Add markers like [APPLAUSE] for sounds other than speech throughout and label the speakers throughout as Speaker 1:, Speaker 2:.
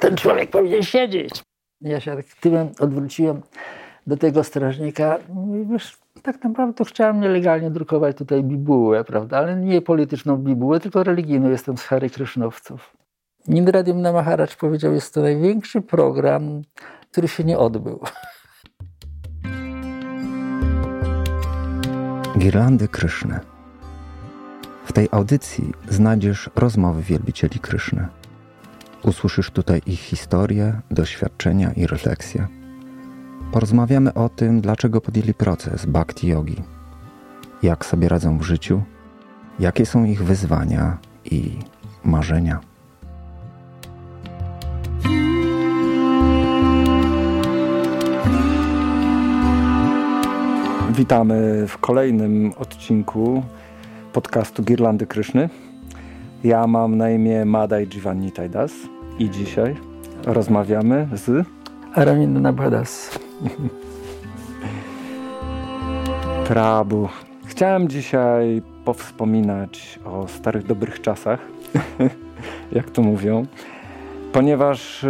Speaker 1: ten człowiek powinien siedzieć. Ja się tak tyłem odwróciłem do tego strażnika. Mówi, wiesz, tak naprawdę to chciałem nielegalnie drukować tutaj bibułę, prawda? Ale nie polityczną bibułę, tylko religijną. Jestem z Hary Krysznowców. Nindradium Namaharaj powiedział, jest to największy program, który się nie odbył.
Speaker 2: Girlandy Kryszny. W tej audycji znajdziesz rozmowy wielbicieli Kryszny. Usłyszysz tutaj ich historię, doświadczenia i refleksje. Porozmawiamy o tym, dlaczego podjęli proces bhakti yogi, jak sobie radzą w życiu, jakie są ich wyzwania i marzenia.
Speaker 3: Witamy w kolejnym odcinku podcastu Girlandy Kryszny. Ja mam na imię Madaj Giovanni Tajdas i dzisiaj rozmawiamy z
Speaker 1: Aravinda Nabhadas. [LAUGHS]
Speaker 3: Prabu. Chciałem dzisiaj powspominać o starych dobrych czasach, [LAUGHS] jak to mówią, ponieważ y,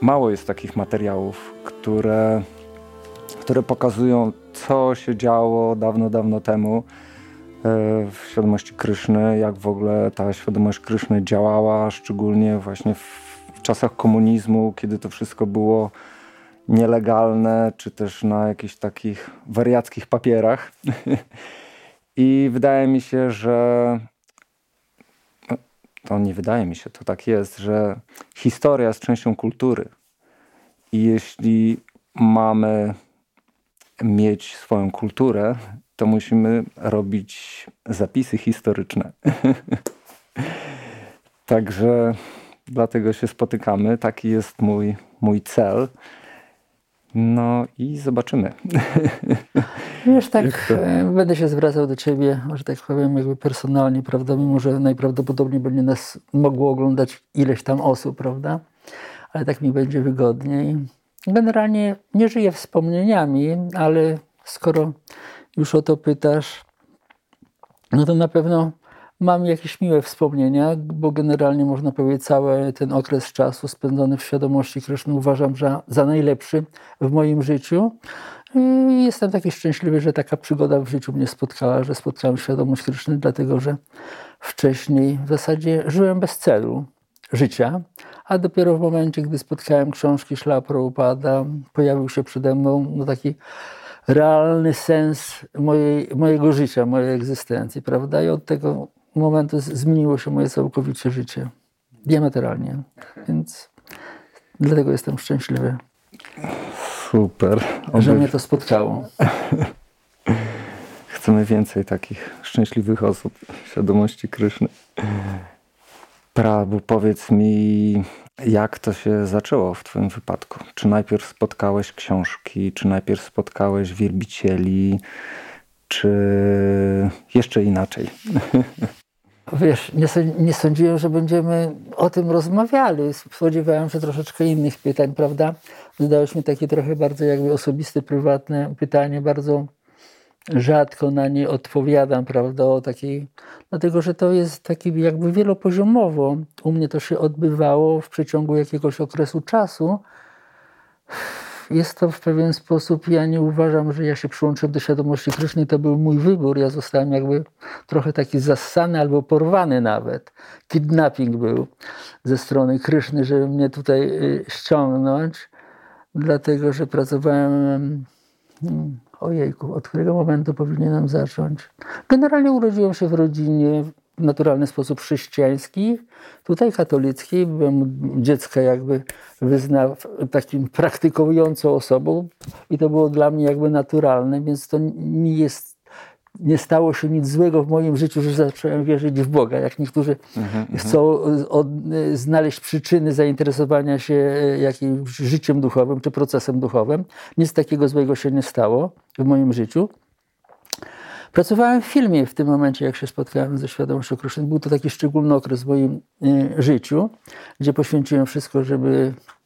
Speaker 3: mało jest takich materiałów, które, które pokazują, co się działo dawno, dawno temu w świadomości Kryszny, jak w ogóle ta świadomość Kryszny działała, szczególnie właśnie w, w czasach komunizmu, kiedy to wszystko było nielegalne, czy też na jakichś takich wariackich papierach. [LAUGHS] I wydaje mi się, że no, to nie wydaje mi się, to tak jest, że historia jest częścią kultury. I jeśli mamy mieć swoją kulturę, to musimy robić zapisy historyczne. [LAUGHS] Także dlatego się spotykamy. Taki jest mój, mój cel. No i zobaczymy.
Speaker 1: Wiesz, tak, e, będę się zwracał do ciebie, że tak powiem, jakby personalnie, prawda, mimo że najprawdopodobniej będzie nas mogło oglądać ileś tam osób, prawda, ale tak mi będzie wygodniej. Generalnie nie żyję wspomnieniami, ale skoro już o to pytasz, no to na pewno mam jakieś miłe wspomnienia, bo generalnie można powiedzieć cały ten okres czasu spędzony w świadomości Kryszny uważam za, za najlepszy w moim życiu. I jestem taki szczęśliwy, że taka przygoda w życiu mnie spotkała, że spotkałem świadomość Kryszny, dlatego że wcześniej w zasadzie żyłem bez celu życia, a dopiero w momencie, gdy spotkałem książki Szla Prabhupada, pojawił się przede mną no taki realny sens mojej, mojego życia, mojej egzystencji, prawda? I od tego momentu zmieniło się moje całkowicie życie. Diametralnie. Więc dlatego jestem szczęśliwy.
Speaker 3: Super.
Speaker 1: Oby... Że mnie to spotkało. [LAUGHS]
Speaker 3: Chcemy więcej takich szczęśliwych osób świadomości Kryszny. Prabu, powiedz mi, jak to się zaczęło w Twoim wypadku? Czy najpierw spotkałeś książki, czy najpierw spotkałeś wielbicieli, czy jeszcze inaczej? [LAUGHS]
Speaker 1: Wiesz, nie, nie sądziłem, że będziemy o tym rozmawiali. Spodziewałem się troszeczkę innych pytań, prawda? Zadałeś mi takie trochę bardzo jakby osobiste, prywatne pytanie, bardzo rzadko na nie odpowiadam, prawda, o takiej, dlatego że to jest taki jakby wielopoziomowo. U mnie to się odbywało w przeciągu jakiegoś okresu czasu jest to w pewien sposób, ja nie uważam, że ja się przyłączyłem do świadomości Kryszny, to był mój wybór. Ja zostałem jakby trochę taki zassany albo porwany nawet. Kidnapping był ze strony Kryszny, żeby mnie tutaj y, ściągnąć, dlatego że pracowałem. Hmm, ojejku, od którego momentu powinienem zacząć? Generalnie urodziłem się w rodzinie w naturalny sposób chrześcijański, tutaj katolicki. Byłem dziecka jakby wyzna, takim praktykującą osobą i to było dla mnie jakby naturalne, więc to nie jest nie stało się nic złego w moim życiu, że zacząłem wierzyć w Boga. Jak niektórzy mhm, chcą od, znaleźć przyczyny zainteresowania się e, jakimś życiem duchowym czy procesem duchowym, nic takiego złego się nie stało w moim życiu. Pracowałem w filmie w tym momencie, jak się spotkałem ze świadomością Kruszyn. Był to taki szczególny okres w moim e, życiu, gdzie poświęciłem wszystko, żeby e,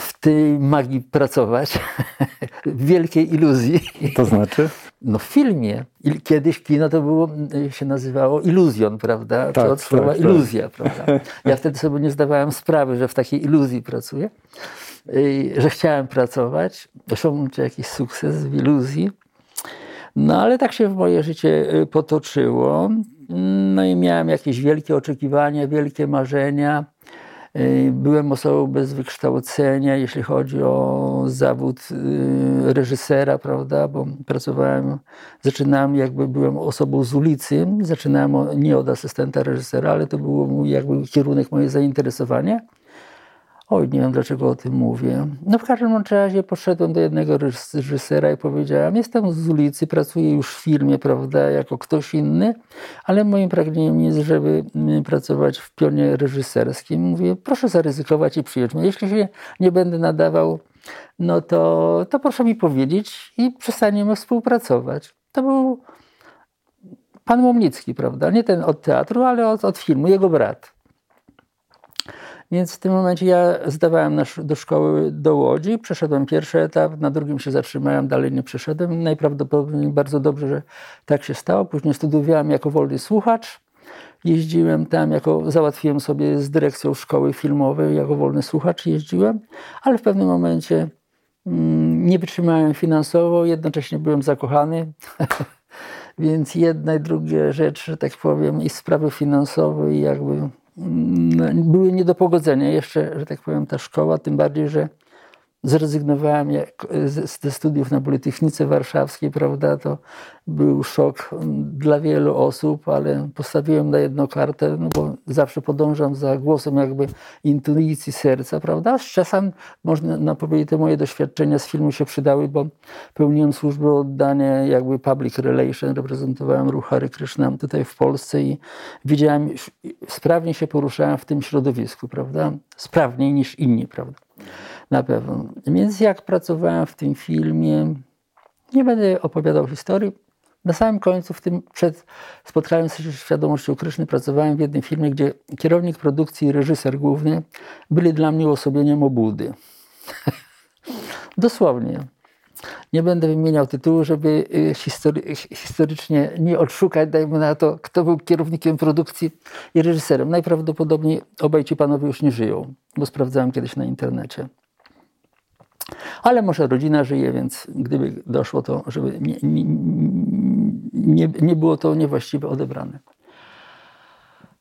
Speaker 1: w tej magii pracować, w [LAUGHS] wielkiej iluzji.
Speaker 3: To znaczy?
Speaker 1: No w filmie. Kiedyś kino to było, się nazywało iluzjon, prawda?
Speaker 3: Tak,
Speaker 1: Czy od słowa
Speaker 3: tak, tak.
Speaker 1: iluzja, prawda? [LAUGHS] Ja wtedy sobie nie zdawałem sprawy, że w takiej iluzji pracuję, że chciałem pracować, osiągnąć jakiś sukces w iluzji. No ale tak się w moje życie y, potoczyło. No i miałem jakieś wielkie oczekiwania, wielkie marzenia. Y, Byłem osobą bez wykształcenia, jeśli chodzi o zawód y, reżysera, prawda, bo pracowałem, zaczynałem jakby byłem osobą z ulicy, zaczynałem nie od asystenta reżysera, ale to był jakby kierunek, moje zainteresowanie. Oj, nie wiem dlaczego o tym mówię. No w każdym razie poszedłem do jednego reżys- reżysera i powiedziałem, jestem z ulicy, pracuję już w filmie, prawda, jako ktoś inny, ale moim pragnieniem jest, żeby mm, pracować w pionie reżyserskim. Mówię, proszę zaryzykować i mnie. Jeśli się nie będę nadawał, no to, to proszę mi powiedzieć i przestaniemy współpracować. To był pan Łomnicki, prawda, nie ten od teatru, ale od, od filmu, jego brat. Więc w tym momencie ja zdawałem na, do szkoły do Łodzi, przeszedłem pierwszy etap, na drugim się zatrzymałem, dalej nie przeszedłem. Najprawdopodobniej bardzo dobrze, że tak się stało. Później studiowałem jako wolny słuchacz. Jeździłem tam, jako, załatwiłem sobie z dyrekcją szkoły filmowej, jako wolny słuchacz jeździłem, ale w pewnym momencie mm, nie wytrzymałem finansowo, jednocześnie byłem zakochany. [LAUGHS] Więc jedna i druga rzecz, że tak powiem, i sprawy finansowe, i jakby były nie do pogodzenia. Jeszcze, że tak powiem, ta szkoła, tym bardziej, że zrezygnowałem jak, ze studiów na Politechnice Warszawskiej, prawda, to był szok mm, dla wielu osób, ale postawiłem na jedną kartę, no bo zawsze podążam za głosem jakby intuicji serca, prawda. Z czasem można no, powiedzieć, te moje doświadczenia z filmu się przydały, bo pełniłem służbę oddania jakby public relation, reprezentowałem ruch Hare Krishna tutaj w Polsce i wiedziałem, sprawnie się poruszałem w tym środowisku, prawda, sprawniej niż inni, prawda. Na pewno. Więc jak pracowałem w tym filmie, nie będę opowiadał historii. Na samym końcu, w tym przed spotkaniem z świadomością Kryszny, pracowałem w jednym filmie, gdzie kierownik produkcji i reżyser główny byli dla mnie uosobieniem obłudy. [LAUGHS] Dosłownie. Nie będę wymieniał tytułu, żeby y, history, historycznie nie odszukać, dajmy na to, kto był kierownikiem produkcji i reżyserem. Najprawdopodobniej obaj ci panowie już nie żyją, bo sprawdzałem kiedyś na internecie. Ale może rodzina żyje, więc gdyby doszło to, żeby nie, nie, nie, było to niewłaściwie odebrane.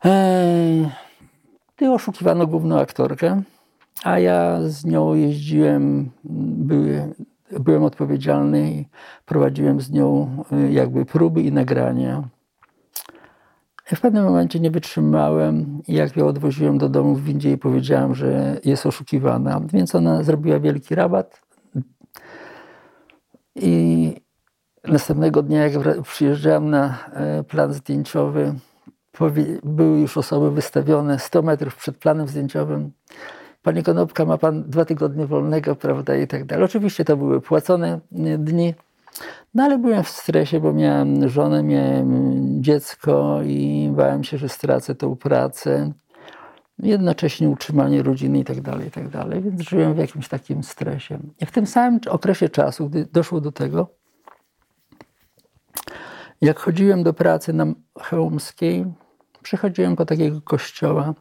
Speaker 1: Ej, ty oszukiwano główną aktorkę, a ja z nią jeździłem, były, byłem odpowiedzialny i prowadziłem z nią y, jakby próby i nagrania. W pewnym momencie nie wytrzymałem i jak ją odwoziłem do domu w windzie i powiedziałem, że jest oszukiwana, więc ona zrobiła wielki rabat. I następnego dnia, jak przyjeżdżałem na e, plan zdjęciowy, były już osoby wystawione 100 metrów przed planem zdjęciowym. Panie Konopka, ma pan dwa tygodnie wolnego, prawda, i tak dalej. Oczywiście to były płacone e, dni, no ale byłem w stresie, bo miałem żonę, miałem dziecko i bałem się, że stracę tą pracę. Jednocześnie utrzymanie rodziny i tak dalej, i tak dalej. Więc żyłem w jakimś takim stresie. I w tym samym okresie czasu, gdy doszło do tego, jak chodziłem do pracy na Chełmskiej, przychodziłem do takiego kościoła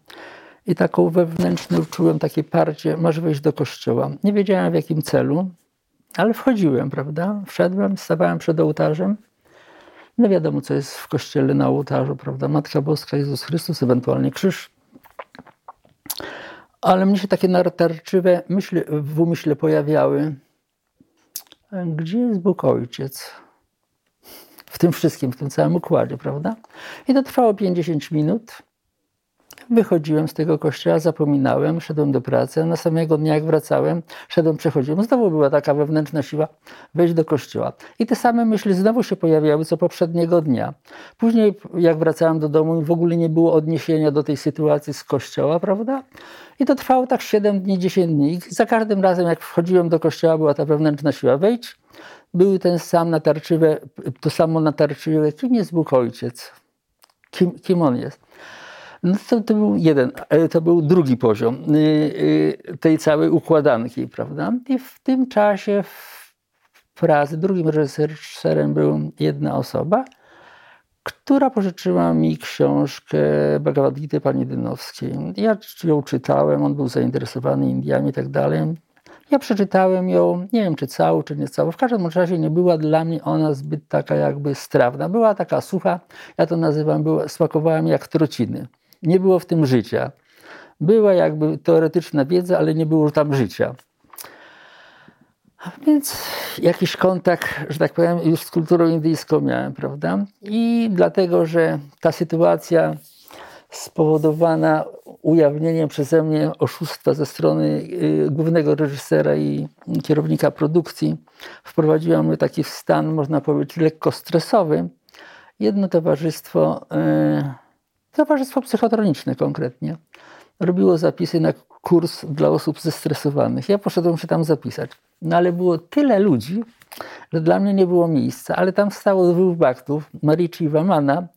Speaker 1: i taką wewnętrzną czułem takie parcie, masz wejść do kościoła. Nie wiedziałem w jakim celu, ale wchodziłem, prawda? Wszedłem, stawałem przed ołtarzem. No wiadomo, co jest w kościele na ołtarzu, prawda? Matka Boska, Jezus Chrystus, ewentualnie krzyż. Ale mnie się takie natarczywe myśli w umyśle pojawiały. Gdzie jest Bóg Ojciec? W tym wszystkim, w tym całym układzie, prawda? I to trwało 50 minut. Wychodziłem z tego kościoła, zapominałem, szedłem do pracy, a na samego dnia jak wracałem, szedłem, przechodziłem. Znowu była taka wewnętrzna siła wejść do kościoła. I te same myśli znowu się pojawiały co poprzedniego dnia. Później jak wracałem do domu w ogóle nie było odniesienia do tej sytuacji z kościoła, prawda? I to trwało tak 7 dni, 10 dni. I za każdym razem jak wchodziłem do kościoła była ta wewnętrzna siła wejdź. Były ten sam natarczywe, to samo natarczywe, kim jest Bóg Ojciec? Kim, kim On jest? No to, to był jeden, ale to był drugi poziom y, y, tej całej układanki, prawda? I w tym czasie w- Pradze. Drugim reżyserem był jedna osoba, która pożyczyła mi książkę Bhagavad Gita pani Dynowskiej. Ja ją czytałem, on był zainteresowany Indiami i tak dalej. Ja przeczytałem ją, nie wiem czy całą, czy nie całą. W każdym razie nie była dla mnie ona zbyt taka jakby strawna. Była taka sucha, ja to nazywam, była, smakowała jak trociny. Nie było w tym życia. Była jakby teoretyczna wiedza, ale nie było tam życia. Więc jakiś kontakt, że tak powiem, już z kulturą indyjską miałem, prawda? I dlatego, że ta sytuacja spowodowana ujawnieniem przeze mnie oszustwa ze strony y, głównego reżysera i kierownika produkcji wprowadziła mnie taki stan, można powiedzieć, lekko stresowy. Jedno towarzystwo, y, towarzystwo psychotroniczne konkretnie, robiło zapisy na kurs dla osób zestresowanych. Ja poszedłem się tam zapisać. No ale było tyle ludzi, że dla mnie nie było miejsca, ale tam stało dwóch baktów, Marici i Wamana,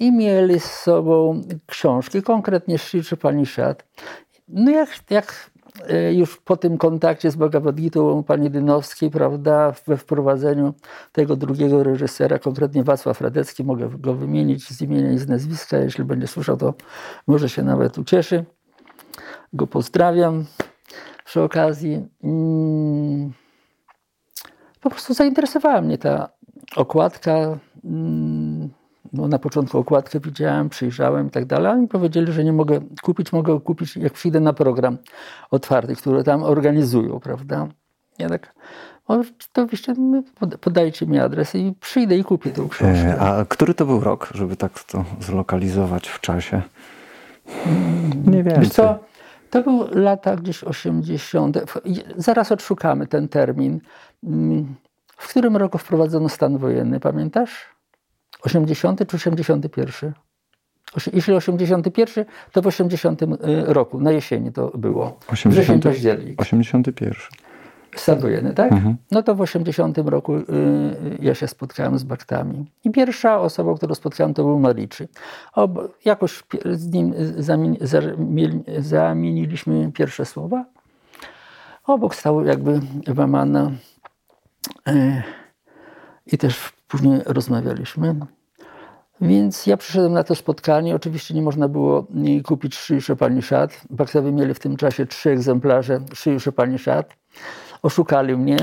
Speaker 1: i mieli z sobą książki, konkretnie Sri Panishad. No jak, jak już po tym kontakcie z Bhagavad Gita pani Dynowskiej, prawda, we wprowadzeniu tego drugiego reżysera, konkretnie Wacław Radecki, mogę go wymienić z imienia i z nazwiska, jeśli będzie słyszał, to może się nawet ucieszy. Go pozdrawiam przy okazji. Mm, po prostu zainteresowała mnie ta okładka. Mm, no, na początku okładkę widziałem, przyjrzałem i tak dalej. Oni powiedzieli, że nie mogę kupić, mogę kupić jak przyjdę na program otwarty, który tam organizują, prawda? Ja tak, oczywiście podajcie mi adres i przyjdę i kupię tę książkę.
Speaker 3: E, a który to był rok, żeby tak to zlokalizować w czasie?
Speaker 1: Nie wiem. co, to był lata gdzieś 80. Zaraz odszukamy ten termin. Mm, w którym roku wprowadzono stan wojenny, pamiętasz? 80 czy 81? Jeśli 81, to w 80 y, roku, na jesieni to było.
Speaker 3: 80, 81.
Speaker 1: Stan wojenny, tak? Mhm. No to w 80 roku y, ja się spotkałem z Baktami. I pierwsza osoba, którą spotkałem, to był Marici. jakoś z nim zamieniliśmy pierwsze słowa. Obok stał jakby Wamana y, i też później rozmawialiśmy. Więc ja przyszedłem na to spotkanie. Oczywiście nie można było kupić Szyi Szad. Baktawy mieli w tym czasie trzy egzemplarze Szyi Szad oszukali mnie,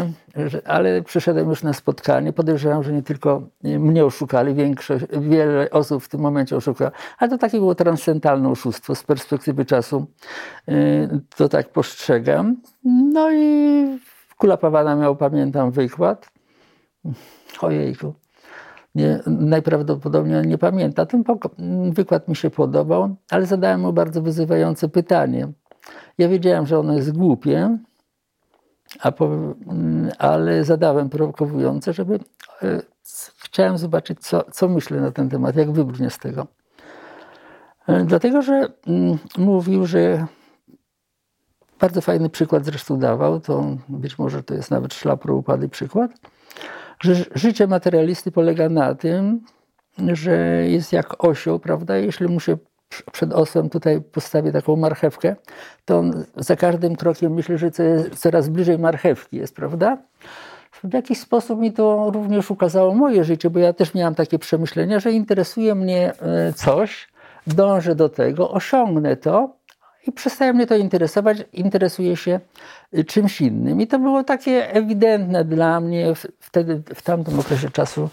Speaker 1: ale przyszedłem już na spotkanie. Podejrzewam, że nie tylko mnie oszukali, większość, wiele osób w tym momencie oszukało, ale to takie było transcendentalne oszustwo z perspektywy czasu. Y, to tak postrzegam. No i Kula Pawana miał, pamiętam, wykład. Ojejku. Nie, najprawdopodobniej nie pamięta. Ten wykład mi się podobał, ale zadałem mu bardzo wyzywające pytanie. Ja wiedziałem, że ono jest głupie, po, ale zadałem prowokowujące, żeby e, chciałem zobaczyć, co, co myślę na ten temat, jak wybrnie z tego. E, dlatego, że mm, mówił, że bardzo fajny przykład zresztą dawał, to być może to jest nawet szlapro upadły przykład, życie materialisty polega na tym, że jest jak osioł, prawda? Jeśli mu się przed osłem tutaj postawię taką marchewkę, to on za każdym krokiem myśli, że coraz bliżej marchewki jest, prawda? W jakiś sposób mi to również ukazało moje życie, bo ja też miałam takie przemyślenia, że interesuje mnie e, coś, dążę do tego, osiągnę to i przestaje mnie to interesować, interesuje się e, czymś innym. I to było takie ewidentne dla mnie wtedy, w tamtym okresie czasu,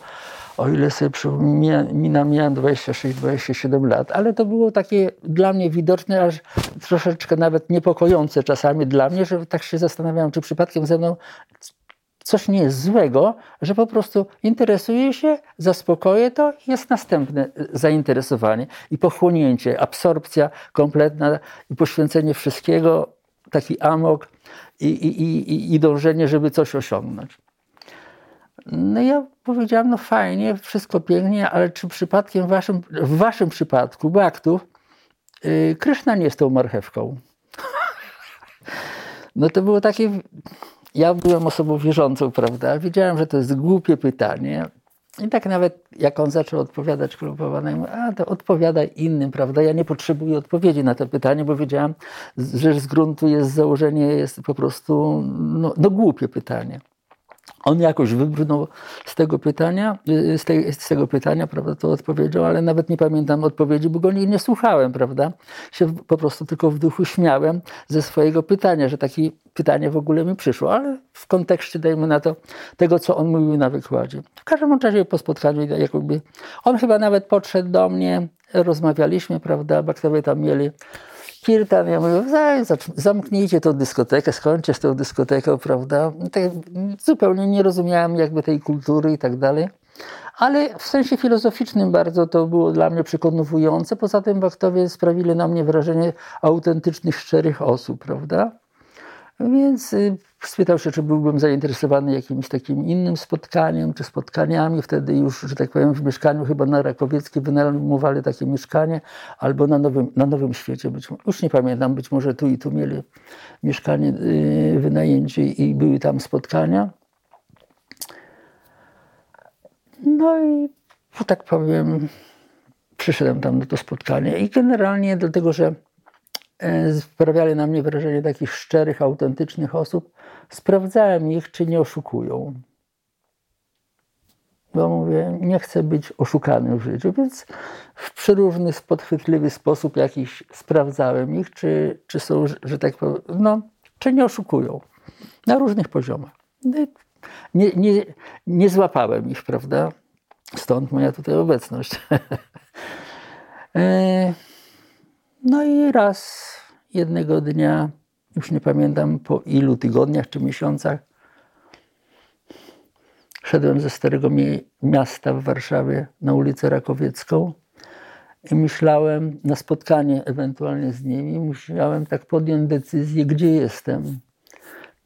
Speaker 1: o ile sobie przypominam, miałem 26-27 lat, ale to było takie dla mnie widoczne, aż troszeczkę nawet niepokojące czasami dla mnie, że tak się zastanawiałem, czy przypadkiem ze mną coś nie jest złego, że po prostu interesuje się, zaspokoję to jest następne zainteresowanie i pochłonięcie, absorpcja kompletna i poświęcenie wszystkiego, taki amok i, i, i, i dążenie, żeby coś osiągnąć. No ja powiedziałam, no fajnie, wszystko pięknie, ale czy przypadkiem w waszym, w waszym przypadku, Baktów, yy, Kryszna nie jest tą marchewką? [LAUGHS] no to było takie, ja byłem osobą wierzącą, prawda? Wiedziałem, że to jest głupie pytanie. I tak nawet jak on zaczął odpowiadać klubowanemu, a to odpowiadaj innym, prawda? Ja nie potrzebuję odpowiedzi na to pytanie, bo wiedziałam, że z gruntu jest założenie, jest po prostu no, no głupie pytanie. On jakoś wybrnął z tego pytania, y, z, tej, z, tego pytania, prawda, to odpowiedział, ale nawet nie pamiętam odpowiedzi, bo go nie, nie słuchałem, prawda. Się po prostu tylko w duchu śmiałem ze swojego pytania, że takie pytanie w ogóle mi przyszło, ale w kontekście, dajmy na to, tego, co on mówił na wykładzie. W każdym razie po spotkaniu, jakby, on chyba nawet podszedł do mnie, rozmawialiśmy, prawda, bakterie tam mieli kirtan, ja mówię, zamknijcie tą dyskotekę, skończcie z tą dyskoteką, prawda. Tak, zupełnie nie rozumiałem jakby tej kultury i tak dalej. Ale w sensie filozoficznym bardzo to było dla mnie przekonujące. Poza tym baktowie sprawili na mnie wrażenie autentycznych, szczerych osób, prawda? Więc y, spytał się, czy byłbym zainteresowany jakimś takim innym spotkaniem, czy spotkaniami. Wtedy już, że tak powiem, w mieszkaniu chyba na Rakowieckiej wynajmowali takie mieszkanie, albo na Nowym, na nowym Świecie. Być, już nie pamiętam, być może tu i tu mieli mieszkanie yy, wynajęcie i były tam spotkania. No i, tak powiem, przyszedłem tam na to spotkanie i generalnie dlatego, że sprawiali na mnie wrażenie takich szczerych, autentycznych osób. Sprawdzałem ich, czy nie oszukują. Bo mówię, nie chcę być oszukany w życiu, więc w przeróżny, podchwytliwy sposób jakiś sprawdzałem ich, czy, czy są, że tak powiem, no, czy nie oszukują. Na różnych poziomach. No nie, nie, nie złapałem ich, prawda? Stąd moja tutaj obecność. [LAUGHS] No i raz jednego dnia, już nie pamiętam po ilu tygodniach czy miesiącach, szedłem ze Starego Miasta w Warszawie na ulicę Rakowiecką i myślałem na spotkanie ewentualnie z nimi, musiałem tak podjąć decyzję, gdzie jestem.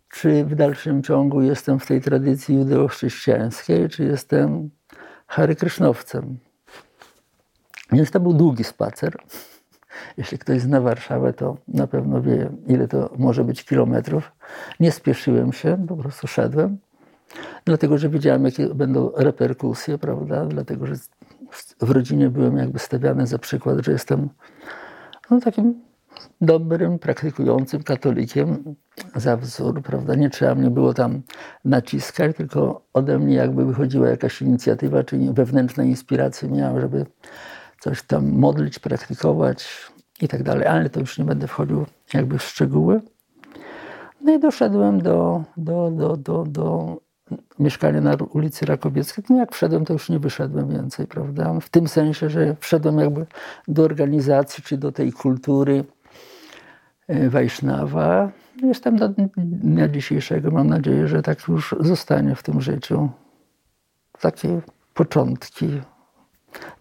Speaker 1: Czy w dalszym ciągu jestem w tej tradycji judeo-chrześcijańskiej, czy jestem Hare Krysznowcem. Więc to był długi spacer. Jeśli ktoś zna Warszawę, to na pewno wie, ile to może być kilometrów. Nie spieszyłem się, po prostu szedłem, dlatego że wiedziałem, jakie będą reperkusje, prawda? Dlatego, że w rodzinie byłem jakby stawiany za przykład, że jestem no, takim dobrym, praktykującym katolikiem za wzór, prawda? Nie trzeba mnie było tam naciskać, tylko ode mnie jakby wychodziła jakaś inicjatywa, czyli wewnętrzna inspiracja miałem, żeby coś tam modlić, praktykować i tak dalej, ale to już nie będę wchodził jakby w szczegóły. No i doszedłem do, do, do, do, do mieszkania na ulicy Rakowieckiej. No jak wszedłem, to już nie wyszedłem więcej, prawda? W tym sensie, że wszedłem jakby do organizacji, czy do tej kultury e, Wajsznawa. Jestem do dnia dzisiejszego. Mam nadzieję, że tak już zostanie w tym życiu. Takie początki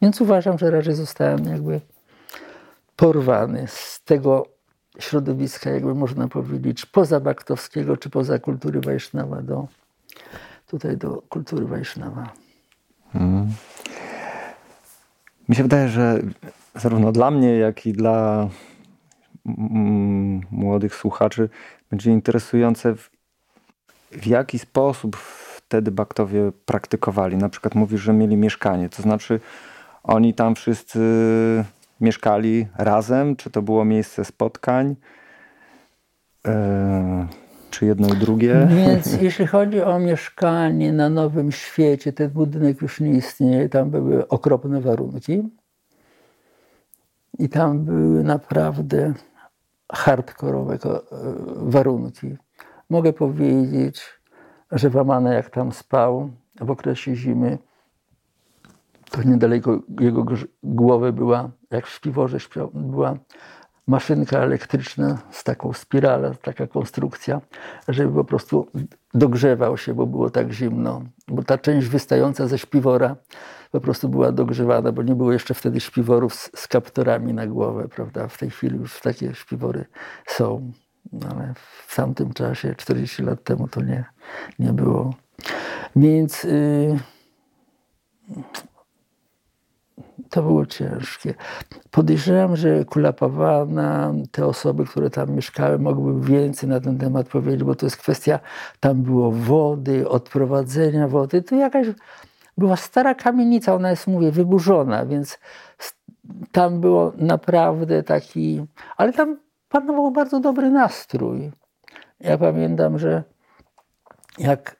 Speaker 1: więc uważam, że raczej zostałem jakby porwany z tego środowiska, jakby można powiedzieć, poza Baktowskiego czy poza kultury Wajsznawa do tutaj do kultury Wajsznawa. Hmm.
Speaker 3: Mi się wydaje, że zarówno dla mnie, jak i dla młodych słuchaczy będzie interesujące w, w jaki sposób wtedy Baktowie praktykowali. Na przykład mówisz, że mieli mieszkanie, to znaczy oni tam wszyscy mieszkali razem, czy to było miejsce spotkań, e, czy jedno i drugie?
Speaker 1: Więc jeśli chodzi o mieszkanie na Nowym Świecie, ten budynek już nie istnieje, tam były okropne warunki. I tam były naprawdę hardkorowe e, warunki. Mogę powiedzieć, że Wamana jak tam spał w okresie zimy, to niedaleko jego głowy była, jak w śpiworze śpiał, była maszynka elektryczna z taką spiralą, taka konstrukcja, żeby po prostu dogrzewał się, bo było tak zimno. Bo ta część wystająca ze śpiwora po prostu była dogrzewana, bo nie było jeszcze wtedy śpiworów z, z kaptorami na głowę, prawda? W tej chwili już takie śpiwory są, ale w tamtym czasie, 40 lat temu, to nie, nie było. Więc... Yy, to było ciężkie. Podejrzewam, że Kulapawana, te osoby, które tam mieszkały, mogłyby więcej na ten temat powiedzieć, bo to jest kwestia, tam było wody, odprowadzenia wody. To jakaś była stara kamienica, ona jest, mówię, wyburzona, więc tam było naprawdę taki, ale tam panował bardzo dobry nastrój. Ja pamiętam, że jak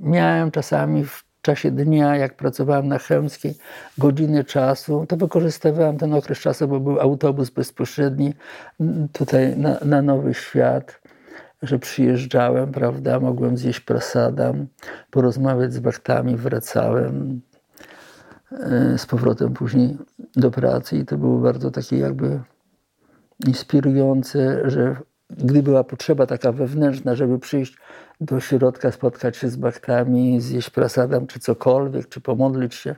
Speaker 1: miałem czasami w czasie dnia, jak pracowałem na Chełmskiej, godziny czasu, to wykorzystywałem ten okres czasu, bo był autobus bezpośredni tutaj na, na Nowy Świat, że przyjeżdżałem, prawda, mogłem zjeść prasada, porozmawiać z bachtami, wracałem z powrotem później do pracy i to było bardzo takie jakby inspirujące, że gdy była potrzeba taka wewnętrzna, żeby przyjść do środka, spotkać się z baktami, zjeść prasadam czy cokolwiek, czy pomodlić się,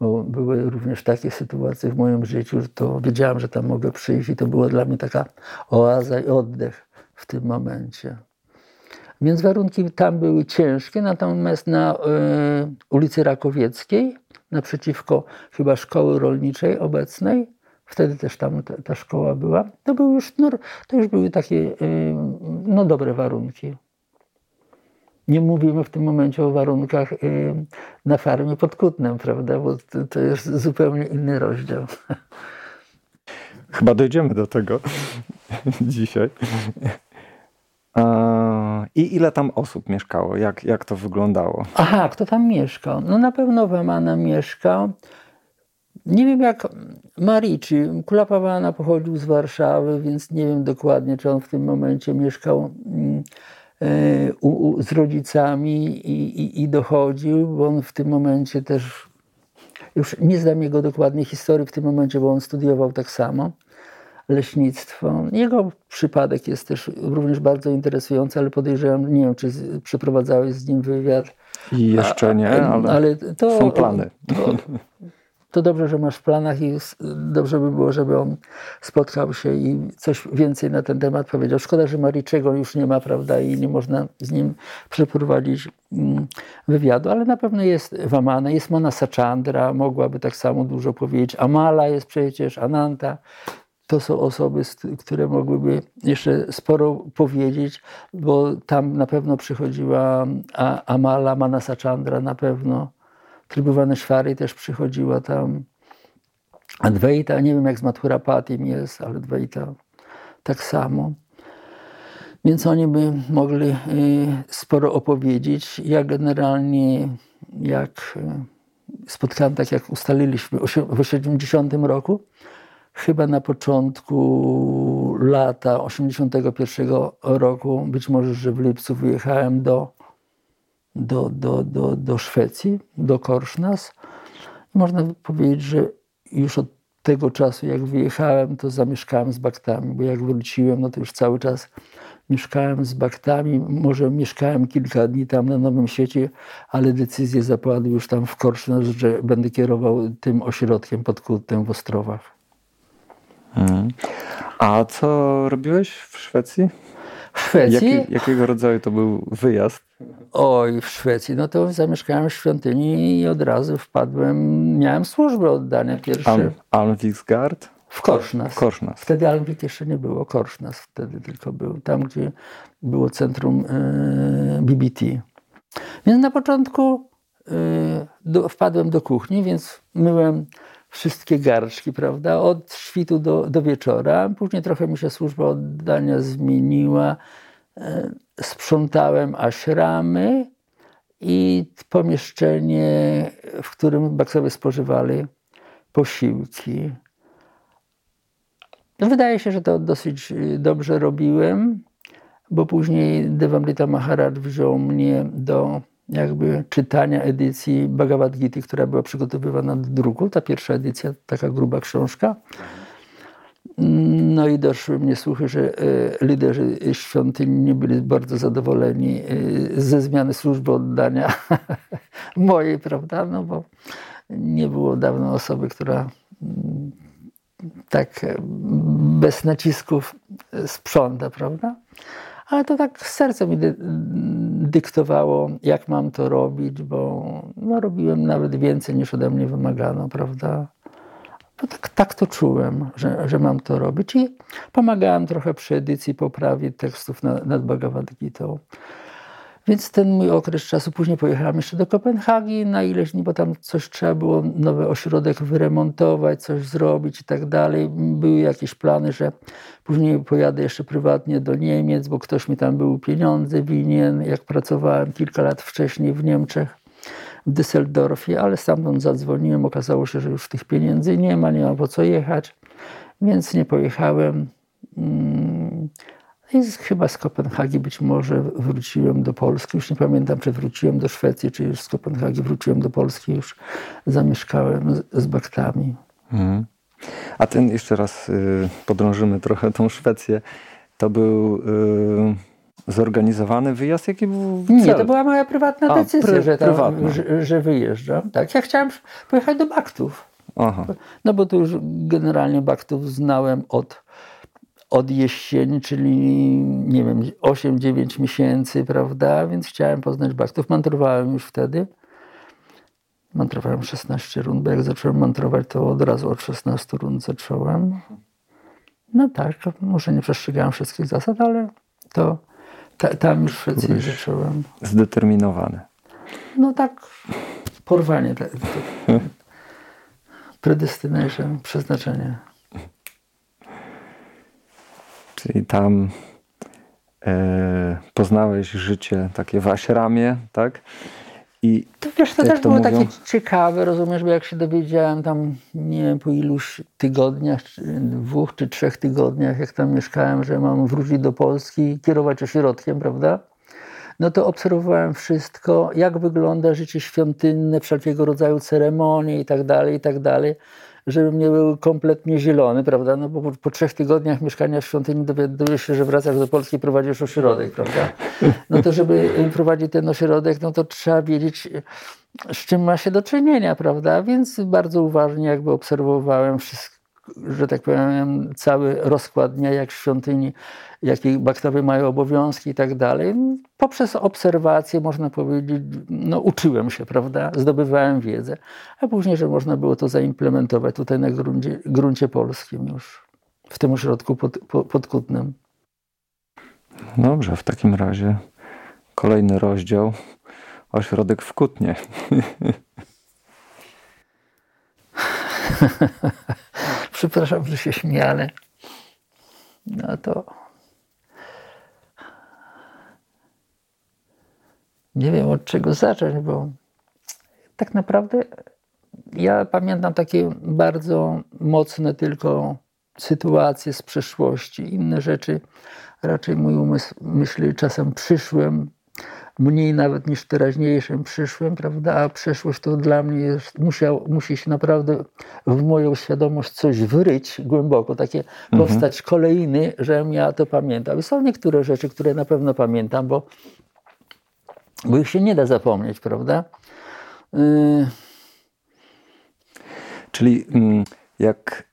Speaker 1: bo były również takie sytuacje w moim życiu, że to wiedziałem, że tam mogę przyjść i to była dla mnie taka oaza i oddech w tym momencie. Więc warunki tam były ciężkie, natomiast na y, ulicy Rakowieckiej, naprzeciwko chyba szkoły rolniczej obecnej, wtedy też tam ta, ta szkoła była, to, były już, no, to już były takie y, no, dobre warunki. Nie mówimy w tym momencie o warunkach y, na farmie pod Kutnem, prawda? Bo to, to jest zupełnie inny rozdział. [LAUGHS]
Speaker 3: Chyba dojdziemy do tego [LAUGHS] dzisiaj. I ile tam osób mieszkało? Jak, jak to wyglądało?
Speaker 1: Aha, kto tam mieszkał? No na pewno Wamana mieszkał. Nie wiem jak Marici. Kula Pawana pochodził z Warszawy, więc nie wiem dokładnie, czy on w tym momencie mieszkał mm, e, u, u, z rodzicami i, i, i dochodził, bo on w tym momencie też, już nie znam jego dokładnej historii w tym momencie, bo on studiował tak samo leśnictwo. Jego przypadek jest też również bardzo interesujący, ale podejrzewam, nie wiem, czy przeprowadzałeś z nim wywiad.
Speaker 3: I jeszcze nie, ale, ale to, są plany.
Speaker 1: To, to dobrze, że masz w planach i dobrze by było, żeby on spotkał się i coś więcej na ten temat powiedział. Szkoda, że Mariczego już nie ma, prawda, i nie można z nim przeprowadzić mm, wywiadu, ale na pewno jest Wamana, jest Manasa Chandra, mogłaby tak samo dużo powiedzieć. Amala jest przecież, Ananta to są osoby, które mogłyby jeszcze sporo powiedzieć, bo tam na pewno przychodziła Amala Manasa Chandra, na pewno. Tribhuvaneshwari też przychodziła tam. Advaita, nie wiem jak z Mathurapatim jest, ale Advaita tak samo. Więc oni by mogli y, sporo opowiedzieć. Ja generalnie, jak y, spotkałem, tak jak ustaliliśmy w 80 roku, chyba na początku lata 81 roku, być może, że w lipcu wyjechałem do, do, do, do, do Szwecji, do Korsznas. Można powiedzieć, że już od tego czasu, jak wyjechałem, to zamieszkałem z baktami, bo jak wróciłem, no to już cały czas mieszkałem z baktami. Może mieszkałem kilka dni tam na Nowym Świecie, ale decyzje zapadły już tam w Korsznas, że będę kierował tym ośrodkiem pod Kutem w Ostrowach.
Speaker 3: Mhm. A co robiłeś w Szwecji?
Speaker 1: W Szwecji?
Speaker 3: Jaki, jakiego rodzaju to był wyjazd?
Speaker 1: Oj, w Szwecji, no to zamieszkałem w świątyni i od razu wpadłem, miałem służbę oddania pierwsze. Al
Speaker 3: Almwiksgard?
Speaker 1: W Korsznas.
Speaker 3: Korsznas.
Speaker 1: Wtedy Almwik jeszcze nie było, Korsznas wtedy tylko był, tam gdzie było centrum e, BBT. Więc na początku e, do, wpadłem do kuchni, więc myłem wszystkie garczki, prawda, od świtu do, do wieczora. Później trochę mi się służba oddania zmieniła. E, sprzątałem aśramy i pomieszczenie, w którym baksowie spożywali posiłki. Wydaje się, że to dosyć dobrze robiłem, bo później Devamrita Maharaj wziął mnie do jakby czytania edycji Bhagavad Gita, która była przygotowywana do druku. Ta pierwsza edycja, taka gruba książka. No i doszły mnie słuchy, że e, liderzy świątyni nie byli bardzo zadowoleni e, ze zmiany służby oddania [LAUGHS] mojej, prawda? No bo nie było dawno osoby, która mm, tak bez nacisków sprząta, prawda? Ale to tak serce mi dy dyktowało, jak mam to robić, bo no, robiłem nawet więcej niż ode mnie wymagano, prawda? No tak, tak to czułem, że, że mam to robić i pomagałem trochę przy edycji, poprawie tekstów nad, nad Bhagavad Gita. Więc ten mój okres czasu, później pojechałem jeszcze do Kopenhagi na ileś dni, bo tam coś trzeba było, nowy ośrodek wyremontować, coś zrobić i tak dalej. Były jakieś plany, że później pojadę jeszcze prywatnie do Niemiec, bo ktoś mi tam był pieniądze winien, jak pracowałem kilka lat wcześniej w Niemczech, w Düsseldorfie, ale stamtąd zadzwoniłem, okazało się, że już tych pieniędzy nie ma, nie ma po co jechać, więc nie pojechałem. Mm, i chyba z Kopenhagi być może wróciłem do Polski. Już nie pamiętam, czy wróciłem do Szwecji, czy już z Kopenhagi wróciłem do Polski. Już zamieszkałem z, z Baktami. Mhm.
Speaker 3: A ten jeszcze raz y, podrążymy trochę tą Szwecję. To był y, zorganizowany wyjazd? Jaki był cel?
Speaker 1: Nie, to była moja prywatna A, decyzja, że, tam, że, że, wyjeżdżam. Tak, ja chciałem pojechać do Baktów. Aha. No bo to już generalnie Baktów znałem od od jesieni, czyli nie wiem, 8-9 miesięcy, prawda? Więc chciałem poznać Baktów. Mantrowałem już wtedy. Mantrowałem 16 rund, bo jak zacząłem mantrować, to od razu od 16 rund zacząłem. No tak, może nie przestrzegałem wszystkich zasad, ale to ta, tam już w Szwecji zacząłem.
Speaker 3: Zdeterminowany.
Speaker 1: No tak, porwanie. Tak, tak. Predestination, przeznaczenie.
Speaker 3: Czyli tam e, poznałeś życie takie w aśramie, tak?
Speaker 1: I to wiesz, to też to było mówią... takie ciekawe, rozumiesz, bo jak się dowiedziałem tam, nie wiem, po iluś tygodniach, czy dwóch czy trzech tygodniach, jak tam mieszkałem, że mam wrócić do Polski i kierować ośrodkiem, prawda? No to obserwowałem wszystko, jak wygląda życie świątynne, wszelkiego rodzaju ceremonie i tak dalej, i tak dalej żebym nie był kompletnie zielony, prawda? No bo po, po trzech tygodniach mieszkania w świątyni dowiadujesz się, że wracasz do Polski i prowadzisz ośrodek, prawda? No to żeby prowadzić ten ośrodek, no to trzeba wiedzieć, z czym ma się do czynienia, prawda? Więc bardzo uważnie jakby obserwowałem wszystko że tak powiem, cały rozkład dnia, jak w świątyni, jakie bakterie mają obowiązki i tak dalej. Poprzez obserwacje, można powiedzieć, no, uczyłem się, prawda, zdobywałem wiedzę, a później, że można było to zaimplementować tutaj na gruncie, gruncie polskim już, w tym ośrodku pod, pod Kutnem.
Speaker 3: Dobrze, w takim razie kolejny rozdział, ośrodek w Kutnie. [LAUGHS]
Speaker 1: Przepraszam, że się ale no to nie wiem od czego zacząć, bo tak naprawdę ja pamiętam takie bardzo mocne tylko sytuacje z przeszłości. Inne rzeczy raczej mój umysł myśli czasem przyszłym, mniej nawet niż teraźniejszym przyszłym, prawda? A przeszłość to dla mnie jest, musiał, musi się naprawdę w moją świadomość coś wyryć głęboko, takie mhm. powstać kolejny, żebym ja to pamiętał. I są niektóre rzeczy, które na pewno pamiętam, bo, bo ich się nie da zapomnieć, prawda? Y...
Speaker 3: Czyli mm, jak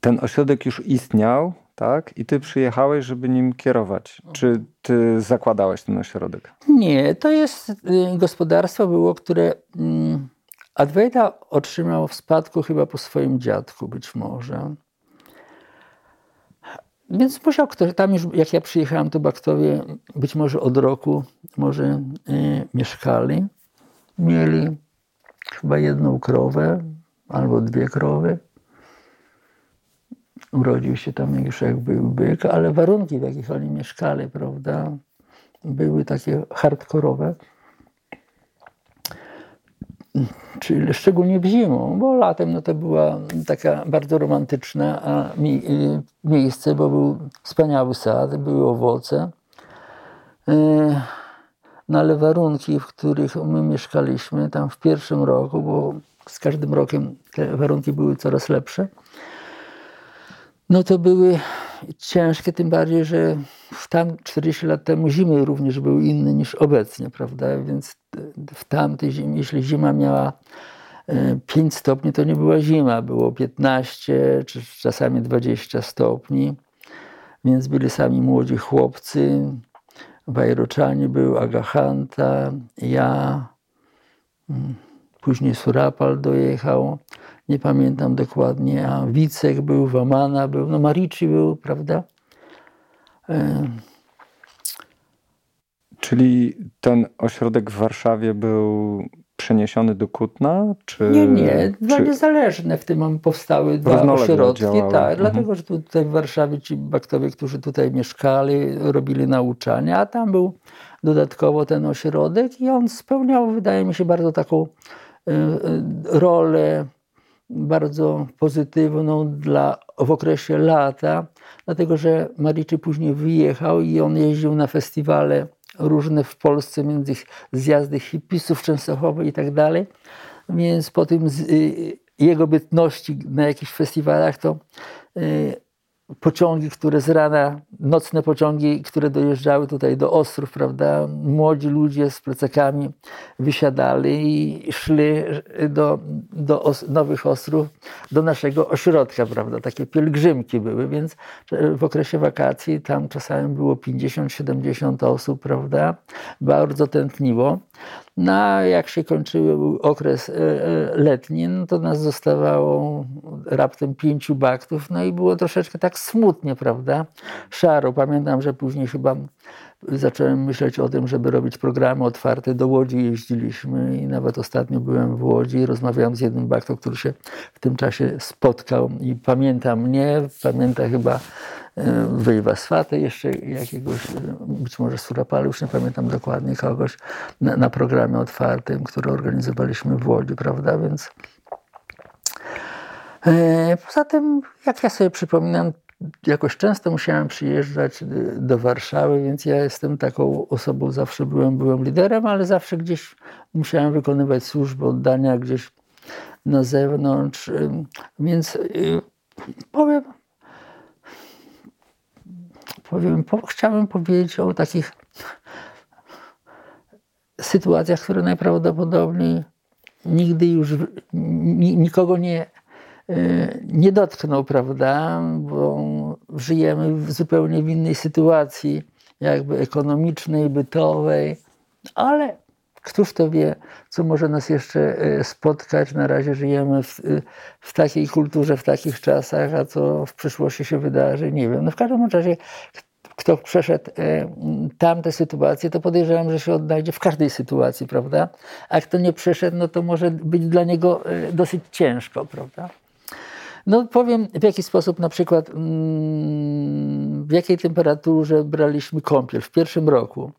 Speaker 3: ten ośrodek już istniał, tak? I ty przyjechałeś, żeby nim kierować. Czy ty zakładałeś ten ośrodek?
Speaker 1: Nie, to jest y, gospodarstwo było, które mm, Adwaita otrzymał w spadku chyba po swoim dziadku być może. Więc musiał ktoś, tam już jak ja przyjechałem, to Baktowie być może od roku może y, mieszkali. Mieli chyba jedną krowę albo dwie krowy urodził się tam już jak był byk, ale warunki, w jakich oni mieszkali, prawda, były takie hardkorowe. Czyli szczególnie w zimą, bo latem no to była taka bardzo romantyczna a mi, y, miejsce, bo był wspaniały sad, były owoce. Y, no ale warunki, w których my mieszkaliśmy tam w pierwszym roku, bo z każdym rokiem te warunki były coraz lepsze, no to były ciężkie, tym bardziej, że tam 40 lat temu zimy również były inne niż obecnie, prawda? Więc w tamtej zimie, jeśli zima miała 5 e, stopni, to nie była zima, było 15 czy czasami 20 stopni. Więc byli sami młodzi chłopcy, Bajroczanie był, Agahanta, ja, mm, później Surapal dojechał nie pamiętam dokładnie, a Wicek był, Wamana był, no Marici był, prawda? E...
Speaker 3: Czyli ten ośrodek w Warszawie był przeniesiony do Kutna? Czy,
Speaker 1: Nie, nie, dwa
Speaker 3: czy...
Speaker 1: niezależne w tym powstały dwa ośrodki.
Speaker 3: działały.
Speaker 1: Tak,
Speaker 3: Mhm.
Speaker 1: dlatego, że tutaj w Warszawie ci baktowie, którzy tutaj mieszkali, robili nauczania, a tam był dodatkowo ten ośrodek i on spełniał, wydaje mi się, bardzo taką y, y, rolę bardzo pozytywną dla, w okresie lata, dlatego że Mariczy później wyjechał i on jeździł na festiwale różne w Polsce, między zjazdy hipisów Częstochowy i tak dalej. Więc po tym z, y, jego bytności na jakichś festiwalach to y, pociągi, które z rana, nocne pociągi, które dojeżdżały tutaj do Ostrów, prawda, młodzi ludzie z plecakami wysiadali i szli do, do os, Nowych Ostrów, do naszego ośrodka, prawda, takie pielgrzymki były, więc w okresie wakacji tam czasami było 50-70 osób, prawda, bardzo tętniło. No jak się kończył okres e, e, letni, no to nas zostawało raptem pięciu baktów, no i było troszeczkę tak smutnie, prawda? Szaro. Pamiętam, że później chyba zacząłem myśleć o tym, żeby robić programy otwarte. Do Łodzi jeździliśmy i nawet ostatnio byłem w Łodzi rozmawiałem z jednym baktą, który się w tym czasie spotkał i pamięta mnie, pamięta chyba Wyjwa Swatę, jeszcze jakiegoś, być może Surapalu, już nie pamiętam dokładnie kogoś, na, na, programie otwartym, który organizowaliśmy w Łodzi, prawda, więc e, poza tym, jak ja sobie przypominam, jakoś często musiałem przyjeżdżać do Warszawy, więc ja jestem taką osobą, zawsze byłem, byłem liderem, ale zawsze gdzieś musiałem wykonywać służbę, oddania gdzieś na zewnątrz, więc powiem, powiem, po, chciałbym powiedzieć o takich sytuacjach, które najprawdopodobniej nigdy już nikogo nie, nie dotkną, prawda? Bo żyjemy w zupełnie innej sytuacji, jakby ekonomicznej, bytowej, ale któż to wie, co może nas jeszcze spotkać. Na razie żyjemy w, w takiej kulturze, w takich czasach, a co w przyszłości się wydarzy, nie wiem. No w każdym razie, kto przeszedł tamte sytuacje, to podejrzewam, że się odnajdzie w każdej sytuacji, prawda? A kto nie przeszedł, no to może być dla niego dosyć ciężko, prawda? No powiem w jaki sposób na przykład, w jakiej temperaturze braliśmy kąpiel w pierwszym roku.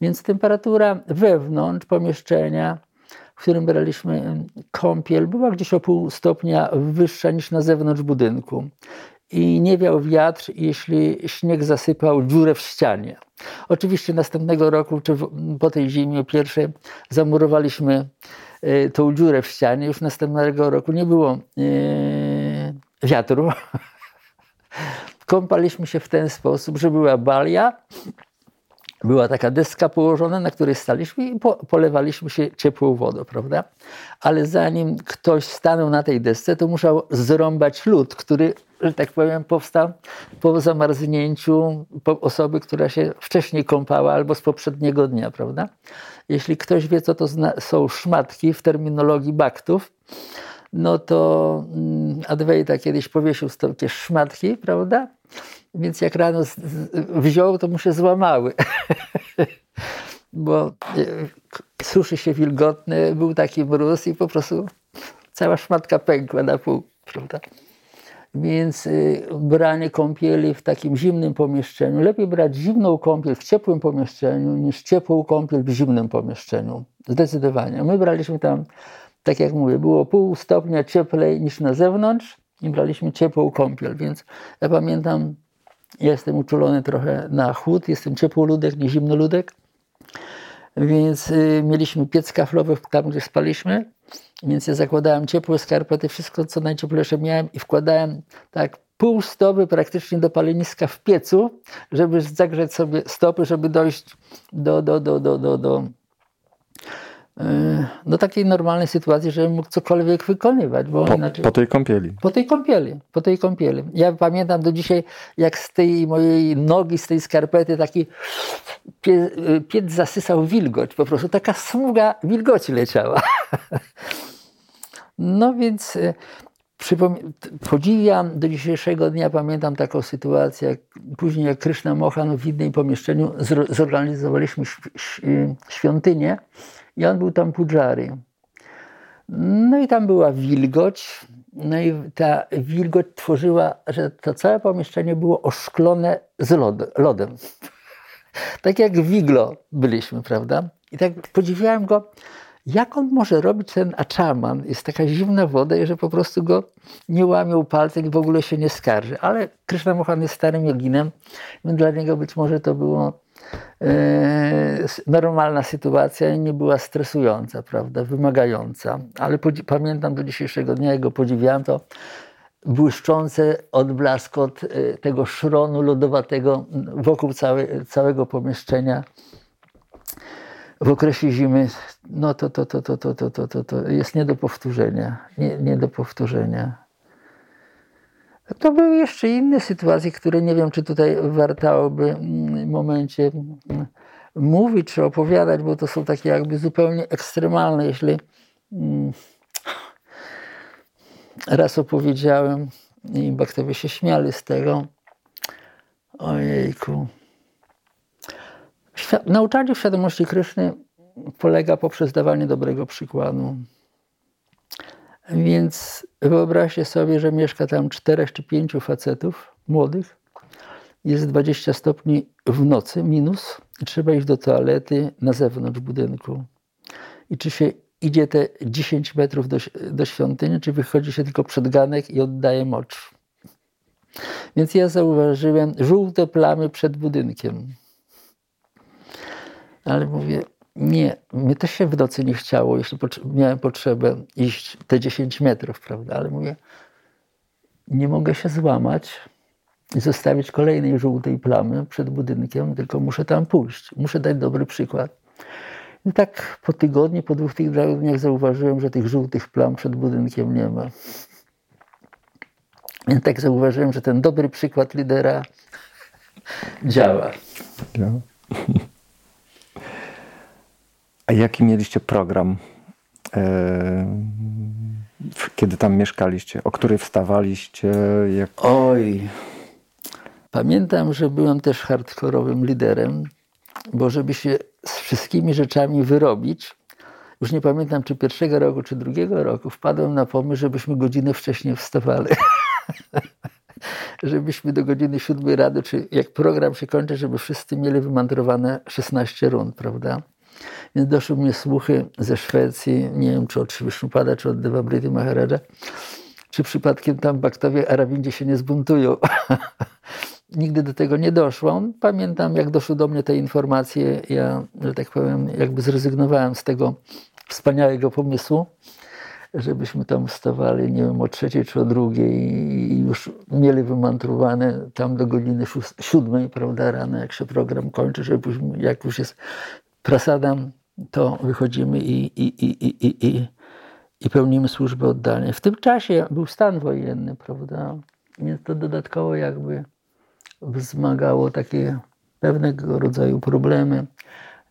Speaker 1: Więc temperatura wewnątrz pomieszczenia, w którym braliśmy kąpiel, była gdzieś o pół stopnia wyższa niż na zewnątrz budynku. I nie wiał wiatr, jeśli śnieg zasypał dziurę w ścianie. Oczywiście następnego roku, czy po tej zimie pierwszej, zamurowaliśmy tą dziurę w ścianie. Już następnego roku nie było wiatru. [LAUGHS] Kąpaliśmy się w ten sposób, że była balia, była taka deska położona, na której staliśmy i po, polewaliśmy się ciepłą wodą, prawda? Ale zanim ktoś stanął na tej desce, to musiał zrąbać lód, który, że tak powiem, powstał po zamarznięciu osoby, która się wcześniej kąpała albo z poprzedniego dnia, prawda? Jeśli ktoś wie, co to są szmatki w terminologii baktów, no to Adwejta kiedyś powiesił takie szmatki, prawda? Więc jak rano wziął, to mu się złamały. [LAUGHS] Bo suszy się wilgotne, był taki mróz i po prostu cała szmatka pękła na pół, prawda? Więc branie kąpieli w takim zimnym pomieszczeniu, lepiej brać zimną kąpiel w ciepłym pomieszczeniu niż ciepłą kąpiel w zimnym pomieszczeniu. Zdecydowanie. My braliśmy tam, tak jak mówię, było pół stopnia cieplej niż na zewnątrz i braliśmy ciepłą kąpiel, więc ja pamiętam, jestem uczulony trochę na chłód, jestem ciepłoludek, nie zimnoludek, więc y, mieliśmy piec kaflowy tam, gdzie spaliśmy, więc ja zakładałem ciepłe skarpety, wszystko co najcieplejsze miałem i wkładałem tak pół stopy praktycznie do paleniska w piecu, żeby zagrzeć sobie stopy, żeby dojść do, do, do, do, do, do do takiej normalnej sytuacji, żebym mógł cokolwiek wykonywać. Bo
Speaker 3: po,
Speaker 1: inaczej...
Speaker 3: po tej kąpieli.
Speaker 1: Po tej kąpieli, po tej kąpieli. Ja pamiętam do dzisiaj, jak z tej mojej nogi, z tej skarpety taki pie, piec zasysał wilgoć. Po prostu taka smuga wilgoci leciała. [LAUGHS] No więc podziwiam do dzisiejszego dnia, pamiętam taką sytuację, jak później jak Kryszna Mohan w innym pomieszczeniu zorganizowaliśmy świątynię i on był tam pudżary. No i tam była wilgoć, no i ta wilgoć tworzyła, że to całe pomieszczenie było oszklone z lodem. [LAUGHS] tak jak Wiglo byliśmy, prawda? I tak podziwiałem go, jak on może robić ten aczaman? Jest taka zimna woda i że po prostu go nie łamią palcem i w ogóle się nie skarży. Ale Krishna Mohan jest starym joginem, więc dla niego być może to było normalna sytuacja i nie była stresująca, prawda, wymagająca. Ale pamiętam do dzisiejszego dnia, jak go podziwiałem, to błyszczące odblaskot e, tego szronu lodowatego wokół całe, całego pomieszczenia w okresie zimy, no to, to, to, to, to, to, to, to, to jest nie do powtórzenia. Nie, nie do powtórzenia. To były jeszcze inne sytuacje, które nie wiem, czy tutaj wartałoby w momencie mówić czy opowiadać, bo to są takie jakby zupełnie ekstremalne. Jeśli raz opowiedziałem i bakterie się śmiali z tego, ojejku, Nauczanie świadomości Kryszny polega poprzez dawanie dobrego przykładu. Więc wyobraźcie sobie, że mieszka tam czterech czy pięciu facetów młodych. Jest 20 stopni w nocy, minus, i trzeba iść do toalety na zewnątrz budynku. I czy się idzie te 10 metrów do, do świątyni, czy wychodzi się tylko przed ganek i oddaje mocz. Więc ja zauważyłem żółte plamy przed budynkiem. Ale mówię, nie, mnie też się w nocy nie chciało, jeśli miałem potrzebę iść te 10 metrów, prawda? Ale mówię, nie mogę się złamać i zostawić kolejnej żółtej plamy przed budynkiem, tylko muszę tam pójść. Muszę dać dobry przykład. I tak po tygodniu, po dwóch tygodniach zauważyłem, że tych żółtych plam przed budynkiem nie ma. I tak zauważyłem, że ten dobry przykład lidera działa. działa.
Speaker 3: Jaki mieliście program, e, kiedy tam mieszkaliście? O której wstawaliście? Jak...
Speaker 1: Oj, pamiętam, że byłem też hardkorowym liderem, bo żeby się z wszystkimi rzeczami wyrobić, już nie pamiętam czy pierwszego roku, czy drugiego roku, wpadłem na pomysł, żebyśmy godzinę wcześniej wstawali. [LAUGHS] żebyśmy do godziny siódmej rady, czy jak program się kończy, żeby wszyscy mieli wymantrowane 16 rund, prawda? Więc doszły mnie słuchy ze Szwecji, nie wiem czy od Szwisznupada, czy od Devabrity Maharaja, czy przypadkiem tam baktowie Arabindzie się nie zbuntują. [LAUGHS] Nigdy do tego nie doszło. Pamiętam, jak doszły do mnie te informacje, ja, że tak powiem, jakby zrezygnowałem z tego wspaniałego pomysłu, żebyśmy tam wstawali, nie wiem, o trzeciej czy o drugiej i już mieli wymantrowane tam do godziny siódmej, prawda, rano, jak się program kończy, żeby jak już jest prasadam, to wychodzimy i, i, i, i, i, i, i pełnimy służbę oddalnie. W tym czasie był stan wojenny, prawda? Więc to dodatkowo jakby wzmagało takie pewnego rodzaju problemy.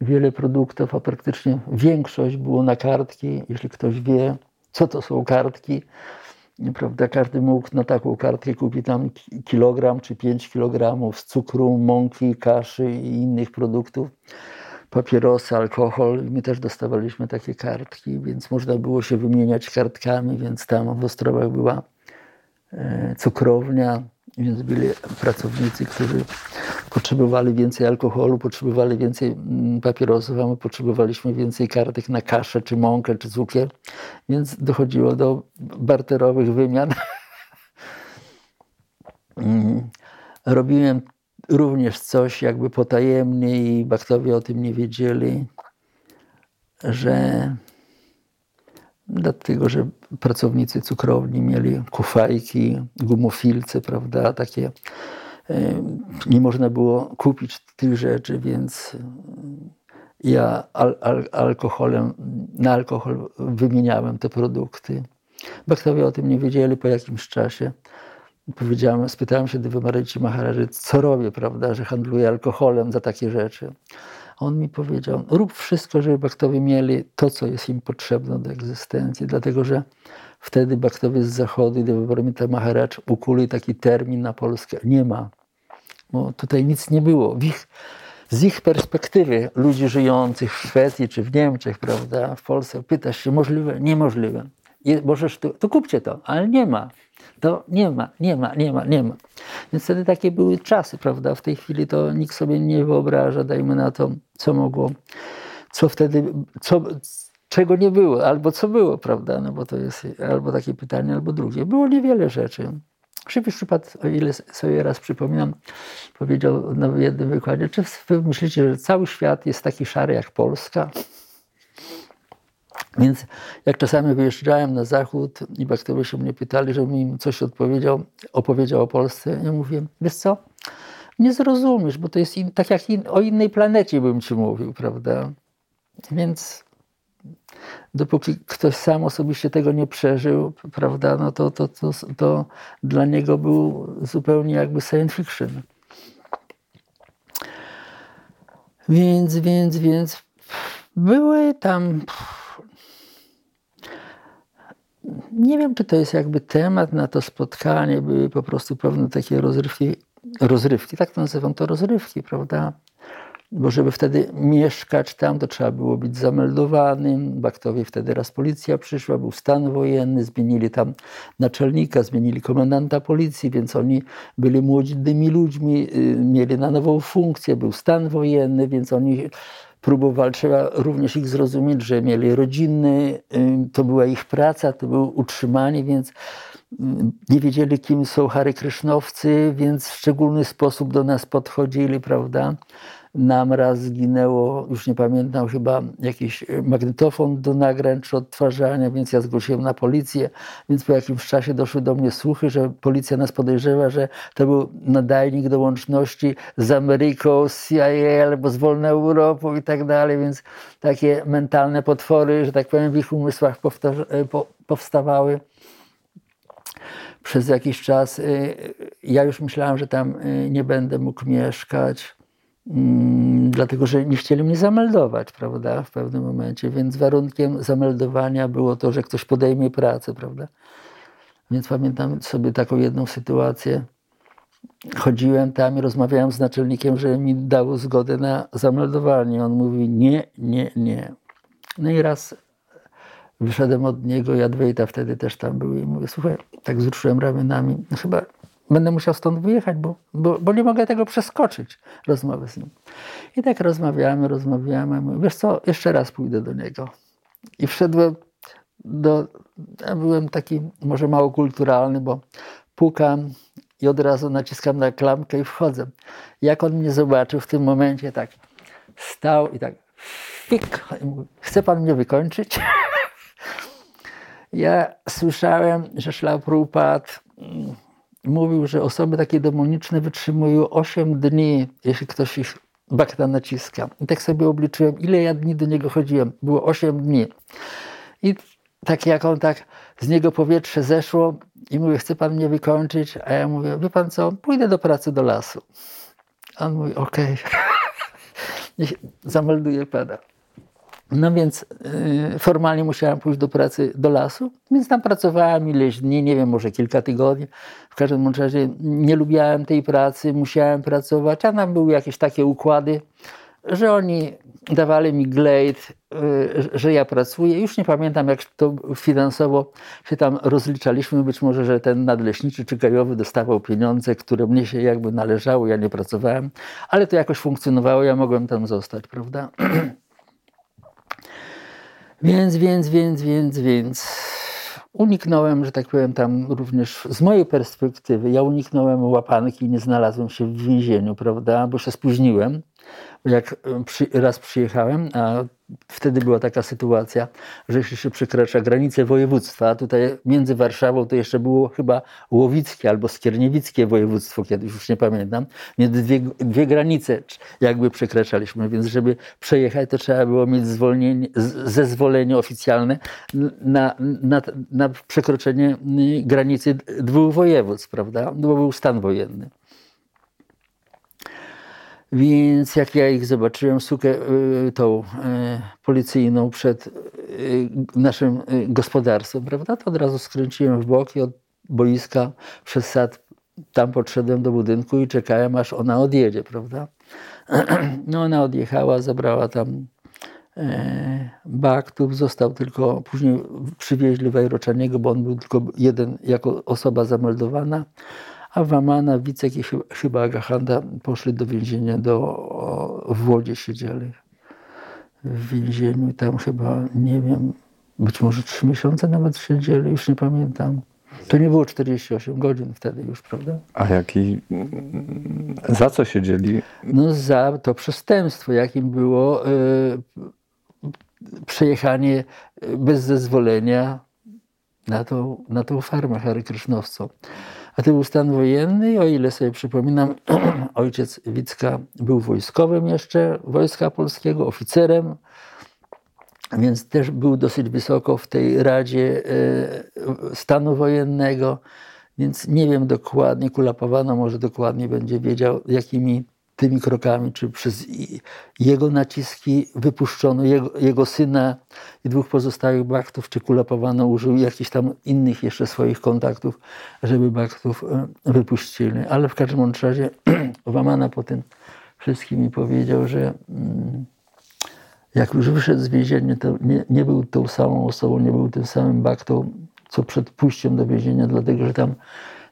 Speaker 1: Wiele produktów, a praktycznie większość było na kartki. Jeśli ktoś wie, co to są kartki, prawda, każdy mógł na taką kartkę kupić tam kilogram czy 5 kilogramów cukru, mąki, kaszy i innych produktów papierosy, alkohol. My też dostawaliśmy takie kartki, więc można było się wymieniać kartkami, więc tam w Ostrowach była e, cukrownia, więc byli pracownicy, którzy potrzebowali więcej alkoholu, potrzebowali więcej mm, papierosów, a my potrzebowaliśmy więcej kartek na kaszę, czy mąkę, czy cukier, więc dochodziło do barterowych wymian. [LAUGHS] Mm. Robiłem również coś jakby potajemnie i baktowie o tym nie wiedzieli, że dlatego, że pracownicy cukrowni mieli kufajki, gumofilce, prawda, takie nie można było kupić tych rzeczy, więc ja al, al, alkoholem, na alkohol wymieniałem te produkty. Baktowie o tym nie wiedzieli po jakimś czasie powiedziałem, spytałem się Dywy Maryci Maharaży, co robię, prawda, że handluję alkoholem za takie rzeczy. On mi powiedział, rób wszystko, żeby Baktowie mieli to, co jest im potrzebne do egzystencji, dlatego że wtedy Baktowie z zachodu i Dewabromita Maharaj ukuli taki termin na Polskę. Nie ma. Bo tutaj nic nie było. Ich, z ich perspektywy ludzi żyjących w Szwecji czy w Niemczech, prawda, w Polsce, pytasz się, możliwe? Niemożliwe. Możesz to, to kupcie to, ale nie ma. To nie ma, nie ma, nie ma, nie ma. Więc wtedy takie były czasy, prawda? W tej chwili to nikt sobie nie wyobraża, dajmy na to, co mogło, co wtedy, co, czego nie było, albo co było, prawda? No bo to jest albo takie pytanie, albo drugie. Było niewiele rzeczy. Krzywy przypadek, o ile sobie raz przypominam, powiedział na jednym wykładzie, czy wy myślicie, że cały świat jest taki szary jak Polska? Więc jak czasami wyjeżdżałem na zachód i się mnie pytali, żebym im coś odpowiedział, opowiedział o Polsce, ja mówię, wiesz co, nie zrozumiesz, bo to jest in, tak jak in, o innej planecie bym ci mówił, prawda? Więc dopóki ktoś sam osobiście tego nie przeżył, prawda, no to, to, to, to dla niego był zupełnie jakby science fiction. Więc, więc, więc były tam nie wiem, czy to jest jakby temat na to spotkanie, były po prostu pewne takie rozrywki, rozrywki, tak to nazywam to rozrywki, prawda? Bo żeby wtedy mieszkać tam, to trzeba było być zameldowanym. Baktowie wtedy raz policja przyszła, był stan wojenny, zmienili tam naczelnika, zmienili komendanta policji, więc oni byli młodymi ludźmi, y, mieli na nową funkcję, był stan wojenny, więc oni próbowali, trzeba również ich zrozumieć, że mieli rodziny, to była ich praca, to było utrzymanie, więc nie wiedzieli, kim są Hary Krysznowcy, więc w szczególny sposób do nas podchodzili, prawda? Nam raz zginęło, już nie pamiętam, chyba jakiś magnetofon do nagrań czy odtwarzania, więc ja zgłosiłem na policję, więc po jakimś czasie doszły do mnie słuchy, że policja nas podejrzewa, że to był nadajnik do łączności z Ameryką, z CIA albo z wolną Europą i tak dalej, więc takie mentalne potwory, że tak powiem, w ich umysłach powstawały przez jakiś czas. Ja już myślałem, że tam nie będę mógł mieszkać. Mm, dlatego że nie chcieli mnie zameldować, prawda, w pewnym momencie, więc warunkiem zameldowania było to, że ktoś podejmie pracę, prawda. Więc pamiętam sobie taką jedną sytuację. Chodziłem tam i rozmawiałem z naczelnikiem, że mi dał zgodę na zameldowanie. On mówi nie, nie, nie. No i raz wyszedłem od niego, Jadwejta wtedy też tam był i mówię, słuchaj, tak wzruszyłem ramionami, no chyba będę musiał stąd wyjechać, bo, bo, bo, nie mogę tego przeskoczyć, rozmowy z nim. I tak rozmawiamy, rozmawiamy. Mówię, wiesz co, jeszcze raz pójdę do niego. I wszedłem do... Ja byłem taki może mało kulturalny, bo pukam i od razu naciskam na klamkę i wchodzę. Jak on mnie zobaczył w tym momencie, tak stał i tak fik, mówi, chce pan mnie wykończyć? [LAUGHS] ja słyszałem, że szlał Prabhupada mówił, że osoby takie demoniczne wytrzymują 8 dni, jeśli ktoś ich bakta naciska. I tak sobie obliczyłem, ile ja dni do niego chodziłem. Było 8 dni. I tak jak on tak, z niego powietrze zeszło i mówi, chce pan mnie wykończyć? A ja mówię, wie pan co, pójdę do pracy do lasu. A on mówi, okej. [LAUGHS] Okay. Zamelduję pana. No więc y, formalnie musiałem pójść do pracy do lasu, więc tam pracowałem ileś dni, nie wiem, może kilka tygodni. W każdym razie nie lubiałem tej pracy, musiałem pracować, a tam były jakieś takie układy, że oni dawali mi glejt, y, że ja pracuję. Już nie pamiętam, jak to finansowo się tam rozliczaliśmy. Być może, że ten nadleśniczy czy gajowy dostawał pieniądze, które mnie się jakby należały, ja nie pracowałem, ale to jakoś funkcjonowało, ja mogłem tam zostać, prawda? [CLEARS THROAT] Więc, więc, więc, więc, więc uniknąłem, że tak powiem, tam również z mojej perspektywy, ja uniknąłem łapanki i nie znalazłem się w więzieniu, prawda, bo się spóźniłem jak e, przy, raz przyjechałem, a wtedy była taka sytuacja, że jeśli się przekracza granicę województwa, a tutaj między Warszawą to jeszcze było chyba Łowickie albo Skierniewickie województwo, kiedyś już nie pamiętam, między dwie, dwie granice jakby przekraczaliśmy, więc żeby przejechać to trzeba było mieć zwolnienie, zezwolenie oficjalne na, na, na przekroczenie granicy dwóch województw, prawda, bo był stan wojenny. Więc jak ja ich zobaczyłem, sukę y, tą y, policyjną przed y, naszym gospodarstwem, prawda, to od razu skręciłem w bok i od boiska przez sad tam podszedłem do budynku i czekałem, aż ona odjedzie, prawda. [CLEARS THROAT] No ona odjechała, zabrała tam e, baktów, został tylko, później przywieźli Wajroczaniego, bo on był tylko jeden jako osoba zameldowana, a Wamana, Wicek i chy- chyba Agahanda poszli do więzienia, do, w Łodzie siedzieli w więzieniu tam chyba, nie wiem, być może trzy miesiące nawet siedzieli, już nie pamiętam. To nie było 48 godzin wtedy już, prawda?
Speaker 3: A jaki, za co siedzieli?
Speaker 1: No za to przestępstwo, jakim było e, przejechanie bez zezwolenia na tą, na tą farmę Hary Krysznowcą. A to był stan wojenny i o ile sobie przypominam, [CLEARS THROAT] ojciec Wicka był wojskowym jeszcze, Wojska Polskiego, oficerem, więc też był dosyć wysoko w tej Radzie e, Stanu Wojennego, więc nie wiem dokładnie, Kulapawano może dokładnie będzie wiedział, jakimi tymi krokami, czy przez jego naciski wypuszczono jego, jego syna i dwóch pozostałych baktów, czy Kulapawano użył jakichś tam innych jeszcze swoich kontaktów, żeby baktów e, wypuścili. Ale w każdym razie [CLEARS THROAT] Wamana po tym wszystkim mi powiedział, że mm, jak już wyszedł z więzienia, to nie, nie był tą samą osobą, nie był tym samym baktą, co przed pójściem do więzienia, dlatego że tam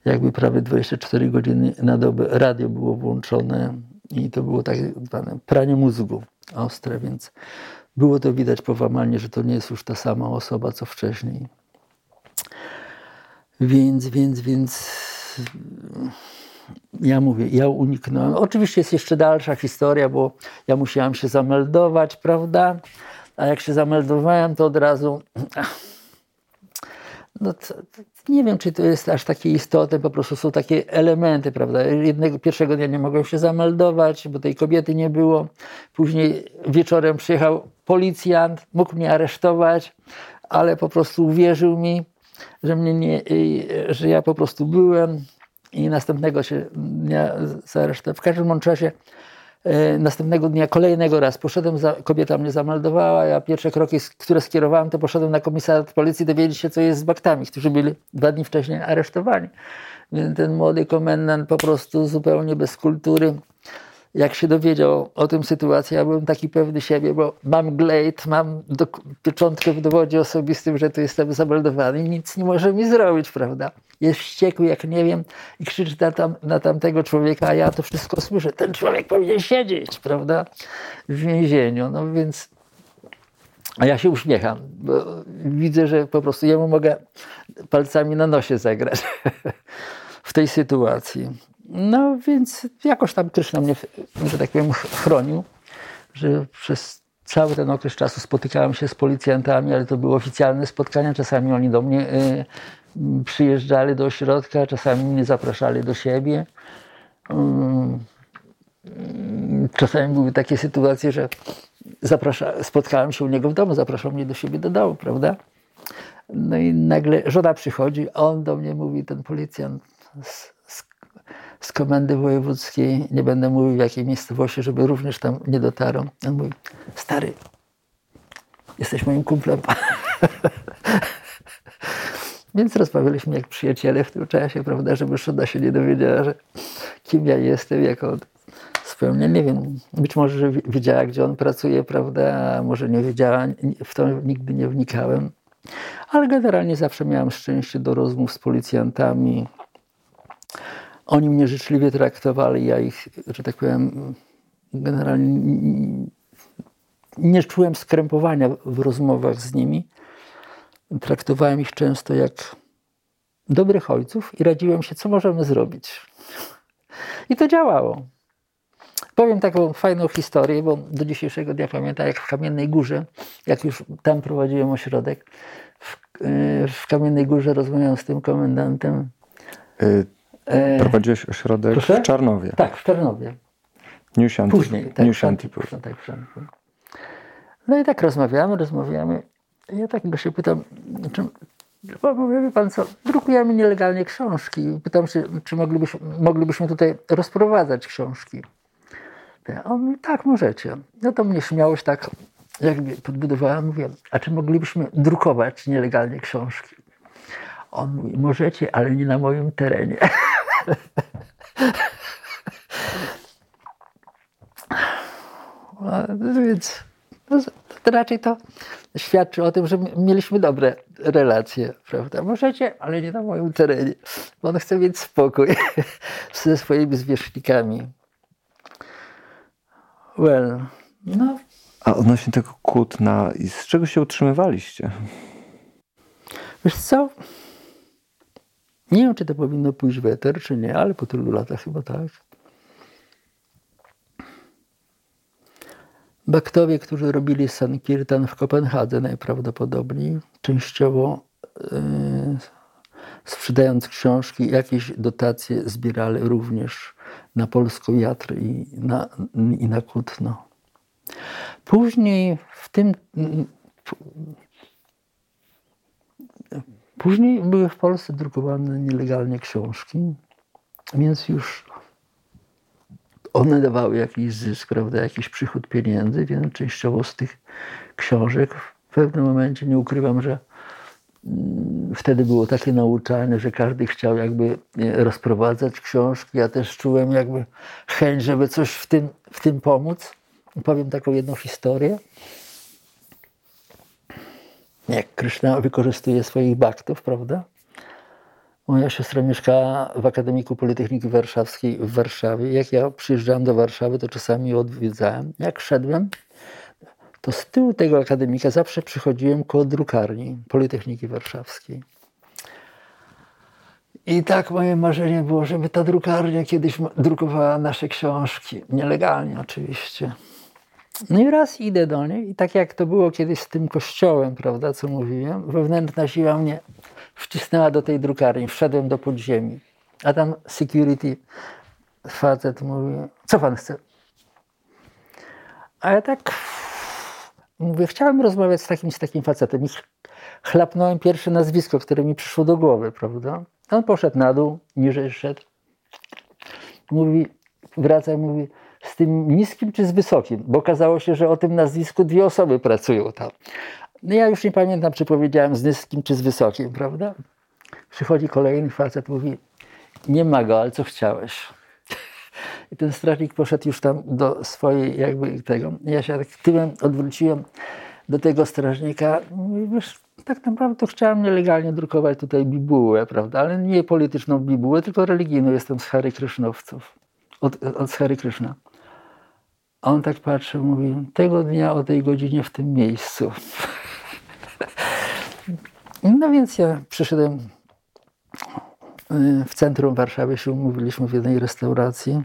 Speaker 1: jakby prawie 24 godziny na dobę radio było włączone i to było tak zwane pranie mózgu ostre, więc było to widać po Wamanie, że to nie jest już ta sama osoba, co wcześniej. Więc, więc, więc ja mówię, ja uniknąłem. Oczywiście jest jeszcze dalsza historia, bo ja musiałam się zameldować, prawda? A jak się zameldowałem, to od razu. [CLEARS THROAT] No to, nie wiem, czy to jest aż takie istotne, po prostu są takie elementy, prawda? Jednego, pierwszego dnia nie mogłem się zameldować, bo tej kobiety nie było. Później wieczorem przyjechał policjant, mógł mnie aresztować, ale po prostu uwierzył mi, że, mnie nie, y, że ja po prostu byłem i następnego dnia zaaresztowałem. W każdym razie następnego dnia, kolejnego raz poszedłem, za, kobieta mnie zameldowała, ja pierwsze kroki, które skierowałem, to poszedłem na komisariat policji dowiedzieć się, co jest z baktami, którzy byli dwa dni wcześniej aresztowani. Więc ten młody komendant po prostu zupełnie bez kultury, jak się dowiedział o tym sytuacji, ja byłem taki pewny siebie, bo mam glejt, mam do, pieczątkę w dowodzie osobistym, że tu jestem zameldowany i nic nie może mi zrobić, prawda? Jest wściekły, jak nie wiem, i krzyczy na, tam, na tamtego człowieka, a ja to wszystko słyszę. Ten człowiek powinien siedzieć, prawda? W więzieniu. No więc a ja się uśmiecham, bo widzę, że po prostu jemu mogę palcami na nosie zagrać [LAUGHS] w tej sytuacji. No więc jakoś tam Kryszna mnie, że tak powiem, chronił, że przez cały ten okres czasu spotykałem się z policjantami, ale to były oficjalne spotkania. Czasami oni do mnie y, przyjeżdżali do ośrodka, czasami mnie zapraszali do siebie. Mm, Czasami były takie sytuacje, że zaprasza, spotkałem się u niego w domu, zapraszał mnie do siebie do domu, prawda? No i nagle żona przychodzi, on do mnie mówi, ten policjant z, komendy wojewódzkiej, nie będę mówił w jakiej miejscowości, żeby również tam nie dotarł. On mówi, stary, jesteś moim kumplem. [LAUGHS] Więc rozmawialiśmy jak przyjaciele w tym czasie, prawda, żeby żona się nie dowiedziała, że kim ja jestem, jako spełnia. Nie wiem, być może, że wiedziała, gdzie on pracuje, prawda, może nie wiedziała, w to nigdy nie wnikałem. Ale generalnie zawsze miałem szczęście do rozmów z policjantami. Oni mnie życzliwie traktowali, ja ich, że tak powiem, generalnie nie czułem skrępowania w rozmowach z nimi. Traktowałem ich często jak dobrych ojców i radziłem się, co możemy zrobić. I to działało. Powiem taką fajną historię, bo do dzisiejszego dnia pamiętam, jak w Kamiennej Górze, jak już tam prowadziłem ośrodek, w, yy, w Kamiennej Górze rozmawiałem z tym komendantem. E,
Speaker 3: Prowadziłeś ośrodek
Speaker 1: proszę?
Speaker 3: w Czarnowie.
Speaker 1: tak, w Czarnowie.
Speaker 3: New.
Speaker 1: Później. Tak,
Speaker 3: New Shantipur.
Speaker 1: Tak, Szantypur. No i tak rozmawiamy, rozmawiamy. Ja tak go się pytam, czy, bo mówię, wie pan co, drukujemy nielegalnie książki. Pytam się, czy moglibyśmy, moglibyśmy tutaj rozprowadzać książki. te. On mówi, tak, możecie. No to mnie śmiałość tak jakby podbudowała. Mówię, a czy moglibyśmy drukować nielegalnie książki? On mówi, możecie, ale nie na moim terenie. [LAUGHS] No, więc no, to raczej to świadczy o tym, że mieliśmy dobre relacje, prawda? Możecie, ale nie na moim terenie. Bo on chce mieć spokój [LAUGHS] ze swoimi zwierzchnikami. Well, no.
Speaker 3: A odnośnie tego kłótna, z czego się utrzymywaliście?
Speaker 1: Wiesz co? Nie wiem, czy to powinno pójść w eter, czy nie, ale po tylu latach chyba tak. Baktowie, którzy robili Sankirtan w Kopenhadze najprawdopodobniej, częściowo yy, sprzedając książki, jakieś dotacje zbierali również na polską Jatrę i na, i na Kutno. Później w tym Później były w Polsce drukowane nielegalnie książki, więc już one dawały jakiś zysk, prawda, jakiś przychód pieniędzy, więc częściowo z tych książek w pewnym momencie, nie ukrywam, że mm, wtedy było takie nauczanie, że każdy chciał jakby rozprowadzać książki. Ja też czułem jakby chęć, żeby coś w tym, w tym pomóc. Powiem taką jedną historię jak Krishna wykorzystuje swoich baktów, prawda? Moja siostra mieszkała w Akademiku Politechniki Warszawskiej w Warszawie. Jak ja przyjeżdżałem do Warszawy, to czasami odwiedzałem. Jak szedłem, to z tyłu tego akademika zawsze przychodziłem koło drukarni Politechniki Warszawskiej. I tak moje marzenie było, żeby ta drukarnia kiedyś drukowała nasze książki. Nielegalnie oczywiście. No i raz idę do niej i tak jak to było kiedyś z tym kościołem, prawda, co mówiłem, wewnętrzna siła mnie wcisnęła do tej drukarni, wszedłem do podziemi, a tam security facet mówi, co pan chce? A ja tak mówię, chciałem rozmawiać z takim, z takim facetem i chlapnąłem pierwsze nazwisko, które mi przyszło do głowy, prawda? On poszedł na dół, niżej szedł, mówi, wraca i mówi, z tym niskim czy z wysokim, bo okazało się, że o tym nazwisku dwie osoby pracują tam. No ja już nie pamiętam, czy powiedziałem z niskim czy z wysokim, prawda? Przychodzi kolejny facet, mówi, nie ma go, ale co chciałeś? I ten strażnik poszedł już tam do swojej jakby tego. Ja się tak tyłem odwróciłem do tego strażnika. Mówi, wiesz, tak naprawdę to chciałem nielegalnie drukować tutaj bibułę, prawda? Ale nie polityczną bibułę, tylko religijną. Jestem z Hary Krysznowców. Od, od Hary Kryszna. A on tak patrzy, mówi, tego dnia o tej godzinie w tym miejscu. [LAUGHS] No więc ja przyszedłem y, w centrum Warszawy, się umówiliśmy w jednej restauracji.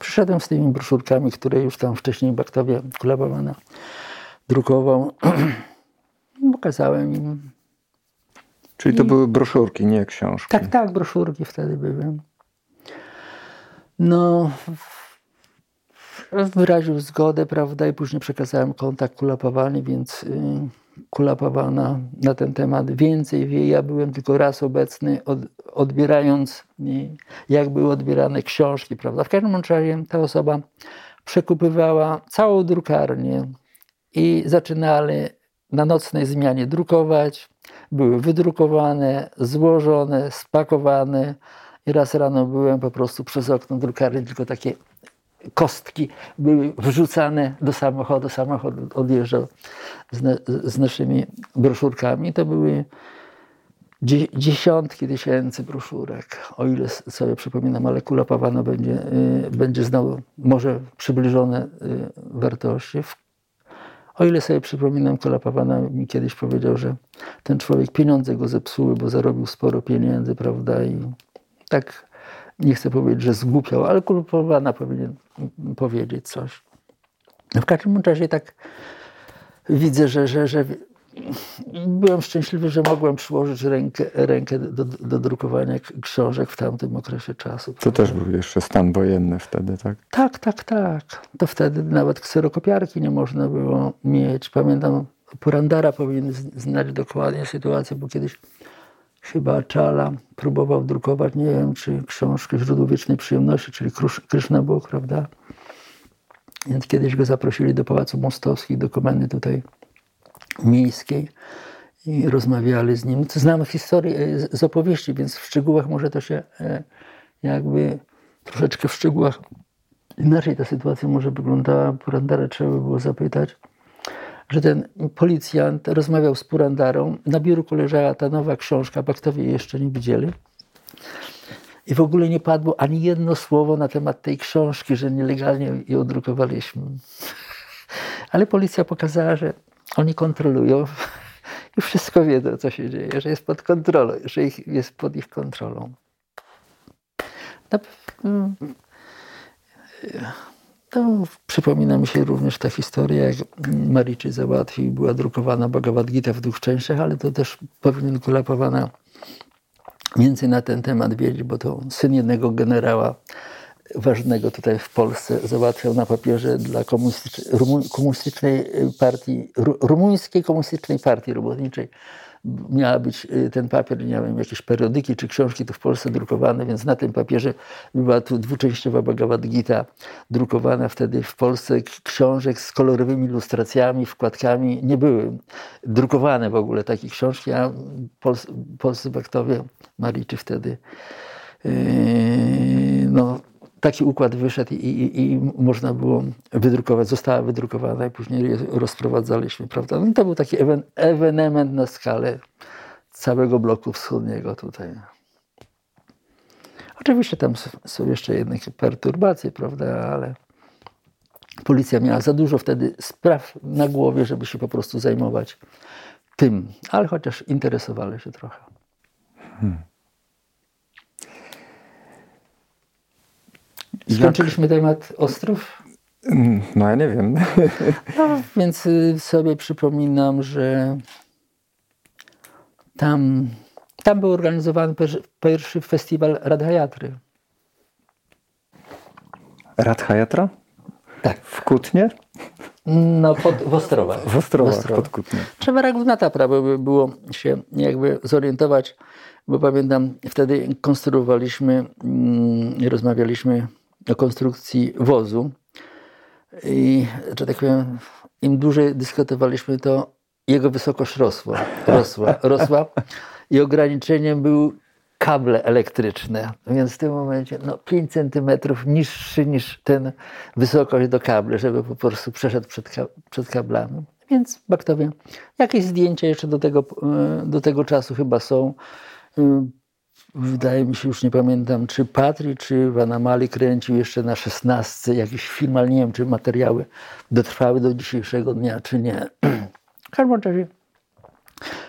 Speaker 1: Przyszedłem z tymi broszurkami, które już tam wcześniej Baktowie Kulabowana drukował. [CLEARS THROAT] Pokazałem im.
Speaker 3: Czyli to I... były broszurki, nie książki?
Speaker 1: Tak, tak, broszurki wtedy były. No, wyraził zgodę, prawda, i później przekazałem kontakt Kulapawany, więc y, Kulapawana na ten temat więcej wie. Ja byłem tylko raz obecny, od, odbierając, jak były odbierane książki, prawda. W każdym razie ta osoba przekupywała całą drukarnię i zaczynali na nocnej zmianie drukować. Były wydrukowane, złożone, spakowane. I raz rano byłem po prostu przez okno drukarni, tylko takie kostki były wrzucane do samochodu. Samochód odjeżdżał z, z naszymi broszurkami. To były dziesiątki tysięcy broszurek, o ile sobie przypominam, ale kula Pawana będzie, y, będzie znowu może przybliżone y, wartości. O ile sobie przypominam, Kula Pawana mi kiedyś powiedział, że ten człowiek pieniądze go zepsuły, bo zarobił sporo pieniędzy, prawda, i tak nie chcę powiedzieć, że zgłupiał, ale kulpowana powinien powiedzieć coś. W każdym razie tak widzę, że, że, że byłem szczęśliwy, że mogłem przyłożyć rękę, rękę do, do drukowania książek w tamtym okresie czasu.
Speaker 3: To też był jeszcze stan wojenny wtedy, tak?
Speaker 1: Tak, tak, tak. To wtedy nawet kserokopiarki nie można było mieć. Pamiętam, Purandara powinien znać dokładnie sytuację, bo kiedyś chyba Czala próbował drukować, nie wiem, czy książkę Źródło Wiecznej Przyjemności, czyli Krishna Bóg, prawda? Więc kiedyś go zaprosili do Pałacu Mostowskich, do komendy tutaj miejskiej i rozmawiali z nim. Znamy historię e, z opowieści, więc w szczegółach może to się e, jakby troszeczkę w szczegółach inaczej ta sytuacja może wyglądała. Purandara trzeba by było zapytać, że ten policjant rozmawiał z Purandarą. Na biurku leżała ta nowa książka, baktowie jeszcze nie widzieli. I w ogóle nie padło ani jedno słowo na temat tej książki, że nielegalnie ją drukowaliśmy. [LAUGHS] Ale policja pokazała, że oni kontrolują [LAUGHS] i wszystko wiedzą, co się dzieje, że jest pod kontrolą, że ich, jest pod ich kontrolą. No, to przypomina mi się również ta historia, jak Mariczy załatwił, była drukowana Bhagavad Gita w dwóch częściach, ale to też powinien Kulapowana więcej na ten temat wiedzieć, bo to syn jednego generała ważnego tutaj w Polsce załatwiał na papierze dla komunistycznej partii, rumuńskiej komunistycznej partii robotniczej. Miała być y, ten papier, nie wiem, jakieś periodyki czy książki tu w Polsce drukowane, więc na tym papierze była tu dwuczęściowa Bhagavad Gita drukowana wtedy w Polsce. Książek z kolorowymi ilustracjami, wkładkami nie były drukowane w ogóle takie książki, a polscy baktowie Mariczy wtedy yy, no, taki układ wyszedł i, i, i, można było wydrukować, została wydrukowana i później rozprowadzaliśmy, prawda? No to był taki ewen, ewenement na skalę całego bloku wschodniego tutaj. Oczywiście tam są jeszcze jednak perturbacje, prawda, ale policja miała za dużo wtedy spraw na głowie, żeby się po prostu zajmować tym, ale chociaż interesowali się trochę. Hmm. Skończyliśmy Jak... temat Ostrów?
Speaker 3: No ja nie wiem. [LAUGHS]
Speaker 1: No, więc y, sobie przypominam, że tam, tam był organizowany pierwszy festiwal Radhayatry.
Speaker 3: Radhayatra?
Speaker 1: Tak.
Speaker 3: W Kutnie?
Speaker 1: No, pod, w Ostrowach.
Speaker 3: W Ostrowach, w pod Kutnie.
Speaker 1: Trzeba Ragnata prawo by było się jakby zorientować, bo pamiętam, wtedy konstruowaliśmy i mm, rozmawialiśmy konstrukcji wozu. I, że tak powiem, im dłużej dyskutowaliśmy, to jego wysokość rosła, rosła, rosła i ograniczeniem był kable elektryczne. Więc w tym momencie no, 5 centymetrów niższy niż ten wysokość do kable, żeby po prostu przeszedł przed, przed kablami. Więc baktowie, jakieś zdjęcia jeszcze do tego, do tego czasu chyba są. Wydaje mi się, już nie pamiętam, czy Patri, czy Vanamali kręcił jeszcze na szesnastce jakiś film, ale nie wiem, czy materiały dotrwały do dzisiejszego dnia, czy nie. W każdym razie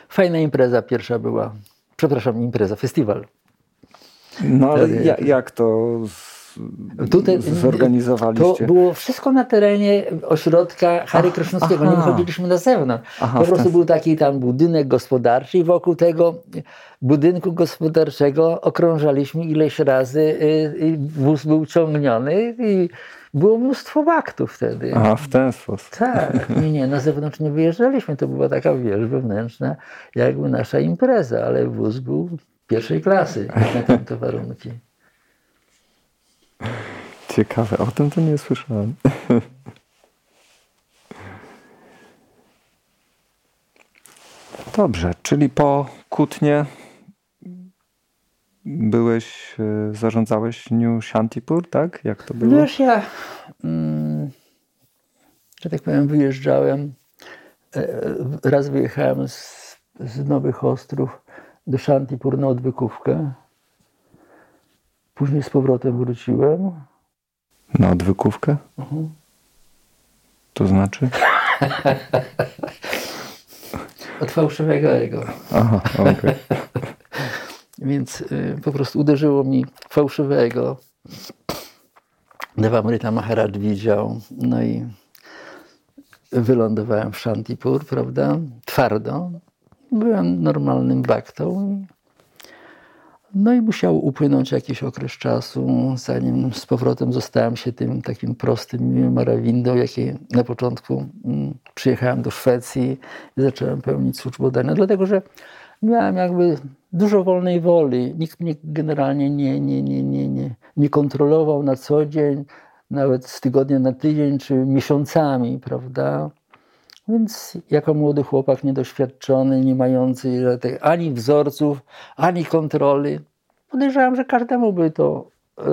Speaker 1: fajna impreza pierwsza była. Przepraszam, impreza, festiwal.
Speaker 3: No ale jak, jak to Tutaj, zorganizowaliście?
Speaker 1: To było wszystko na terenie ośrodka Harry Krasznowskiego. Nie wychodziliśmy na zewnątrz. Aha, po prostu był taki tam budynek gospodarczy i wokół tego budynku gospodarczego okrążaliśmy ileś razy. Y, wóz był ciągniony i było mnóstwo waktów wtedy.
Speaker 3: A, w ten sposób.
Speaker 1: Tak. Nie, nie, na zewnątrz nie wyjeżdżaliśmy. To była taka wież wewnętrzna, jakby nasza impreza, ale wóz był pierwszej klasy na tamte warunki.
Speaker 3: Ciekawe, o tym to nie słyszałem. Dobrze, czyli po Kutnie byłeś, e, zarządzałeś New Shantipur, tak? Jak to było?
Speaker 1: Wiesz, ja, mm, że tak powiem, wyjeżdżałem. E, raz wyjechałem z, z Nowych Ostrów do Shantipur na odwykówkę. Później z powrotem wróciłem.
Speaker 3: Na odwykówkę? Mhm. To znaczy? [LAUGHS]
Speaker 1: Od fałszywego ego.
Speaker 3: Aha, okej. Okay. [LAUGHS]
Speaker 1: Więc y, po prostu uderzyło mi fałszywego. Devamrita Maharaj widział. No i wylądowałem w Shantipur, prawda? Twardo. Byłem normalnym baktą no i musiał upłynąć jakiś okres czasu, zanim z powrotem zostałem się tym takim prostym, miłym Arawindą, jaki na początku mm, przyjechałem do Szwecji i zacząłem pełnić służbę dania, dlatego że miałem jakby dużo wolnej woli. Nikt mnie generalnie nie, nie, nie, nie, nie, nie kontrolował na co dzień. nawet z tygodnia na tydzień, czy miesiącami, prawda? Więc jako młody chłopak niedoświadczony, nie mający ani wzorców, ani kontroli, podejrzewam, że każdemu by to y,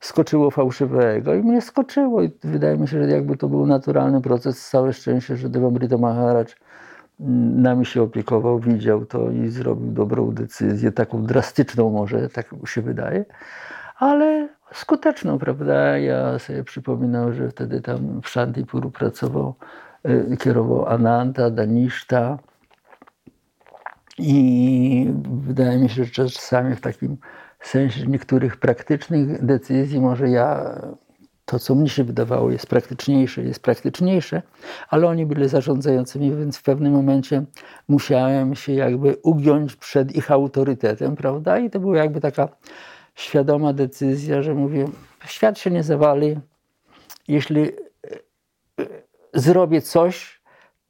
Speaker 1: skoczyło fałszywego. I mnie skoczyło. I wydaje mi się, że jakby to był naturalny proces, całe szczęście, że Devamrita Maharaj mm, nami się opiekował, widział to i zrobił dobrą decyzję, taką drastyczną może, tak się wydaje, ale skuteczną, prawda? Ja sobie przypominam, że wtedy tam w Shantipuru pracował, kierował Ananta, Danishta i wydaje mi się, że czasami w takim sensie niektórych praktycznych decyzji może ja to, co mnie się wydawało, jest praktyczniejsze, jest praktyczniejsze, ale oni byli zarządzającymi, więc w pewnym momencie musiałem się jakby ugiąć przed ich autorytetem, prawda? I to była jakby taka świadoma decyzja, że mówię, świat się nie zawali, jeśli zrobię coś,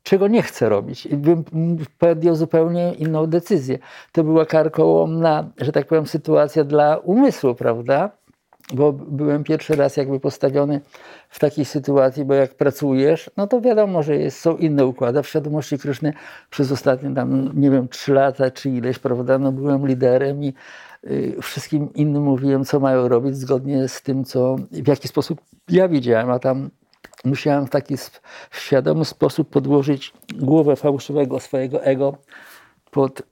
Speaker 1: czego nie chcę robić. I bym podjął zupełnie inną decyzję. To była karkołomna, że tak powiem, sytuacja dla umysłu, prawda? Bo byłem pierwszy raz jakby postawiony w takiej sytuacji, bo jak pracujesz, no to wiadomo, że jest, są inne układy. W świadomości Kryszny przez ostatnie tam, nie wiem, trzy lata czy ileś, prawda, no byłem liderem i y, wszystkim innym mówiłem, co mają robić zgodnie z tym, co, w jaki sposób ja widziałem, a tam musiałem w taki świadomy sposób podłożyć głowę fałszywego swojego ego pod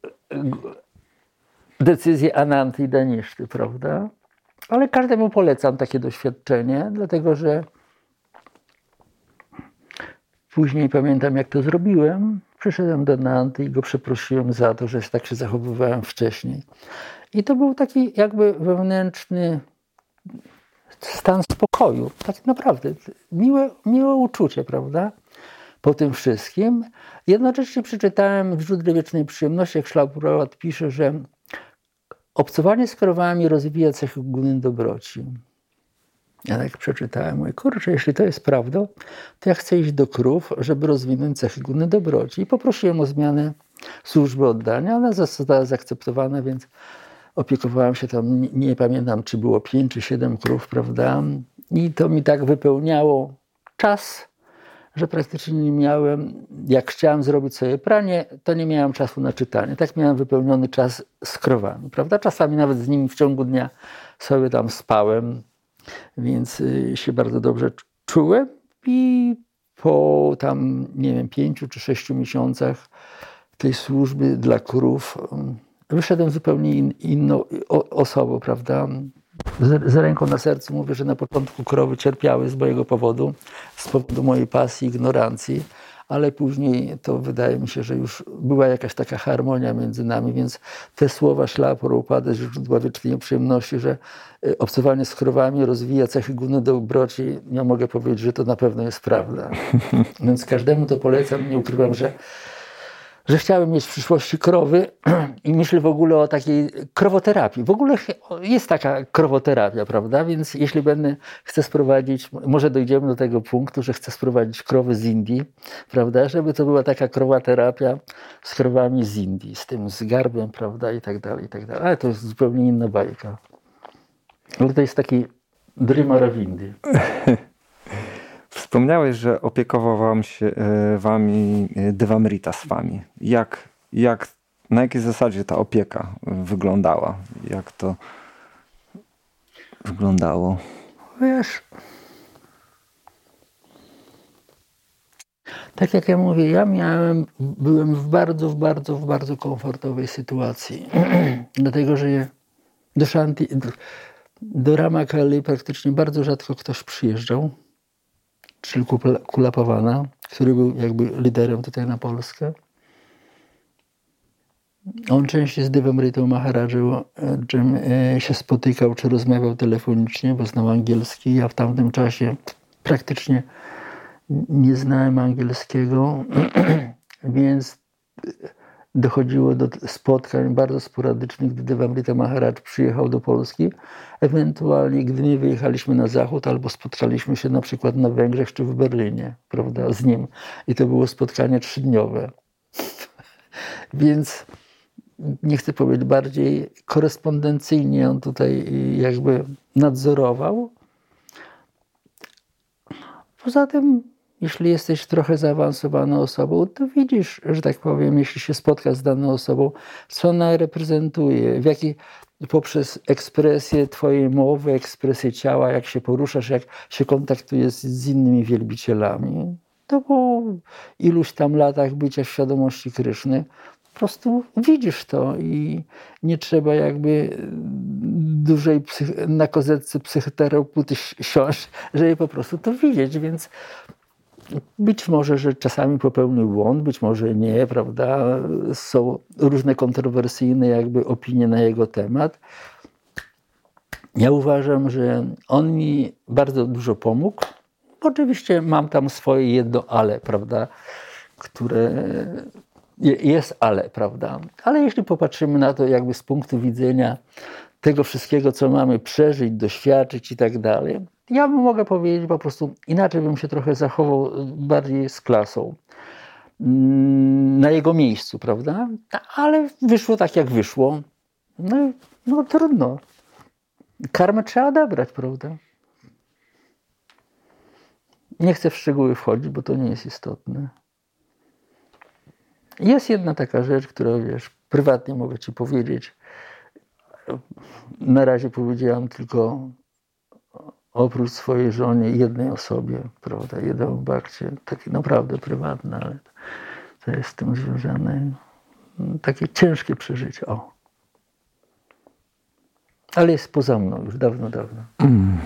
Speaker 1: decyzję Ananty i Daniszty, prawda? Ale każdemu polecam takie doświadczenie, dlatego że później pamiętam, jak to zrobiłem. Przyszedłem do Nanty i go przeprosiłem za to, że tak się zachowywałem wcześniej. I to był taki jakby wewnętrzny stan spokoju. Tak naprawdę. Miłe, miłe uczucie, prawda? Po tym wszystkim. Jednocześnie przeczytałem w źródle wiecznej przyjemności, jak Szlapurałat pisze, że obcowanie z krowami rozwija cechy guny dobroci. Ja tak przeczytałem, mówię, kurczę, jeśli to jest prawdą, to ja chcę iść do krów, żeby rozwinąć cechy guny dobroci. I poprosiłem o zmianę służby oddania. Ona została zaakceptowana, więc opiekowałem się tam, nie, pamiętam, czy było pięć czy siedem krów, prawda? I to mi tak wypełniało czas, że praktycznie nie miałem, jak chciałem zrobić sobie pranie, to nie miałem czasu na czytanie. Tak miałem wypełniony czas z krowami, prawda? Czasami nawet z nimi w ciągu dnia sobie tam spałem, więc y, się bardzo dobrze czułem i po tam, nie wiem, pięciu czy sześciu miesiącach tej służby dla krów wyszedłem zupełnie in, inną osobą, prawda? Z, z, ręką na sercu mówię, że na początku krowy cierpiały z mojego powodu, z powodu mojej pasji, ignorancji, ale później to wydaje mi się, że już była jakaś taka harmonia między nami, więc te słowa szlapo upady źródła wiecznej przyjemności, że y, obcowanie z krowami rozwija cechy guny dobroci, ja mogę powiedzieć, że to na pewno jest prawda. [LAUGHS] Więc każdemu to polecam, nie ukrywam, że że chciałem mieć w przyszłości krowy [CLEARS THROAT] i myślę w ogóle o takiej krowoterapii. W ogóle jest taka krowoterapia, prawda? Więc jeśli będę, chcę sprowadzić, może dojdziemy do tego punktu, że chcę sprowadzić krowy z Indii, prawda? Żeby to była taka krowoterapia z krowami z Indii, z tym z garbem, prawda? I tak dalej, i tak dalej. Ale to jest zupełnie inna bajka. Ale to jest taki Dream Aravindi. [LAUGHS]
Speaker 3: Wspomniałeś, że opiekował wam się, e, wami e, Devamrita z wami. Jak, jak, na jakiej zasadzie ta opieka wyglądała? Jak to wyglądało?
Speaker 1: Wiesz, tak jak ja mówię, ja miałem, byłem w bardzo, w bardzo, w bardzo komfortowej sytuacji. [CLEARS THROAT] Dlatego, że do Shanti, do, do Ramakali praktycznie bardzo rzadko ktoś przyjeżdżał czyli Kulapowana, który był jakby liderem tutaj na Polskę. On częściej z Devamritą Maharadżą czym e, się spotykał, czy rozmawiał telefonicznie, bo znał angielski. Ja w tamtym czasie praktycznie nie znałem angielskiego, [CLEARS THROAT] więc dochodziło do spotkań bardzo sporadycznych, gdy Devamrita Maharaj przyjechał do Polski. Ewentualnie, gdy nie wyjechaliśmy na zachód, albo spotkaliśmy się na przykład na Węgrzech czy w Berlinie, prawda, z nim. I to było spotkanie trzydniowe. [LAUGHS] Więc nie chcę powiedzieć bardziej korespondencyjnie on tutaj jakby nadzorował, Poza tym, jeśli jesteś trochę zaawansowaną osobą, to widzisz, że tak powiem, jeśli się spotkasz z daną osobą, co ona reprezentuje, w jaki, poprzez ekspresję Twojej mowy, ekspresję ciała, jak się poruszasz, jak się kontaktujesz z innymi wielbicielami. To po iluś tam latach bycia w świadomości Kryszny, po prostu widzisz to i nie trzeba jakby dużej psych- na kozetce psychoterapeuty siąść, żeby po prostu to widzieć, więc być może, że czasami popełnił błąd, być może nie, prawda? Są różne kontrowersyjne jakby opinie na jego temat. Ja uważam, że on mi bardzo dużo pomógł. Oczywiście mam tam swoje jedno ale, prawda, które jest ale, prawda. Ale jeśli popatrzymy na to jakby z punktu widzenia tego wszystkiego, co mamy przeżyć, doświadczyć i tak dalej, ja mogę powiedzieć po prostu inaczej bym się trochę zachował bardziej z klasą mm, na jego miejscu, prawda? Ale wyszło tak, jak wyszło. No, no trudno. Karmę trzeba odebrać, prawda? Nie chcę w szczegóły wchodzić, bo to nie jest istotne. Jest jedna taka rzecz, która wiesz, prywatnie mogę ci powiedzieć. Na razie powiedziałam tylko oprócz swojej żonie jednej osobie, prawda, jedną bakcie, takie naprawdę prywatne, ale to jest z tym związane takie ciężkie przeżycie. O. Ale jest poza mną już dawno, dawno. Mm.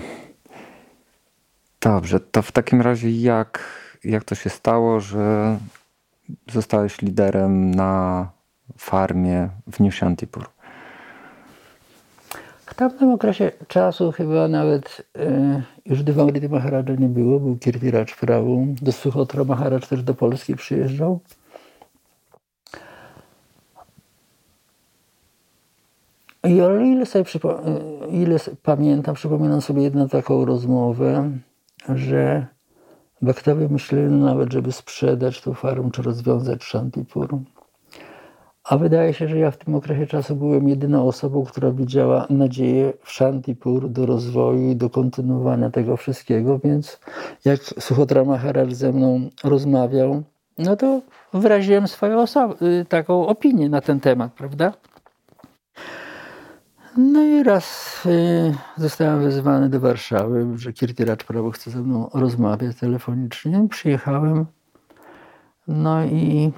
Speaker 3: Dobrze, to w takim razie jak, jak to się stało, że zostałeś liderem na farmie w New Shantipur?
Speaker 1: W tamtym okresie czasu chyba nawet e, już Devangrity Maharaja nie było, był Kirtiraj Prawu. Do Suchotra Maharaj też do Polski przyjeżdżał. I o ile, sobie e, ile pamiętam, przypominam sobie jedną taką rozmowę, że Baktowie myśleli nawet, żeby sprzedać tą farmę, czy rozwiązać Shantipur. A wydaje się, że ja w tym okresie czasu byłem jedyną osobą, która widziała nadzieję w Shantipur do rozwoju i do kontynuowania tego wszystkiego, więc jak Suchotra Maharaj ze mną rozmawiał, no to wyraziłem swoją y, taką opinię na ten temat, prawda? No i raz y, zostałem wezwany do Warszawy, że Kirtiracz Prawo chce ze mną rozmawiać telefonicznie. Przyjechałem, no i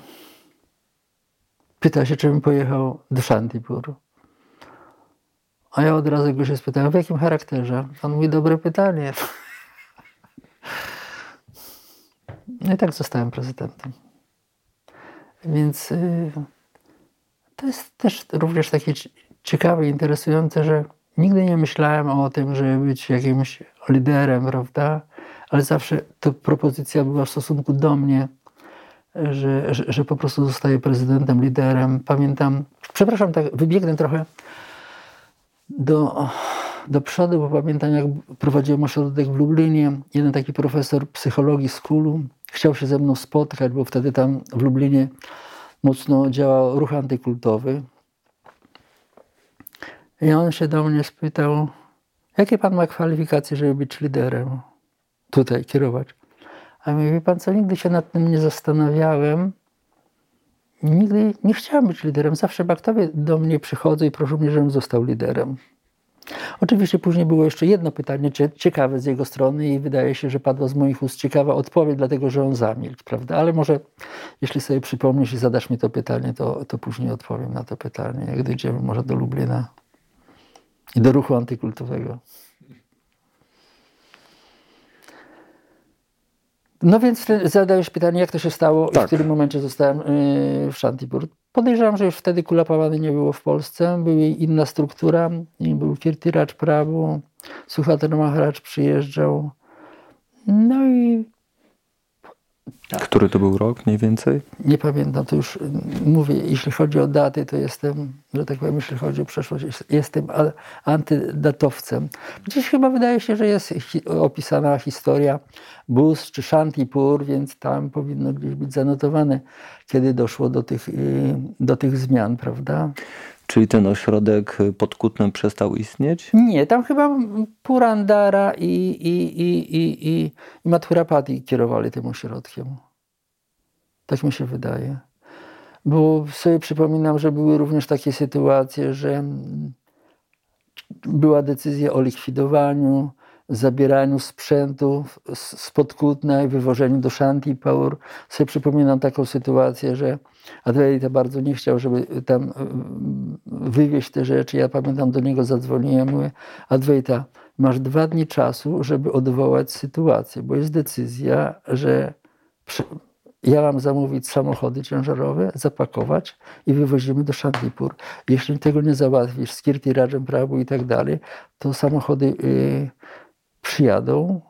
Speaker 1: pyta się, czy bym pojechał do Shantipur. A ja od razu go się spytałem, w jakim charakterze? On mówi, dobre pytanie. [LAUGHS] No i tak zostałem prezydentem. Więc y, to jest też również takie ciekawe, interesujące, że nigdy nie myślałem o tym, żeby być jakimś liderem, prawda? Ale zawsze ta propozycja była w stosunku do mnie że, że, że po prostu zostaje prezydentem, liderem. Pamiętam, przepraszam, tak wybiegnę trochę do, do przodu, bo pamiętam, jak prowadziłem ośrodek w Lublinie. Jeden taki profesor psychologii z Kulu chciał się ze mną spotkać, bo wtedy tam w Lublinie mocno działał ruch antykultowy. I on się do mnie spytał, jakie pan ma kwalifikacje, żeby być liderem? Tutaj kierować. A mówi, wie pan co, nigdy się nad tym nie zastanawiałem. Nigdy nie chciałem być liderem. Zawsze baktowie do mnie przychodzą i proszą mnie, żebym został liderem. Oczywiście później było jeszcze jedno pytanie, ciekawe z jego strony i wydaje się, że padła z moich ust ciekawa odpowiedź, dlatego że on zamilkł, prawda? Ale może jeśli sobie przypomnisz i zadasz mi to pytanie, to, to później odpowiem na to pytanie, jak dojdziemy może do Lublina i do ruchu antykultowego. No więc zadajesz pytanie, jak to się stało tak. i w którym momencie zostałem y, w Shantipur. Podejrzewam, że już wtedy Kulapawany nie było w Polsce, była inna struktura, był Kirtiracz Prabu, Suchatar Maharaj przyjeżdżał. No i
Speaker 3: tak. Który to był rok mniej więcej?
Speaker 1: Nie pamiętam, to już mówię, jeśli chodzi o daty, to jestem, że tak powiem, jeśli chodzi o przeszłość, jestem antydatowcem. Dziś chyba wydaje się, że jest opisana historia Bus czy Shantipur, więc tam powinno gdzieś być zanotowane, kiedy doszło do tych, y, do tych zmian, prawda?
Speaker 3: Czyli ten ośrodek pod Kutnem przestał istnieć?
Speaker 1: Nie, tam chyba Purandara i, i, i, i, i, i kierowali tym ośrodkiem. Tak mi się wydaje. Bo sobie przypominam, że były również takie sytuacje, że była decyzja o likwidowaniu, zabieraniu sprzętu spod Kutna i wywożeniu do Shantipur. Sobie przypominam taką sytuację, że Adwaita bardzo nie chciał, żeby tam e, wywieźć te rzeczy. Ja pamiętam, do niego zadzwoniłem, mówię, Adwaita, masz dwa dni czasu, żeby odwołać sytuację, bo jest decyzja, że ja mam zamówić samochody ciężarowe, zapakować i wywozimy do Shantipur. Jeśli tego nie załatwisz z Kirti Rajem Prabhu i tak dalej, to samochody y, przyjadą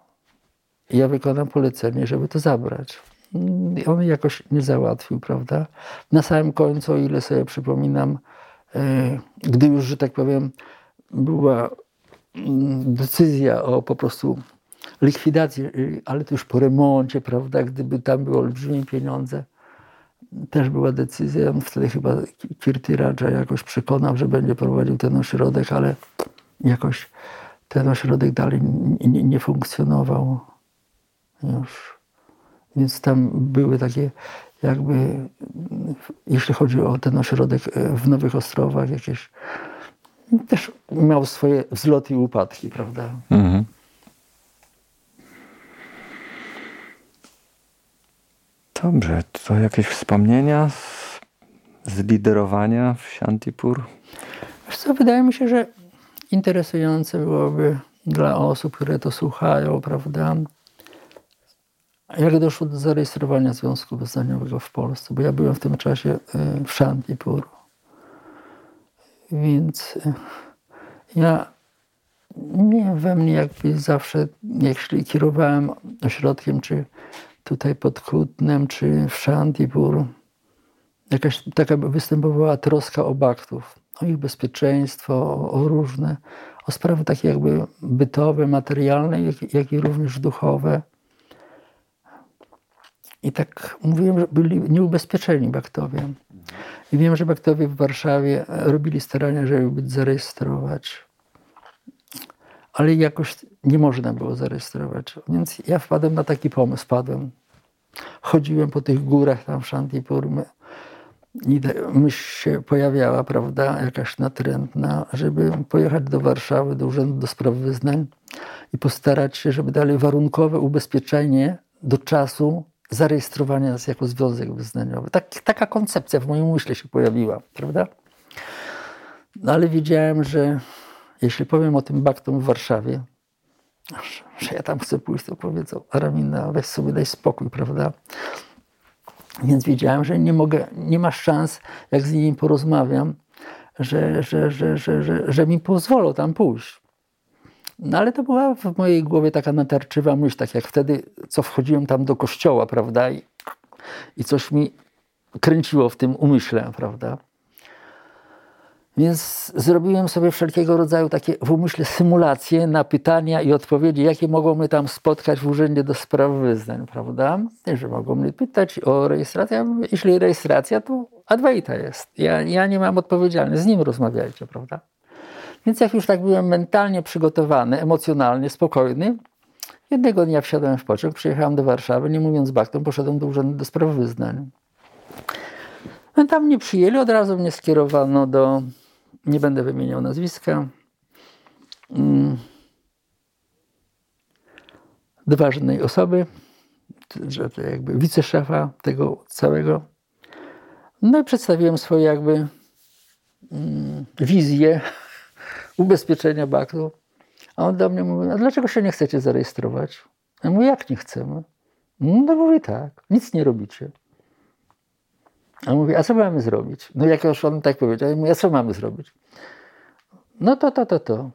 Speaker 1: i ja wykonam polecenie, żeby to zabrać. I on jakoś nie załatwił, prawda? Na samym końcu, o ile sobie przypominam, y, gdy już, że tak powiem, była mm, decyzja o po prostu likwidację, y, ale to już po remoncie, prawda, gdyby tam były olbrzymie pieniądze, też była decyzja, wtedy chyba Kirti Raja jakoś przekonał, że będzie prowadził ten ośrodek, ale jakoś ten ośrodek dalej nie, nie funkcjonował już. Więc tam były takie jakby, jeśli chodzi o ten ośrodek e, w Nowych Ostrowach, jakieś też miał swoje wzloty i upadki, prawda? Mhm.
Speaker 3: Dobrze, to jakieś wspomnienia z, z liderowania w Shantipur?
Speaker 1: Wiesz co, wydaje mi się, że interesujące byłoby dla osób, które to słuchają, prawda? Jak doszło do zarejestrowania Związku Wyznaniowego w Polsce? Bo ja byłem w tym czasie y, w Shantipur. Więc y, ja nie we mnie jakby zawsze, jeśli kierowałem ośrodkiem, czy tutaj pod Kutnem czy w Shantipur jakaś taka występowała troska o baktów, o ich bezpieczeństwo, o, różne, o sprawy takie jakby bytowe, materialne, jak, jak i również duchowe. I tak mówiłem, że byli nieubezpieczeni baktowie. I wiem, że baktowie w Warszawie robili starania, żeby być zarejestrować ale jakoś nie można było zarejestrować. Więc ja wpadłem na taki pomysł, wpadłem. Chodziłem po tych górach tam w Shantipur i myśl się pojawiała, prawda, jakaś natrętna, żeby pojechać do Warszawy, do Urzędu do Spraw Wyznań i postarać się, żeby dali warunkowe ubezpieczenie do czasu zarejestrowania nas jako związek wyznaniowy. Tak, taka koncepcja w moim umyśle się pojawiła, prawda? No ale wiedziałem, że jeśli powiem o tym baktom w Warszawie, że ja tam chcę pójść, to powiedzą, Aramina, weź sobie daj spokój, prawda? Więc wiedziałem, że nie mogę, nie ma szans, jak z nimi porozmawiam, że, że, że, że, że, że mi pozwolą tam pójść. No ale to była w mojej głowie taka natarczywa myśl, tak jak wtedy, co wchodziłem tam do kościoła, prawda? I, i coś mi kręciło w tym umyśle, prawda? Więc zrobiłem sobie wszelkiego rodzaju takie w umyśle symulacje na pytania i odpowiedzi, jakie mogą mnie tam spotkać w Urzędzie do Spraw Wyznań, prawda? Że mogą mnie pytać o rejestrację. Jeśli rejestracja, to Adwaita jest. Ja, ja nie mam odpowiedzialności, z nim rozmawiajcie, prawda? Więc jak już tak byłem mentalnie przygotowany, emocjonalnie, spokojny, jednego dnia wsiadłem w pociąg, przyjechałem do Warszawy, nie mówiąc baktom, poszedłem do Urzędu do Spraw Wyznań. No, tam mnie przyjęli, od razu mnie skierowano do nie będę wymieniał nazwiska, mm. do ważnej osoby, że to jakby wiceszefa tego całego. No i przedstawiłem swoje jakby mm, wizję [LAUGHS] ubezpieczenia baktu. A on do mnie mówi, a dlaczego się nie chcecie zarejestrować? Ja mówię, jak nie chcemy? No mówi tak, nic nie robicie. A on mówi, a co mamy zrobić? No jak już on tak powiedział, ja mówię, a co mamy zrobić? No to, to, to, to.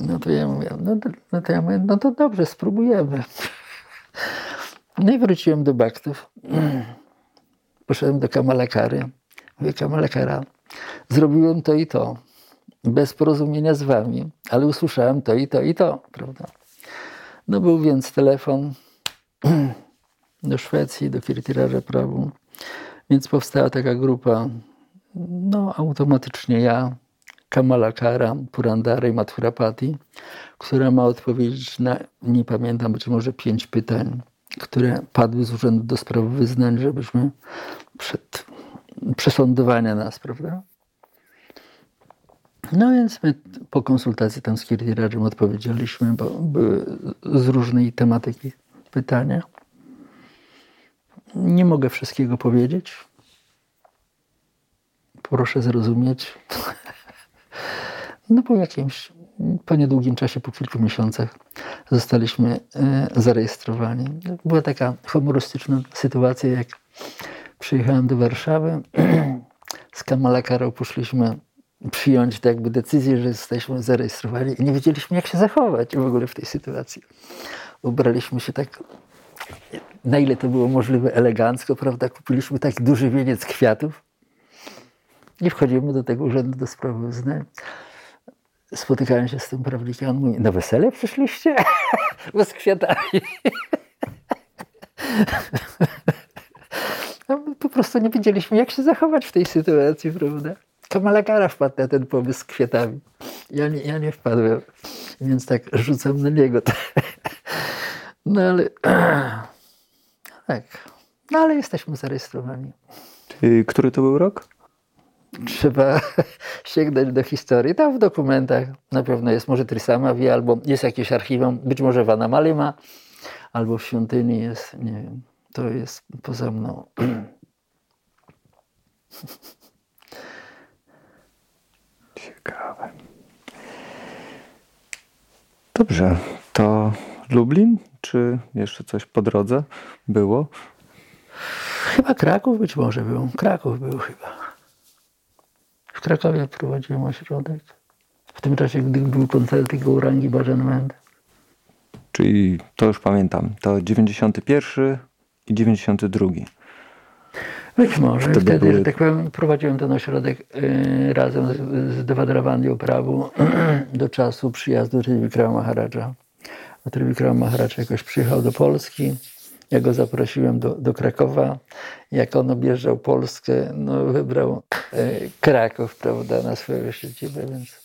Speaker 1: No to ja mówię, no, no to ja mówię, no to dobrze, spróbujemy. [LAUGHS] No i wróciłem do Baktów. [CLEARS THROAT] Poszedłem do Kamalakary. Mówię, Kamalakara, zrobiłem to i to. Bez porozumienia z wami, ale usłyszałem to i to i to, prawda? No był więc telefon [CLEARS THROAT] do Szwecji, do Kirtiraja Prawu. Więc powstała taka grupa no automatycznie ja, Kamala Kara, Purandara i Mathurapati, która ma odpowiedzieć na, nie pamiętam, być może pięć pytań, które padły z Urzędu do Spraw Wyznań, żebyśmy przed przesądowania nas, prawda? No więc my po konsultacji tam z Kirtirajem odpowiedzieliśmy, bo były z różnej tematyki pytania. Nie mogę wszystkiego powiedzieć. Proszę zrozumieć. [LAUGHS] No po jakimś, po niedługim czasie, po kilku miesiącach zostaliśmy e, zarejestrowani. Była taka humorystyczna sytuacja, jak przyjechałem do Warszawy. [CLEARS THROAT] Z Kamala Karą poszliśmy przyjąć tak jakby decyzję, że jesteśmy zarejestrowani i nie wiedzieliśmy, jak się zachować w ogóle w tej sytuacji. Ubraliśmy się tak, na ile to było możliwe, elegancko, prawda? Kupiliśmy tak duży wieniec kwiatów i wchodzimy do tego urzędu do spraw. Spotykałem się z tym prawnikiem, on mówi, na wesele przyszliście? [LAUGHS] Bo z kwiatami. [LAUGHS] No, po prostu nie wiedzieliśmy, jak się zachować w tej sytuacji, prawda? Kamala Kara wpadł na ten pomysł z kwiatami. Ja nie, ja nie wpadłem, więc tak rzucam na niego. [LAUGHS] No ale [CLEARS THROAT] tak. No ale jesteśmy zarejestrowani.
Speaker 3: Który to był rok?
Speaker 1: Trzeba [LAUGHS] sięgnąć do historii. Tam w dokumentach na pewno jest może Trisamavi, albo jest jakieś archiwum, być może w Anamalima, albo w świątyni jest, nie wiem. To jest poza mną. [CLEARS THROAT]
Speaker 3: Ciekawe. Dobrze, to Lublin, czy jeszcze coś po drodze było?
Speaker 1: Chyba Kraków być może był. Kraków był chyba. W Krakowie prowadziłem ośrodek. W tym czasie, gdy był koncert Gourangi Bhajan
Speaker 3: Czyli to już pamiętam. To 91 i 92.
Speaker 1: Być może. Wtedy, Wtedy były... że tak powiem, prowadziłem ten ośrodek y, razem z, z Devadravandią Prawu [CLEARS THROAT] do czasu przyjazdu Trivikrama Maharaja. A Trivikrama Maharaj jakoś przyjechał do Polski. Ja go zaprosiłem do, do Krakowa. Jak on objeżdżał Polskę, no wybrał y, Kraków, prawda, na swoją siedzibę, więc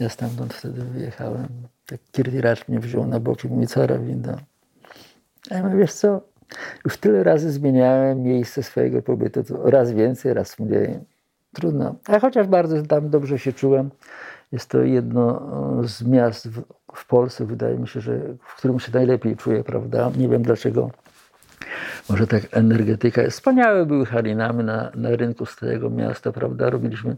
Speaker 1: ja stamtąd wtedy wyjechałem. Tak Kirtiracz mnie wziął na boki mówi, co robi? No. A ja mówię, wiesz co, już tyle razy zmieniałem miejsce swojego pobytu, raz więcej, raz mniej. Trudno. A chociaż bardzo tam dobrze się czułem, jest to jedno z miast w, w Polsce, wydaje mi się, że w którym się najlepiej czuję, prawda? Nie wiem dlaczego. Może tak energetyka. Wspaniałe były harinamy na, na rynku z tego miasta, prawda? Robiliśmy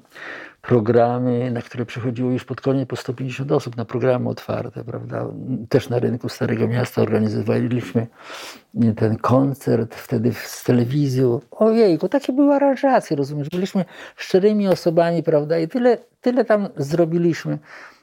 Speaker 1: programy, na które przychodziło już pod koniec po 150 osób, na programy otwarte, prawda? Też na rynku Starego Miasta organizowaliśmy ten koncert wtedy z telewizją. Ojejku, takie były aranżacje, rozumiesz? Byliśmy szczerymi osobami, prawda? I tyle, tyle tam zrobiliśmy.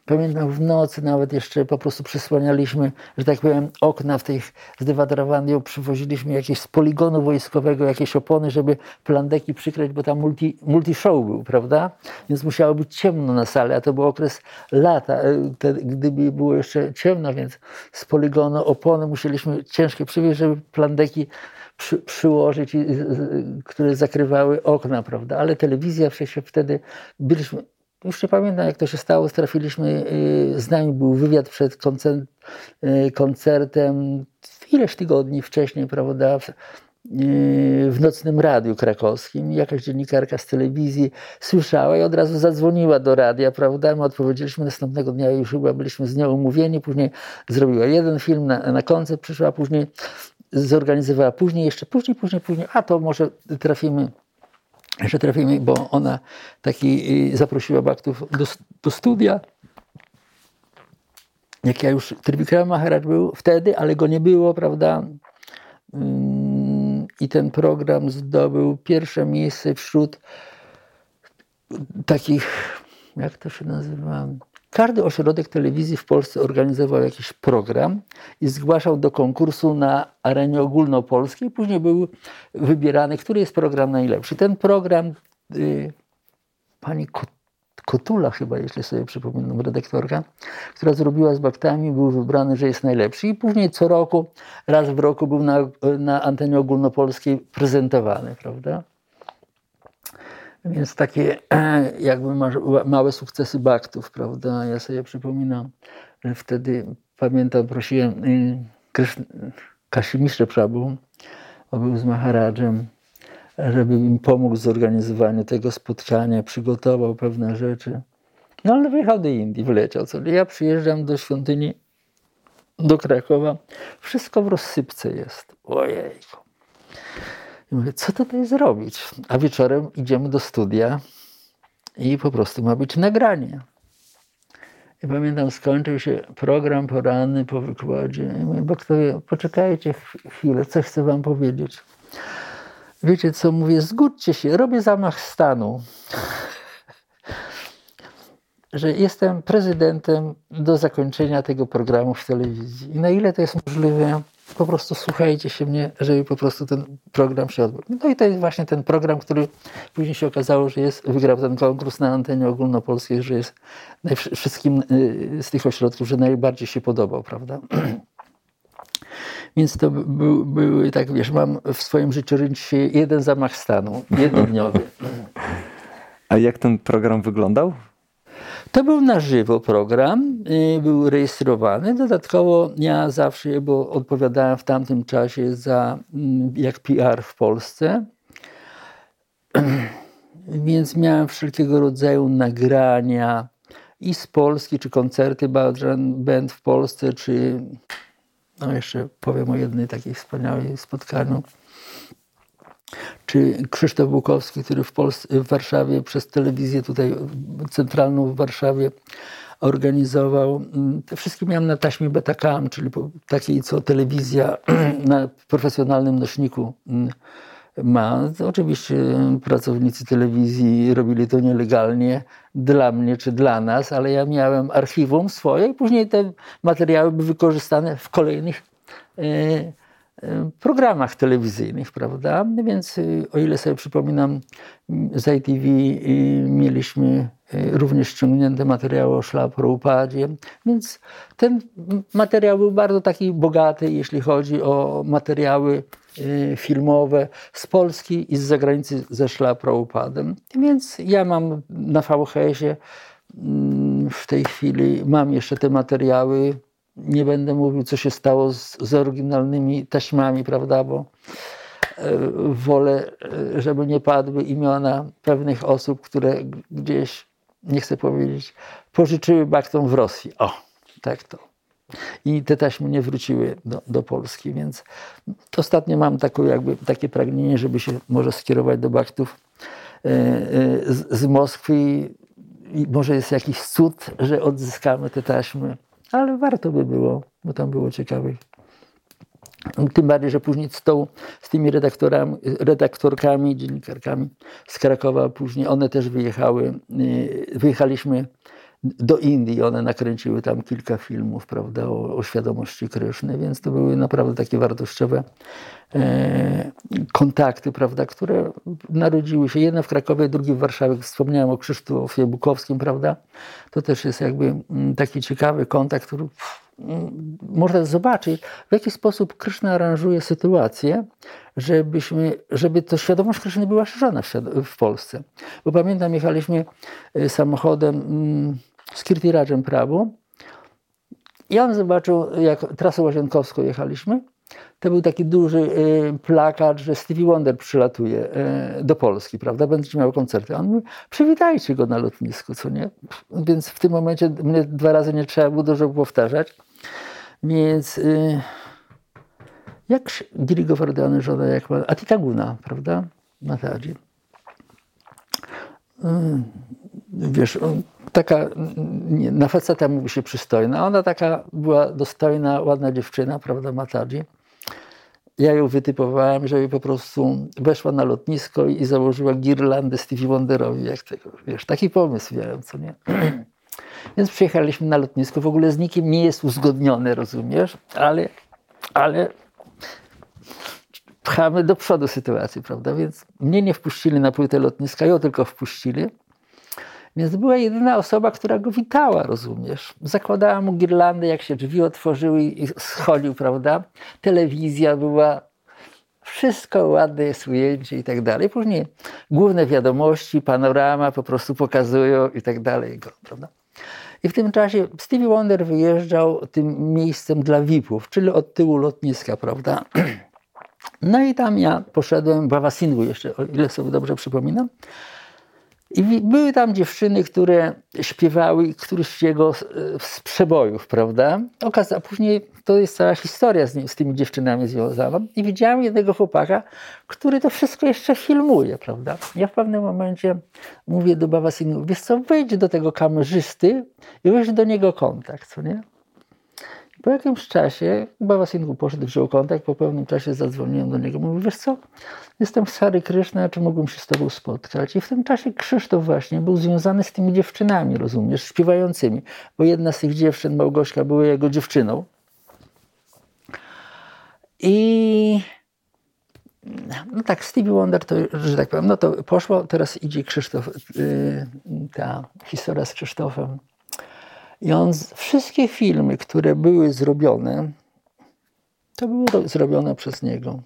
Speaker 1: Pamiętam w nocy nawet jeszcze po prostu przysłanialiśmy, że tak powiem, okna w tych zdewadowanych, przywoziliśmy jakieś z poligonu wojskowego, jakieś opony, żeby plandeki przykryć, bo tam multi, multi show był, prawda? Więc musiało być ciemno na sali, a to był okres lata, e, te, gdyby było jeszcze ciemno, więc z poligonu opony musieliśmy ciężkie przywieźć, żeby plandeki przy, przyłożyć, które zakrywały okna, prawda? Ale telewizja przecież wtedy byliśmy już nie pamiętam, jak to się stało. Trafiliśmy, y, z nami był wywiad przed y, koncertem ileś tygodni wcześniej, prawda, w, y, w nocnym radiu krakowskim. Jakaś dziennikarka z telewizji słyszała i od razu zadzwoniła do radia, prawda? My odpowiedzieliśmy następnego dnia, już chyba byliśmy z nią umówieni. Później zrobiła jeden film na, na koncert, przyszła później, zorganizowała później, jeszcze później, później, później, a to może trafimy że trafimy, bo ona taki y, zaprosiła Baktów do, do studia. Jak ja już, Trivikram Maharaj był wtedy, ale go nie było, prawda? Mm, I ten program zdobył pierwsze miejsce wśród takich, jak to się nazywa, każdy ośrodek telewizji w Polsce organizował jakiś program i zgłaszał do konkursu na arenie ogólnopolskiej. Później był wybierany, który jest program najlepszy. Ten program y, pani Kotula chyba, jeśli sobie przypominam, redaktorka, która zrobiła z baktami, był wybrany, że jest najlepszy. I później co roku, raz w roku był na, na antenie ogólnopolskiej prezentowany, prawda? Więc takie [CLEARS THROAT] jakby małe sukcesy baktów, prawda? Ja sobie przypominam, że wtedy pamiętam, prosiłem y, Kasimisze Prabhu, on był z Maharadżem, żeby im pomógł w zorganizowaniu tego spotkania, przygotował pewne rzeczy. No ale wyjechał do Indii, wyleciał. Co? Ja przyjeżdżam do świątyni, do Krakowa, wszystko w rozsypce jest. Ojejku. I mówię, co tutaj zrobić? A wieczorem idziemy do studia i po prostu ma być nagranie. I pamiętam, skończył się program poranny po wykładzie. I mówię, baktowie, poczekajcie chwilę, coś chcę wam powiedzieć. Wiecie co, mówię, zgódźcie się, robię zamach stanu. [LAUGHS] że jestem prezydentem do zakończenia tego programu w telewizji. I na ile to jest możliwe, po prostu słuchajcie się mnie, żeby po prostu ten program się odbył. No i to jest właśnie ten program, który później się okazało, że jest, wygrał ten konkurs na antenie ogólnopolskiej, że jest wszystkim y, z tych ośrodków, że najbardziej się podobał, prawda? [CLEARS THROAT] Więc to był, były, tak wiesz, mam w swoim życiu jeden zamach stanu, jednodniowy.
Speaker 3: A jak ten program wyglądał?
Speaker 1: To był na żywo program, y, był rejestrowany. Dodatkowo ja zawsze, bo odpowiadałem w tamtym czasie za mm, jak PR w Polsce, [CLEARS THROAT] więc miałem wszelkiego rodzaju nagrania i z Polski, czy koncerty Band w Polsce, czy no jeszcze powiem o jednej takiej wspaniałej spotkaniu czy Krzysztof Bukowski, który w, Polsce, w Warszawie przez telewizję tutaj centralną w Warszawie organizował. Mm, te wszystkie miałem na taśmie Betacam, czyli takiej, co telewizja [CLEARS THROAT] na profesjonalnym nośniku mm, ma. Oczywiście pracownicy telewizji robili to nielegalnie dla mnie czy dla nas, ale ja miałem archiwum swoje i później te materiały były wykorzystane w kolejnych e, programach telewizyjnych, prawda? Więc y, o ile sobie przypominam, z ITV y, mieliśmy y, również ściągnięte materiały o szlapraupadzie, więc ten materiał był bardzo taki bogaty, jeśli chodzi o materiały filmowe z Polski i z zagranicy ze szlapraupadem. Więc ja mam na VHS-ie mm, w tej chwili, mam jeszcze te materiały nie będę mówił, co się stało z, z oryginalnymi taśmami, prawda, bo e, wolę, e, żeby nie padły imiona pewnych osób, które gdzieś, nie chcę powiedzieć, pożyczyły baktom w Rosji. O, tak to. I te taśmy nie wróciły do, do Polski, więc ostatnio mam taką, jakby, takie pragnienie, żeby się może skierować do baktów e, z, z Moskwy i, może jest jakiś cud, że odzyskamy te taśmy ale warto by było, bo tam było ciekawych. Tym bardziej, że później z, tą, z tymi redaktorami, redaktorkami, dziennikarkami z Krakowa, później one też wyjechały. Y, wyjechaliśmy do Indii, one nakręciły tam kilka filmów, prawda, o, o świadomości Kryszny, więc to były naprawdę takie wartościowe e, kontakty, prawda, które narodziły się. Jeden w Krakowie, drugi w Warszawie. Wspomniałem o Krzysztofie Bukowskim, prawda. To też jest jakby mm, taki ciekawy kontakt, który można zobaczyć, w jaki sposób Kryszna aranżuje sytuację, żebyśmy, żeby to świadomość Kryszny była szerzona w, w Polsce. Bo pamiętam, jechaliśmy e, samochodem mm, z Kirtirajem Prabu i on zobaczył, jak trasę łazienkowską jechaliśmy, to był taki duży y, plakat, że Stevie Wonder przylatuje y, do Polski, prawda? Będzie miał koncerty. On mówi, przywitajcie go na lotnisku, co nie? Więc w tym momencie mnie dwa razy nie trzeba było dużo powtarzać. Więc y, jak Giri Govardhana żona, jak ma, a Titaguna, prawda? Mataji. Wiesz, taka, nie, na faceta mówi się przystojna, ona taka była dostojna, ładna dziewczyna, prawda, Mataji ja ją wytypowałem, żeby po prostu weszła na lotnisko i założyła girlandę Stevie Wonderowi, jak tego, wiesz, taki pomysł miałem, co nie? [CLEARS THROAT] Więc przyjechaliśmy na lotnisko, w ogóle z nikim nie jest uzgodnione, rozumiesz, ale, ale pchamy do przodu sytuacji, prawda? Więc mnie nie wpuścili na płytę lotniska, ją tylko wpuścili. Więc była jedyna osoba, która go witała, rozumiesz? Zakładała mu girlandę, jak się drzwi otworzyły i schodził, prawda? Telewizja była, wszystko ładne jest ujęcie i tak dalej. Później główne wiadomości, panorama po prostu pokazują i tak dalej. Prawda? I w tym czasie Stevie Wonder wyjeżdżał tym miejscem dla VIP-ów, czyli od tyłu lotniska, prawda? [CLEARS THROAT] No i tam ja poszedłem, Bawasingu jeszcze, o ile sobie dobrze przypominam. I były tam dziewczyny, które śpiewały któryś z jego z przebojów, prawda? Okazało, później to jest cała historia z, nim, z tymi dziewczynami związana. I widziałem jednego chłopaka, który to wszystko jeszcze filmuje, prawda? Ja w pewnym momencie mówię do Babasinu, wiesz co, wejdź do tego kamerzysty i weź do niego kontakt, co nie? Po jakimś czasie Baba Singhu poszedł, wziął kontakt, po pewnym czasie zadzwoniłem do niego. Mówię, wiesz co, jestem z Hary Kryszna, czy mógłbym się z tobą spotkać? I w tym czasie Krzysztof właśnie był związany z tymi dziewczynami, rozumiesz, śpiewającymi, bo jedna z tych dziewczyn, Małgośka, była jego dziewczyną. I no tak, Stevie Wonder, to, że tak powiem, no to poszło, teraz idzie Krzysztof, yy, ta historia z Krzysztofem. I on, wszystkie filmy, które były zrobione, to były zrobione przez niego.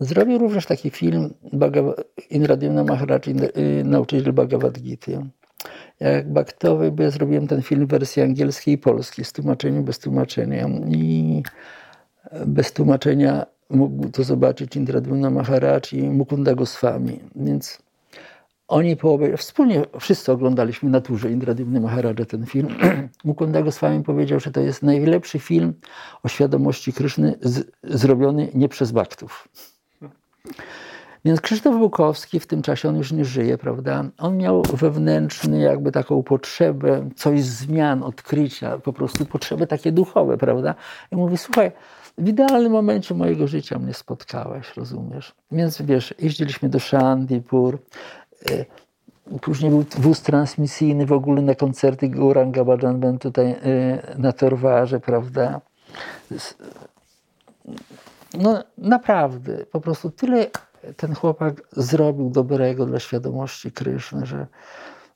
Speaker 1: Zrobił również taki film Indradyumna Maharaj, y, nauczyciel Bhagavad Gita. Jak baktowy, bo ja zrobiłem ten film w wersji angielskiej i polskiej, z tłumaczeniem, bez tłumaczenia. I bez tłumaczenia mógł to zobaczyć Indradyumna Maharaj i Mukunda Goswami. Więc oni połowie, wspólnie wszyscy oglądaliśmy na turze Indradymny Maharadża ten film. [CLEARS THROAT] Mukunda Goswami powiedział, że to jest najlepszy film o świadomości Kryszny z, zrobiony nie przez baktów. Więc Krzysztof Bukowski w tym czasie, on już nie żyje, prawda? On miał wewnętrzny jakby taką potrzebę, coś zmian, odkrycia, po prostu potrzeby takie duchowe, prawda? I mówi, słuchaj, w idealnym momencie mojego życia mnie spotkałeś, rozumiesz? Więc wiesz, jeździliśmy do Shandipur, E, później był wóz transmisyjny w ogóle na koncerty Gauranga Bhajan tutaj e, na Torwarze, prawda? No naprawdę, po prostu tyle ten chłopak zrobił dobrego dla świadomości Kryszny, że,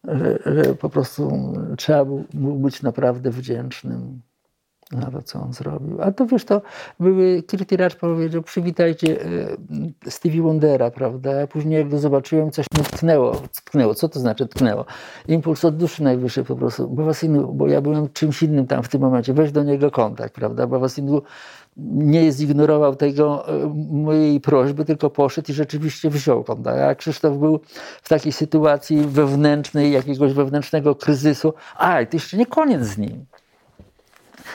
Speaker 1: że, że po prostu trzeba był być naprawdę wdzięcznym na to, co on zrobił. A to wiesz, to były, Kirtiracz powiedział, przywitajcie e, Stevie Wondera, prawda? Później jak go zobaczyłem, coś mnie tknęło. tknęło. Co to znaczy tknęło? Impuls od duszy najwyższy po prostu. Bawasinu, bo ja byłem czymś innym tam w tym momencie. Weź do niego kontakt, prawda? Bawasinu nie zignorował tego e, mojej prośby, tylko poszedł i rzeczywiście wziął kontakt. A Krzysztof był w takiej sytuacji wewnętrznej, jakiegoś wewnętrznego kryzysu. A, to jeszcze nie koniec z nim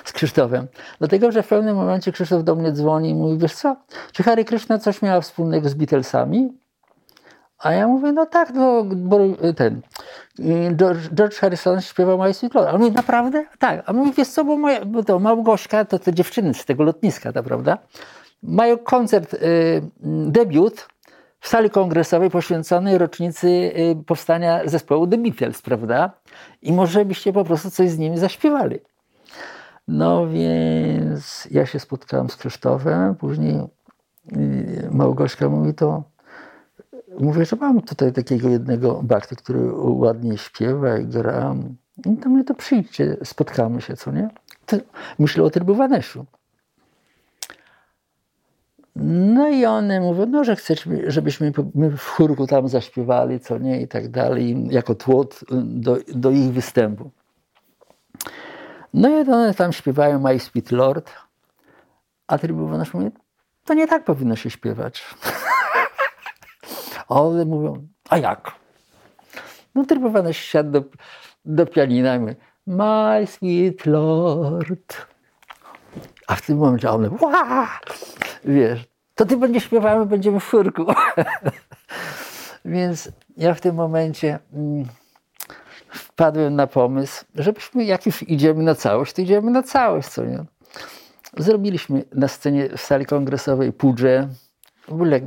Speaker 1: z Krzysztofem. Dlatego, że w pewnym momencie Krzysztof do mnie dzwoni i mówi, wiesz co, czy Harry Krishna coś miała wspólnego z Beatlesami? A ja mówię, no tak, no, bo ten George, George Harrison śpiewał My Sweet Lord. A on mówi, naprawdę? Tak. A mówi, wiesz co, bo, moja, bo to Małgośka, to te dziewczyny z tego lotniska, ta, prawda? Mają koncert, y, debiut w sali kongresowej poświęconej rocznicy powstania zespołu The Beatles, prawda? I może byście po prostu coś z nimi zaśpiewali. No więc ja się spotkałem z Krzysztofem, później y, Małgorzka mówi to, mówię, że mam tutaj takiego jednego bakty, który ładnie śpiewa i gra. I to mnie to przyjdźcie, spotkamy się, co nie? myślę o Trybuwanesiu. No i one mówią, no, że chcesz, żebyśmy my w chórku tam zaśpiewali, co nie, i tak dalej, jako tłot do, do ich występu. No i one tam śpiewają My Sweet Lord, a Trybunasz mówi, to nie tak powinno się śpiewać. [LAUGHS] a one mówią, a jak? No Trybunasz siadł do, do pianina i mówi, My Sweet Lord. A w tym momencie one, wiesz, to ty będziesz śpiewał, będziemy w furku. [LAUGHS] Więc ja w tym momencie... Mm, wpadłem na pomysł, żebyśmy, jak już idziemy na całość, to idziemy na całość, co nie? Zrobiliśmy na scenie w sali kongresowej Pudże, w ogóle.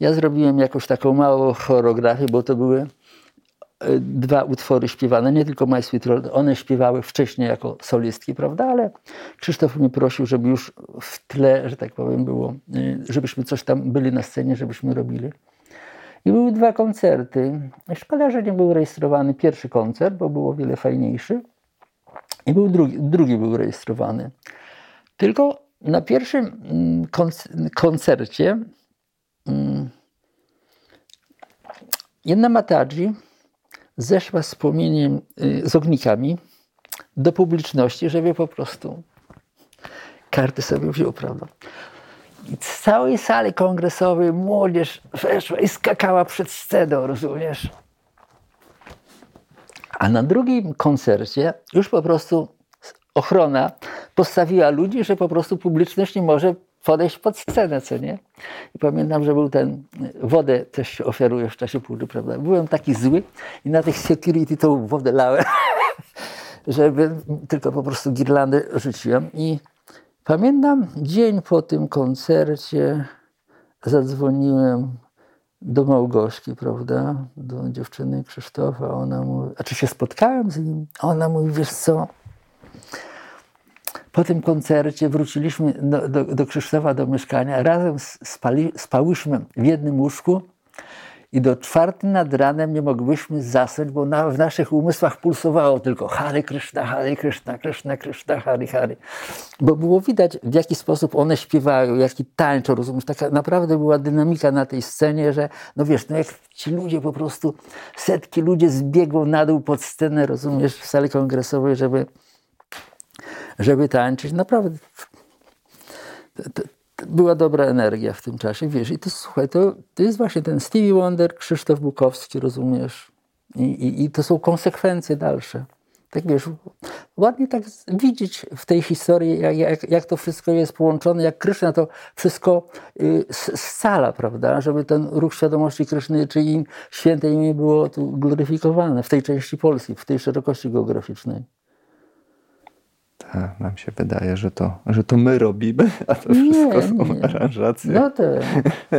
Speaker 1: Ja zrobiłem jakąś taką małą choreografię, bo to były e, dwa utwory śpiewane, nie tylko My Sweet Lord, one śpiewały wcześniej jako solistki, prawda, ale Krzysztof mnie prosił, żeby już w tle, że tak powiem, było, e, żebyśmy coś tam byli na scenie, żebyśmy robili. I były dwa koncerty. Szkoda, że nie był rejestrowany pierwszy koncert, bo był o wiele fajniejszy. I był drugi, drugi był rejestrowany. Tylko na pierwszym mm, koncercie mm, jedna Matadzi zeszła z płomieniem, y, z ognikami do publiczności, żeby po prostu karty sobie wziął, prawda? Z całej sali kongresowej młodzież weszła i skakała przed sceną, rozumiesz? A na drugim koncercie już po prostu ochrona postawiła ludzi, że po prostu publiczność nie może podejść pod scenę, co nie? I pamiętam, że był ten, wodę też się ofiaruje w czasie płudy, prawda? Byłem taki zły i na tych security tą wodę lałem, [LAUGHS] żeby tylko po prostu girlandę rzuciłem i pamiętam dzień po tym koncercie zadzwoniłem do Małgorzki, prawda, do dziewczyny Krzysztofa, ona mówi, a czy się spotkałem z nim? Ona mówi, wiesz co, po tym koncercie wróciliśmy do, do, do Krzysztofa do mieszkania, razem spali, spałyśmy w jednym łóżku i do czwarty nad ranem nie moglibyśmy zasnąć, bo na, w naszych umysłach pulsowało tylko Hary Krishna, Hary Krishna, Krishna, Krishna, Hary, Hary. Bo było widać, w jaki sposób one śpiewają, jaki tańczą, rozumiesz? Taka naprawdę była dynamika na tej scenie, że no wiesz, no jak ci ludzie po prostu, setki ludzi zbiegło na dół pod scenę, rozumiesz, w sali kongresowej, żeby żeby tańczyć. Naprawdę to, to była dobra energia w tym czasie, wiesz. I to słuchaj, to, to jest właśnie ten Stevie Wonder, Krzysztof Bukowski, rozumiesz? I, i, i to są konsekwencje dalsze. Tak wiesz, ładnie tak widzieć w tej historii, jak, jak, jak to wszystko jest połączone, jak Kryszna to wszystko y, scala, prawda? Żeby ten ruch świadomości Kryszny, czy im święte imię było tu gloryfikowane w tej części Polski, w tej szerokości geograficznej.
Speaker 3: Nam się wydaje, że to, że to my robimy, [LAUGHS] a to wszystko nie, są nie. aranżacje.
Speaker 1: No to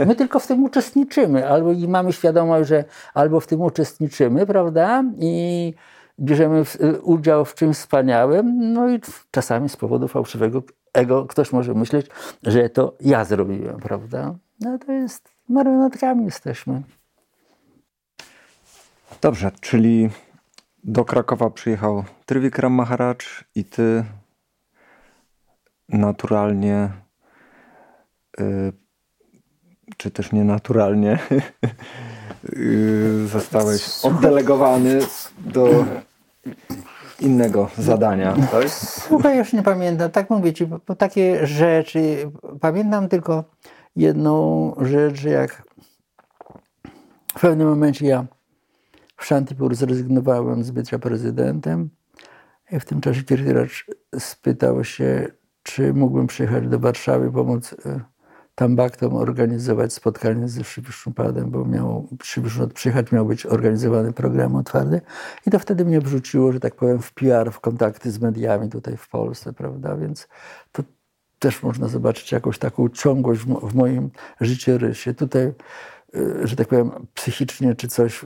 Speaker 1: my tylko w tym uczestniczymy, albo i mamy świadomość, że albo w tym uczestniczymy, prawda? I bierzemy w, udział w czymś wspaniałym, no i czasami z powodu fałszywego ego ktoś może myśleć, że to ja zrobiłem, prawda? No to jest, marionetkami jesteśmy.
Speaker 3: Dobrze, czyli do Krakowa przyjechał Trivikram Maharaj i ty naturalnie y, czy też nienaturalnie y, zostałeś oddelegowany do innego zadania. Tak?
Speaker 1: Słuchaj, już nie pamiętam. Tak mówię ci, bo takie rzeczy. Pamiętam tylko jedną rzecz, jak w pewnym momencie ja w Shantipur zrezygnowałem z bycia prezydentem. I w tym czasie Kirtiracz spytał się, czy mógłbym przyjechać do Warszawy, pomóc e, Tambaktom organizować spotkanie ze Szybiszupadem, bo miał przyjechać, miał być organizowany program otwarty. I to wtedy mnie wrzuciło, że tak powiem, w PR, w kontakty z mediami tutaj w Polsce, prawda? Więc to też można zobaczyć jakąś taką ciągłość w moim życiorysie. Tutaj że tak powiem, psychicznie, czy coś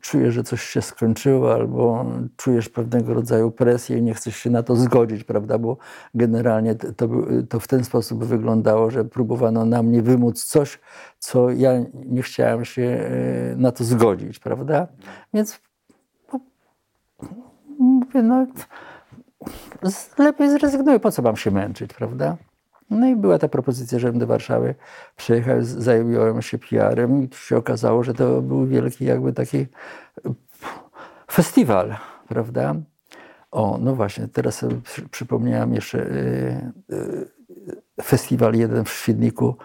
Speaker 1: czujesz, że coś się skończyło, albo czujesz pewnego rodzaju presję i nie chcesz się na to zgodzić, prawda? Bo generalnie to, to w ten sposób wyglądało, że próbowano na mnie wymóc coś, co ja nie chciałem się y, na to zgodzić, prawda? Więc mówię, no lepiej zrezygnuję, po co mam się męczyć, prawda? No i była ta propozycja, żebym do Warszawy przyjechał, zająłem się PR-em i się okazało, że to był wielki jakby taki festiwal, prawda? O, no właśnie, teraz sobie przypomniałem jeszcze y, y, festiwal jeden w Świdniku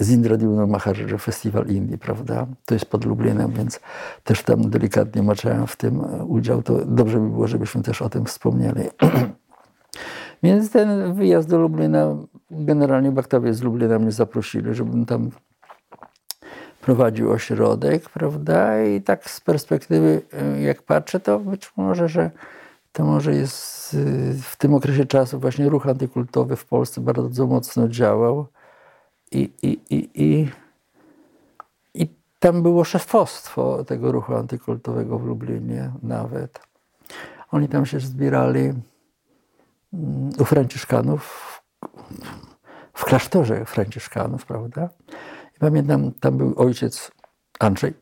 Speaker 1: z Indradiuną Maharadża, festiwal Indii, prawda? To jest pod Lublinem, więc też tam delikatnie maczałem w tym udział. To dobrze by było, żebyśmy też o tym wspomnieli. [CLEARS THROAT] Więc ten wyjazd do Lublina, generalnie baktowie z Lublina mnie zaprosili, żebym tam prowadził ośrodek, prawda? I tak z perspektywy, y, jak patrzę, to być może, że to może jest y, w tym okresie czasu właśnie ruch antykultowy w Polsce bardzo mocno działał. I, i, i, i, i tam było szefostwo tego ruchu antykultowego w Lublinie nawet. Oni tam się zbierali u Franciszkanów, w klasztorze Franciszkanów, prawda? I pamiętam, tam był ojciec Andrzej,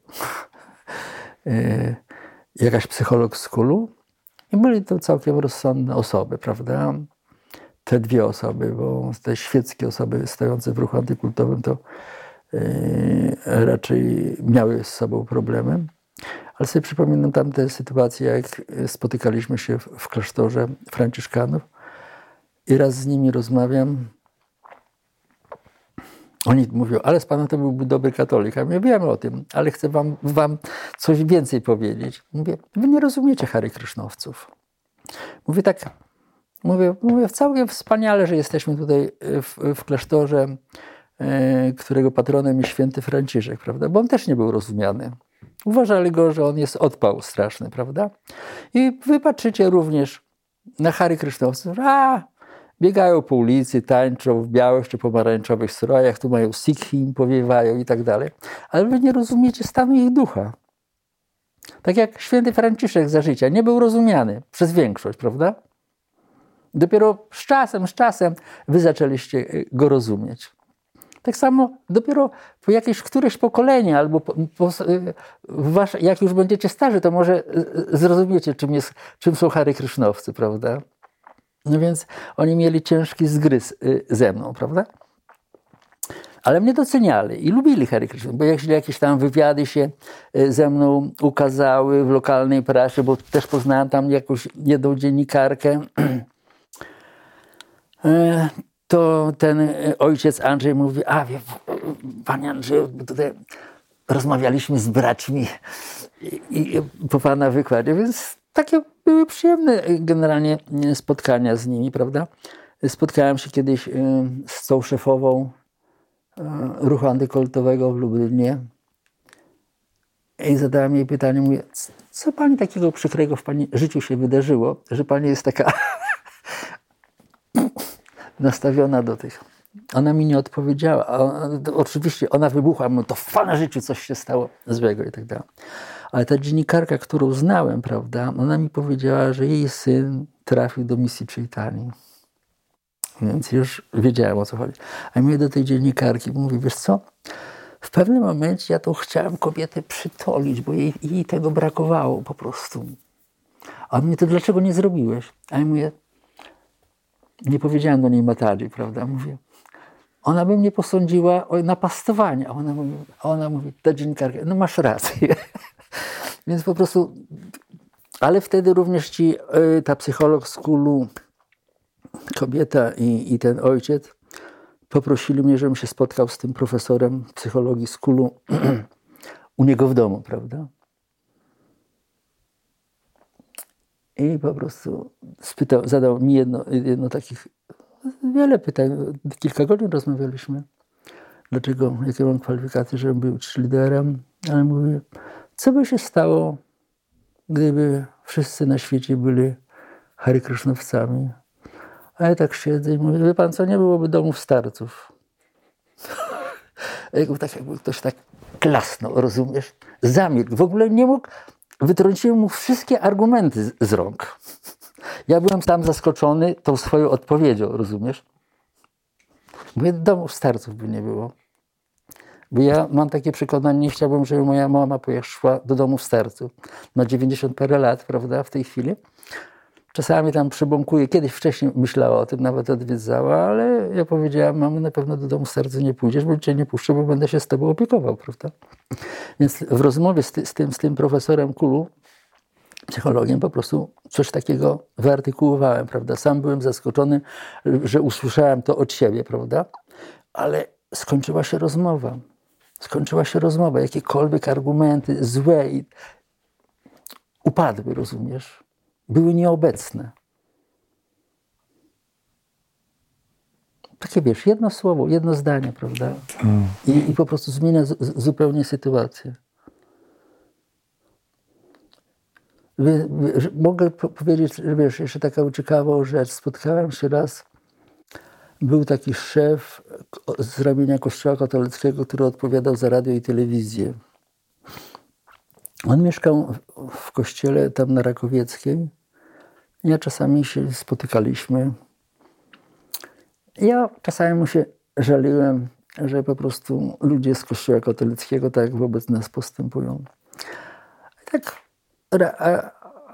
Speaker 1: e, [LAUGHS] jakaś psycholog z Kulu i byli to całkiem rozsądne osoby, prawda? te dwie osoby, bo te świeckie osoby stojące w ruchu antykultowym to yy, raczej miały z sobą problemy. Ale sobie przypominam tamte sytuacje, jak spotykaliśmy się w, w klasztorze Franciszkanów i raz z nimi rozmawiam. Oni mówią, ale z panem to byłby dobry katolik. A my wiemy o tym, ale chcę wam, wam coś więcej powiedzieć. Mówię, wy nie rozumiecie Hary Krysznowców. Mówię tak, mówię, mówię całkiem wspaniale, że jesteśmy tutaj w, w klasztorze, e, którego patronem jest święty Franciszek, prawda? Bo on też nie był rozumiany. Uważali go, że on jest odpał straszny, prawda? I wy patrzycie również na Hary Krysznowców, a biegają po ulicy, tańczą w białych czy pomarańczowych strojach, tu mają sikhi, im powiewają i tak dalej. Ale wy nie rozumiecie stanu ich ducha. Tak jak święty Franciszek za życia nie był rozumiany przez większość, prawda? Dopiero z czasem, z czasem wy zaczęliście y, go rozumieć. Tak samo dopiero po jakieś któreś pokolenie, albo po, po, y, wasz, jak już będziecie starzy, to może y, zrozumiecie, czym, jest, czym są Hary Krysznowcy, prawda? No więc oni mieli ciężki zgryz ze mną, prawda? Ale mnie doceniali i lubili Hare Krishna, bo jak jakieś tam wywiady się ze mną ukazały w lokalnej prasie, bo też poznałem tam jakąś jedną dziennikarkę, [CLEARS THROAT] to ten ojciec Andrzej mówi, a wie, panie Andrzeju, tutaj rozmawialiśmy z braćmi i, i po pana wykładzie, więc takie były przyjemne generalnie spotkania z nimi, prawda? Spotkałem się kiedyś z tą szefową ruchu antykoltowego w Lublinie i zadałem jej pytanie, mówię, co pani takiego przykrego w pani życiu się wydarzyło, że pani jest taka [COUGHS] nastawiona do tych. Ona mi nie odpowiedziała. oczywiście ona wybuchła, mówię, to w pana życiu coś się stało złego i tak dalej. Ale ta dziennikarka, którą znałem, prawda, ona mi powiedziała, że jej syn trafił do misji Chaitani. Więc już wiedziałem o co chodzi. A mówię do tej dziennikarki, mówi, wiesz co, w pewnym momencie ja to chciałem kobietę przytolić, bo jej, jej tego brakowało po prostu. A on mnie to dlaczego nie zrobiłeś? A ja mówię, nie powiedziałem do niej Matadzi, prawda? Mówię, ona by mnie posądziła o napastowanie. A ona mówi, a ona mówi ta dziennikarka, no masz rację. Więc po prostu, ale wtedy również ci, y, ta psycholog z Kulu, kobieta i, i ten ojciec poprosili mnie, żebym się spotkał z tym profesorem psychologii z Kulu [CLEARS THROAT] u niego w domu, prawda? I po prostu spytał, zadał mi jedno, jedno takich, wiele pytań, kilka godzin rozmawialiśmy. Dlaczego, jakie mam kwalifikacje, żebym był liderem? Ale mówię, co by się stało, gdyby wszyscy na świecie byli Hare Krishnowcami? A ja tak siedzę i mówię, wie pan co, nie byłoby domów starców. [LAUGHS] jakby, tak, jakby ktoś tak klasnął, rozumiesz? Zamilkł. W ogóle nie mógł, wytrąciłem mu wszystkie argumenty z, z rąk. Ja byłem tam zaskoczony tą swoją odpowiedzią, rozumiesz? Mówię, domów starców by nie było. Bo ja mam takie przekonanie, nie chciałbym, żeby moja mama poszła do domu starców. Ma 90 parę lat, prawda, w tej chwili. Czasami tam przybąkuje. Kiedyś wcześniej myślała o tym, nawet odwiedzała, ale ja powiedziałam, mamy na pewno do domu serca nie pójdziesz, bo cię nie puszczę, bo będę się z tobą opiekował, prawda? Więc w rozmowie z, ty, z tym, z tym profesorem Kulu, psychologiem, po prostu coś takiego wyartykułowałem, prawda? Sam byłem zaskoczony, że usłyszałem to od siebie, prawda? Ale skończyła się rozmowa. Skończyła się rozmowa. Jakiekolwiek argumenty złe i upadły, rozumiesz? były nieobecne. Takie wiesz, jedno słowo, jedno zdanie, prawda? I, i po prostu zmienia z, zupełnie sytuację. Mogę powiedzieć, że wiesz, jeszcze taką ciekawą rzecz. Spotkałem się raz, był taki szef z ramienia Kościoła katolickiego, który odpowiadał za radio i telewizję. On mieszkał w kościele tam na Rakowieckiej. Ja czasami się spotykaliśmy. Ja czasami mu się żaliłem, że po prostu ludzie z kościoła katolickiego tak wobec nas postępują. tak,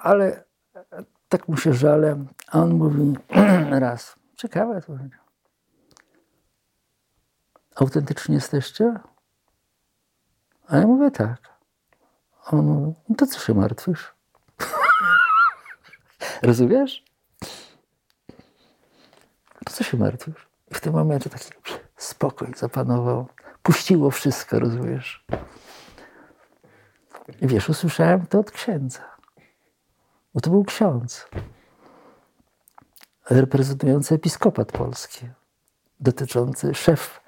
Speaker 1: ale tak mu się żalę. A on mówi [CLEARS THROAT] raz, ciekawe to. Autentyczni jesteście? A ja mówię tak. On mówi, no to co się martwisz? [LAUGHS] Rozumiesz? To co się martwisz? I w tym momencie taki spokój zapanował. Puściło wszystko, rozumiesz? I wiesz, usłyszałem to od księdza. Bo to był ksiądz reprezentujący episkopat polski, dotyczący szef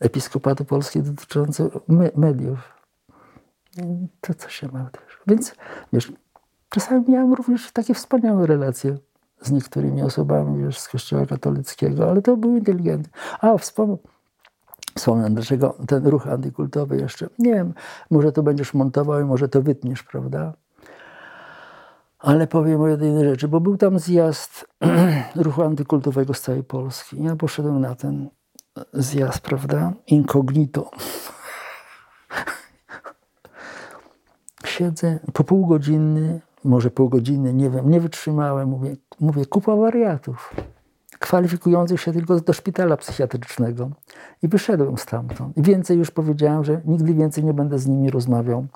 Speaker 1: episkopatu polskiego dotyczący me mediów. To co się martwisz? Więc wiesz, czasami miałem również takie wspaniałe relacje z niektórymi osobami wiesz, z kościoła katolickiego, ale to były inteligentne. A, wspomnę, wspomnę, dlaczego ten ruch antykultowy jeszcze, nie wiem, może to będziesz montował i może to wytniesz, prawda? Ale powiem o jednej rzeczy, bo był tam zjazd [CLEARS THROAT] ruchu antykultowego z całej Polski. Ja poszedłem na ten zjazd, prawda? Incognito. Siedzę po półgodzinny, może pół godziny, nie wiem, nie wytrzymałem. Mówię, mówię kupa wariatów, kwalifikujących się tylko do szpitala psychiatrycznego. I wyszedłem stamtąd. I więcej już powiedziałem, że nigdy więcej nie będę z nimi rozmawiał.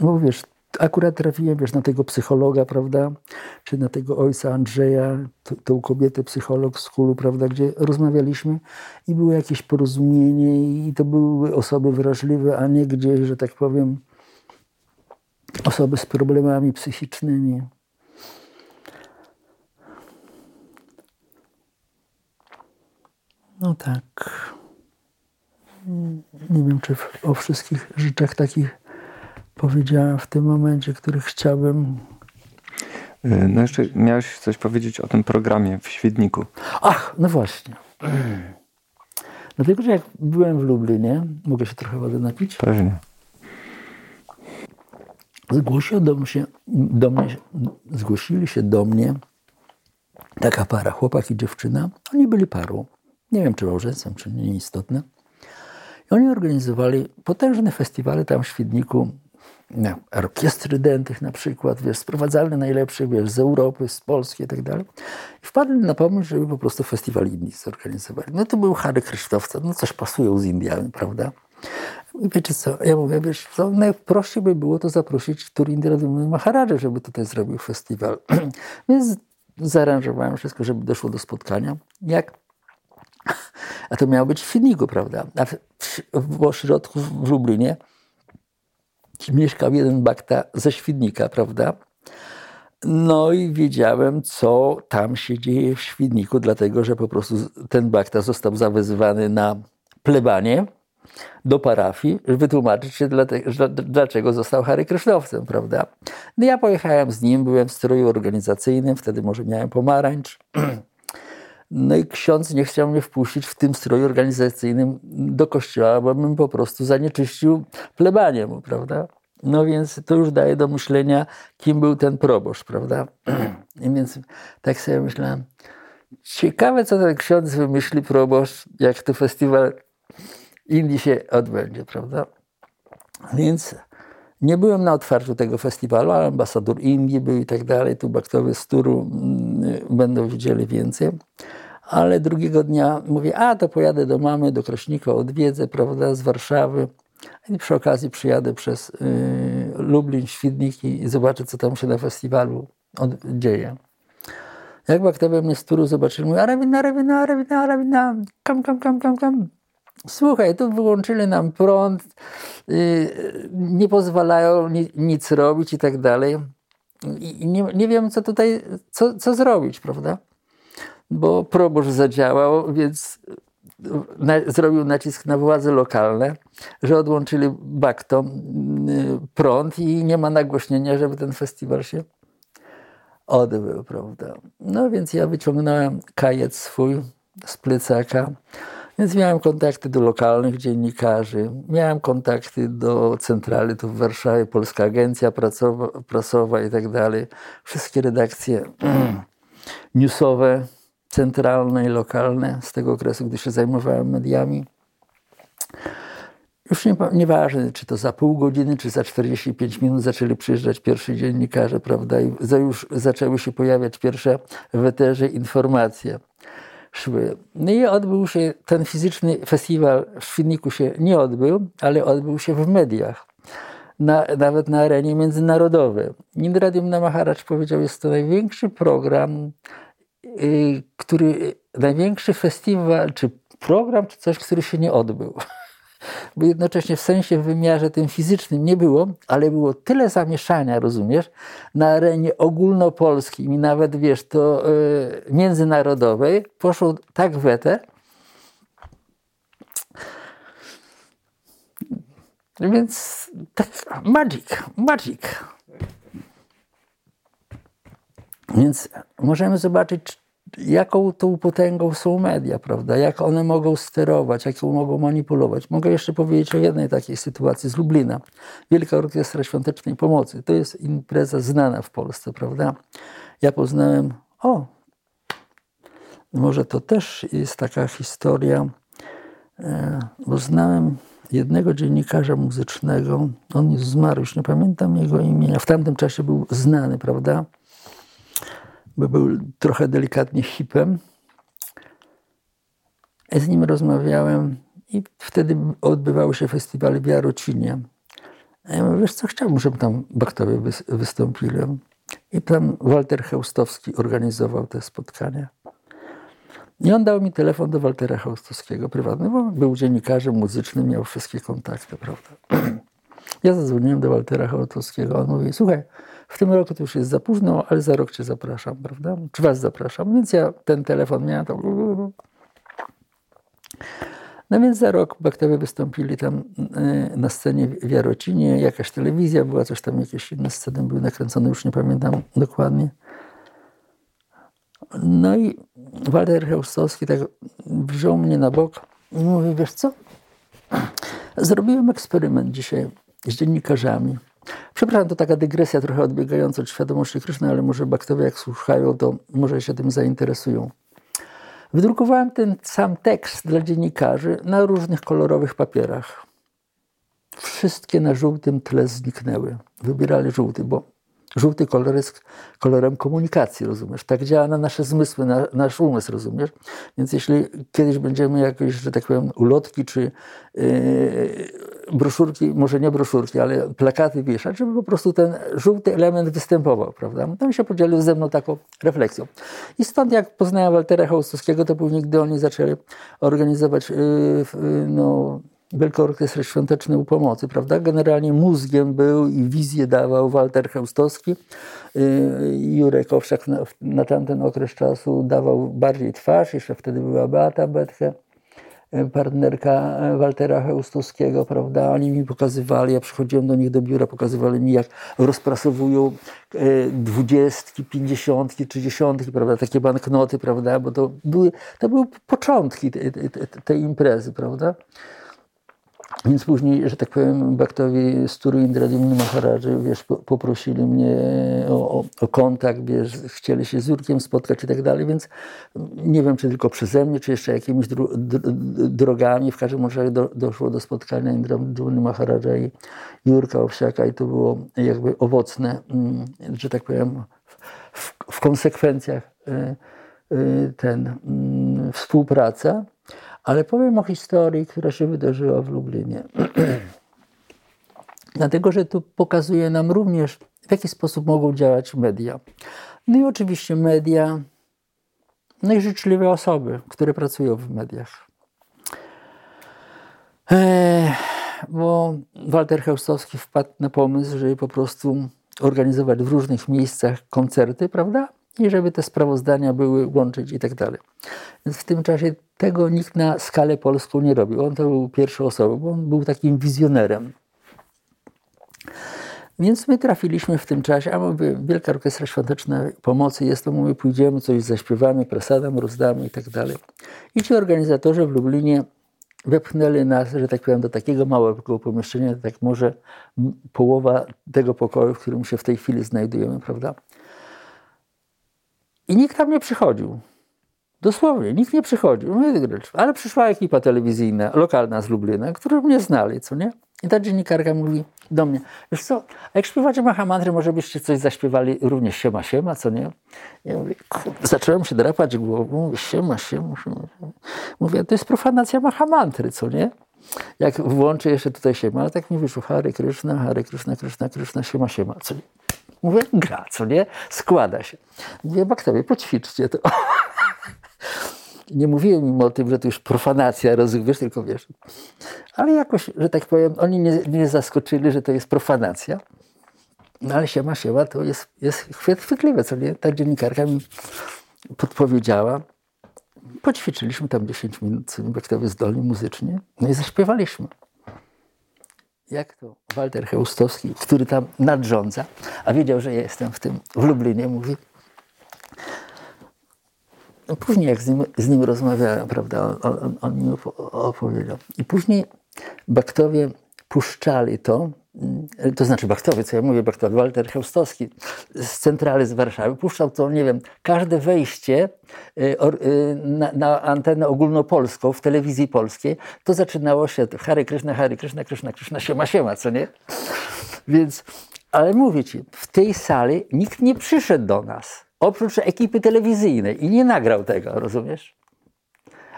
Speaker 1: Bo wiesz, akurat trafiłem, wiesz, na tego psychologa, prawda, czy na tego ojca Andrzeja, tą kobietę psycholog z Hulu, prawda, gdzie rozmawialiśmy i było jakieś porozumienie i to były osoby wrażliwe, a nie gdzieś, że tak powiem, osoby z problemami psychicznymi. No tak. Nie wiem, czy o wszystkich rzeczach takich powiedziałem w tym momencie, który chciałbym.
Speaker 3: Y, no jeszcze miałeś coś powiedzieć o tym programie w Świdniku.
Speaker 1: Ach, no właśnie. Dlatego, że jak byłem w Lublinie, mogę się trochę wody napić?
Speaker 3: Pewnie.
Speaker 1: Zgłosił do mnie, do mnie, zgłosili się do mnie taka para, chłopak i dziewczyna. Oni byli parą. Nie wiem, czy małżeństwem, czy nie, nieistotne. I oni organizowali potężne festiwale tam w Świdniku orkiestry dętych na przykład, wiesz, sprowadzali najlepszych, wiesz, z Europy, z Polski i tak dalej. I wpadli na pomysł, żeby po prostu festiwal Indii zorganizowali. No to był Harry Krzysztofca, no coś pasują z Indiami, prawda? I wiecie co, ja mówię, wiesz, co, najprościej by było to zaprosić Turindradumny Maharadża, żeby tutaj zrobił festiwal. [CLEARS THROAT] Więc zaaranżowałem wszystko, żeby doszło do spotkania. Jak a to miało być w Finigu, prawda? A w, w, w w Lublinie mieszkał jeden bakta ze Świdnika, prawda? No i wiedziałem, co tam się dzieje w Świdniku, dlatego że po prostu ten bakta został zawezwany na plebanie do parafii, żeby wytłumaczyć się, dlaczego został Harry Krysznowcem, prawda? No ja pojechałem z nim, byłem w stroju organizacyjnym, wtedy może miałem pomarańcz. [CLEARS THROAT] No i ksiądz nie chciał mnie wpuścić w tym stroju organizacyjnym do kościoła, bo bym po prostu zanieczyścił plebanie mu, prawda? No więc to już daje do myślenia, kim był ten proboszcz, prawda? [CLEARS THROAT] I więc tak sobie myślałem, ciekawe, co ten ksiądz wymyśli proboszcz, jak to festiwal Indii się odbędzie, prawda? Więc nie byłem na otwarciu tego festiwalu, ale ambasador Indii był i tak dalej. Tu baktowie z Turu mm, będą widzieli więcej. Ale drugiego dnia mówię, a to pojadę do mamy, do Kraśnika, odwiedzę, prawda, z Warszawy. I przy okazji przyjadę przez y, Lublin, Świdniki i zobaczę, co tam się na festiwalu od, dzieje. Jak baktowie mnie z Turu zobaczyli, mówię, Arawina, Arawina, Arawina, Arawina, kam, kam, kam, kam, kam. Słuchaj, tu wyłączyli nam prąd, y, nie pozwalają ni, nic robić i tak dalej. I nie, nie wiem, co tutaj, co, co zrobić, prawda? Bo proboszcz zadziałał, więc na, zrobił nacisk na władze lokalne, że odłączyli baktom prąd i nie ma nagłośnienia, żeby ten festiwal się odbył, prawda? No więc ja wyciągnąłem kajet swój z plecaka, więc miałem kontakty do lokalnych dziennikarzy, miałem kontakty do centrali tu w Warszawie, Polska Agencja Prasowa, Prasowa i tak dalej. Wszystkie redakcje [CLEARS THROAT] newsowe, centralne i lokalne z tego okresu, gdy się zajmowałem mediami. już nie, nieważne, czy to za pół godziny, czy za 45 minut zaczęli przyjeżdżać pierwsi dziennikarze, prawda, i za, już zaczęły się pojawiać pierwsze w eterze informacje szły. No i odbył się ten fizyczny festiwal w Świdniku się nie odbył, ale odbył się w mediach. Na, nawet na arenie międzynarodowej. Indradium Namaharacz powiedział, jest to największy program, który, największy festiwal, czy program, czy coś, który się nie odbył. [LAUGHS] Bo jednocześnie w sensie, w wymiarze tym fizycznym nie było, ale było tyle zamieszania, rozumiesz, na arenie ogólnopolskiej i nawet, wiesz, to yy, międzynarodowej, poszło tak w eter, Więc tak, magic, magic. Więc możemy zobaczyć, jaką tą potęgą są media, prawda? Jak one mogą sterować, jak mogą manipulować. Mogę jeszcze powiedzieć o jednej takiej sytuacji z Lublina. Wielka Orkiestra Świątecznej Pomocy. To jest impreza znana w Polsce, prawda? Ja poznałem, o, może to też jest taka historia, e, bo znałem jednego dziennikarza muzycznego, on już zmarł, już nie pamiętam jego imienia, w tamtym czasie był znany, prawda? Bo był trochę delikatnie hipem. Z nim rozmawiałem i wtedy odbywały się festiwale w Jarocinie. A ja mówię, wiesz co, chciałbym, żeby tam Baktowie wystąpili. I tam Walter Heustowski organizował te spotkania. I on dał mi telefon do Waltera Chaustowskiego prywatny, bo był dziennikarzem muzycznym, miał wszystkie kontakty, prawda. [CLEARS THROAT] Ja zadzwoniłem do Waltera Chaustowskiego, on mówi, słuchaj, w tym roku to już jest za późno, ale za rok cię zapraszam, prawda? Czy was zapraszam? Więc ja ten telefon miałem, to... No więc za rok Baktowie wystąpili tam e, na scenie w Jarocinie, jakaś telewizja była, coś tam, jakieś inne sceny były nakręcone, już nie pamiętam dokładnie. No i Walter Heustowski tak wziął mnie na bok i mówi, wiesz co, zrobiłem eksperyment dzisiaj z dziennikarzami. Przepraszam, to taka dygresja trochę odbiegająca od świadomości Kryszny, ale może bakterie jak słuchają, to może się tym zainteresują. Wydrukowałem ten sam tekst dla dziennikarzy na różnych kolorowych papierach. Wszystkie na żółtym tle zniknęły. Wybierali żółty, bo Żółty kolor jest kolorem komunikacji, rozumiesz? Tak działa na nasze zmysły, na nasz umysł, rozumiesz? Więc jeśli kiedyś będziemy jakieś, że tak powiem, ulotki czy yy, broszurki, może nie broszurki, ale plakaty wieszać, żeby po prostu ten żółty element występował, prawda? Tam się podzielił ze mną taką refleksją. I stąd jak poznałem Waltera Hołstowskiego, to później, gdy oni zaczęli organizować yy, yy, no, Wielka Orkiestra Świątecznej u Pomocy, prawda? Generalnie mózgiem był i wizję dawał Walter Chełstowski. Y, Jurek Owsiak na, na tamten okres czasu dawał bardziej twarz, jeszcze wtedy była Beata Betche, y, partnerka Waltera Chełstowskiego, prawda? Oni mi pokazywali, ja przychodziłem do nich do biura, pokazywali mi, jak rozprasowują y, dwudziestki, pięćdziesiątki, trzydziesiątki, prawda? Takie banknoty, prawda? Bo to były, to były początki tej, tej, tej imprezy, prawda? Więc później, że tak powiem, Baktowi z Turu Indradyumny Maharadży, wiesz, poprosili mnie o, o, o, kontakt, wiesz, chcieli się z Jurkiem spotkać i tak dalej, więc nie wiem, czy tylko przeze mnie, czy jeszcze jakimiś dro, drogami, w każdym razie do, doszło do spotkania Indradyumny Maharadża i Jurka Owsiaka i to było jakby owocne, mm, że tak powiem, w, w konsekwencjach y, y, ten mm, współpraca. Ale powiem o historii, która się wydarzyła w Lublinie. [CLEARS THROAT] Dlatego, że tu pokazuje nam również, w jaki sposób mogą działać media. No i oczywiście media, no i życzliwe osoby, które pracują w mediach. Eee, bo Walter Chełstowski wpadł na pomysł, żeby po prostu organizować w różnych miejscach koncerty, prawda? I żeby te sprawozdania były łączyć i tak dalej. Więc w tym czasie tego nikt na skalę polską nie robił. On to był pierwszą osobą, bo on był takim wizjonerem. Więc my trafiliśmy w tym czasie, a mówię, Wielka Orkiestra Świąteczna Pomocy jest, to mówię, pójdziemy, coś zaśpiewamy, presadam, rozdamy i tak dalej. I ci organizatorzy w Lublinie wepchnęli nas, że tak powiem, do takiego małego pomieszczenia, tak może połowa tego pokoju, w którym się w tej chwili znajdujemy, prawda? I nikt tam nie przychodził. Dosłownie, nikt nie przychodził. Ale przyszła ekipa telewizyjna, lokalna z Lublina, którzy mnie znali, co nie? I ta dziennikarka mówi do mnie, wiesz co, a jak śpiewacie Mahamantry, może byście coś zaśpiewali również siema, siema, co nie? Ja mówię, kurde, zacząłem się drapać głową, mówię, siema, siema, siema. Mówię, to jest profanacja Mahamantry, co nie? Jak włączę jeszcze tutaj siema, ale tak mi wyszło, Hare Krishna, Hare Krishna, Krishna, Krishna, siema, siema, co nie? Mówię, gra, co nie? Składa się. Mówię, bakterie, poćwiczcie to. [LAUGHS] Nie mówiłem im o tym, że to już profanacja, rozumiesz, tylko wiesz. Ale jakoś, że tak powiem, oni nie, nie zaskoczyli, że to jest profanacja. No ale siema, siema, to jest, jest chwytliwe, co nie? Ta dziennikarka mi podpowiedziała. Poćwiczyliśmy tam 10 minut, bakterie zdolni muzycznie, no i zaśpiewaliśmy jak to Walter Heustowski, który tam nadrządza, a wiedział, że ja jestem w tym, w Lublinie, mówi. No później jak z nim, z nim rozmawiałem, prawda, on, on, on mi opowiedział. I później Baktowie puszczali to, to znaczy Bachtowie, co ja mówię, Bachtowie, Walter Heustowski z centrali z Warszawy, puszczał to, nie wiem, każde wejście y, y, na, na antenę ogólnopolską w telewizji polskiej, to zaczynało się Hare Krishna, Hare Krishna, Krishna, Krishna, siema, siema, co nie? Więc, ale mówię ci, w tej sali nikt nie przyszedł do nas, oprócz ekipy telewizyjnej i nie nagrał tego, rozumiesz?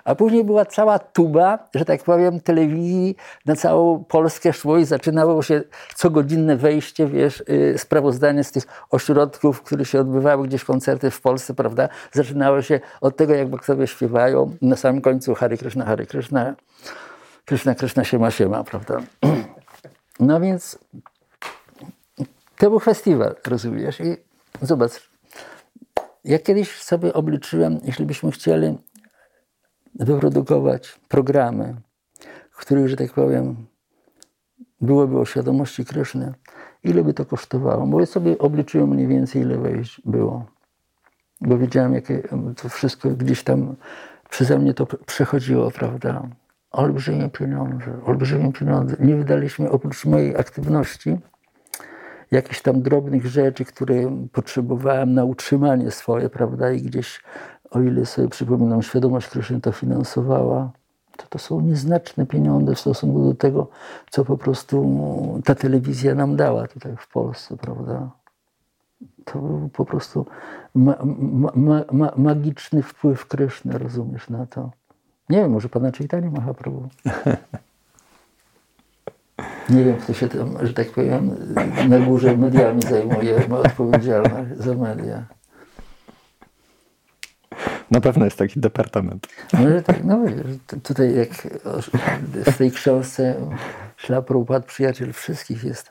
Speaker 1: A później była cała tuba, że tak powiem, telewizji na całą Polskę szło i zaczynało się cogodzinne wejście, wiesz, yy, sprawozdanie z tych ośrodków, w których się odbywały gdzieś koncerty w Polsce, prawda? Zaczynało się od tego, jak bakterie śpiewają, na samym końcu Hare Krishna, Hare Krishna, Krishna, Krishna, siema, siema, prawda? No więc to był festiwal, rozumiesz? I zobacz, ja kiedyś sobie obliczyłem, jeśli byśmy chcieli wyprodukować programy, których, że tak powiem, byłoby o świadomości Kryszny, ile by to kosztowało? Bo ja sobie obliczyłem mniej więcej, ile wejść było. Bo wiedziałem, jakie to wszystko gdzieś tam przeze mnie to przechodziło, prawda? Olbrzymie pieniądze, olbrzymie pieniądze. Nie wydaliśmy oprócz mojej aktywności jakichś tam drobnych rzeczy, które potrzebowałem na utrzymanie swoje, prawda? I gdzieś o ile sobie przypominam, świadomość Kryszny to finansowała, to to są nieznaczne pieniądze w stosunku do tego, co po prostu ta telewizja nam dała tutaj w Polsce, prawda? To był po prostu ma, ma, ma, magiczny wpływ Kryszny, rozumiesz, na to. Nie wiem, może pana Chaitanya Mahaprabhu. [LAUGHS] Nie wiem, kto się tam, że tak powiem, na górze mediami zajmuje, ma odpowiedzialność za media.
Speaker 3: Na pewno jest taki departament.
Speaker 1: No, tak, no tutaj jak w tej książce Szlaprupad, przyjaciel wszystkich jest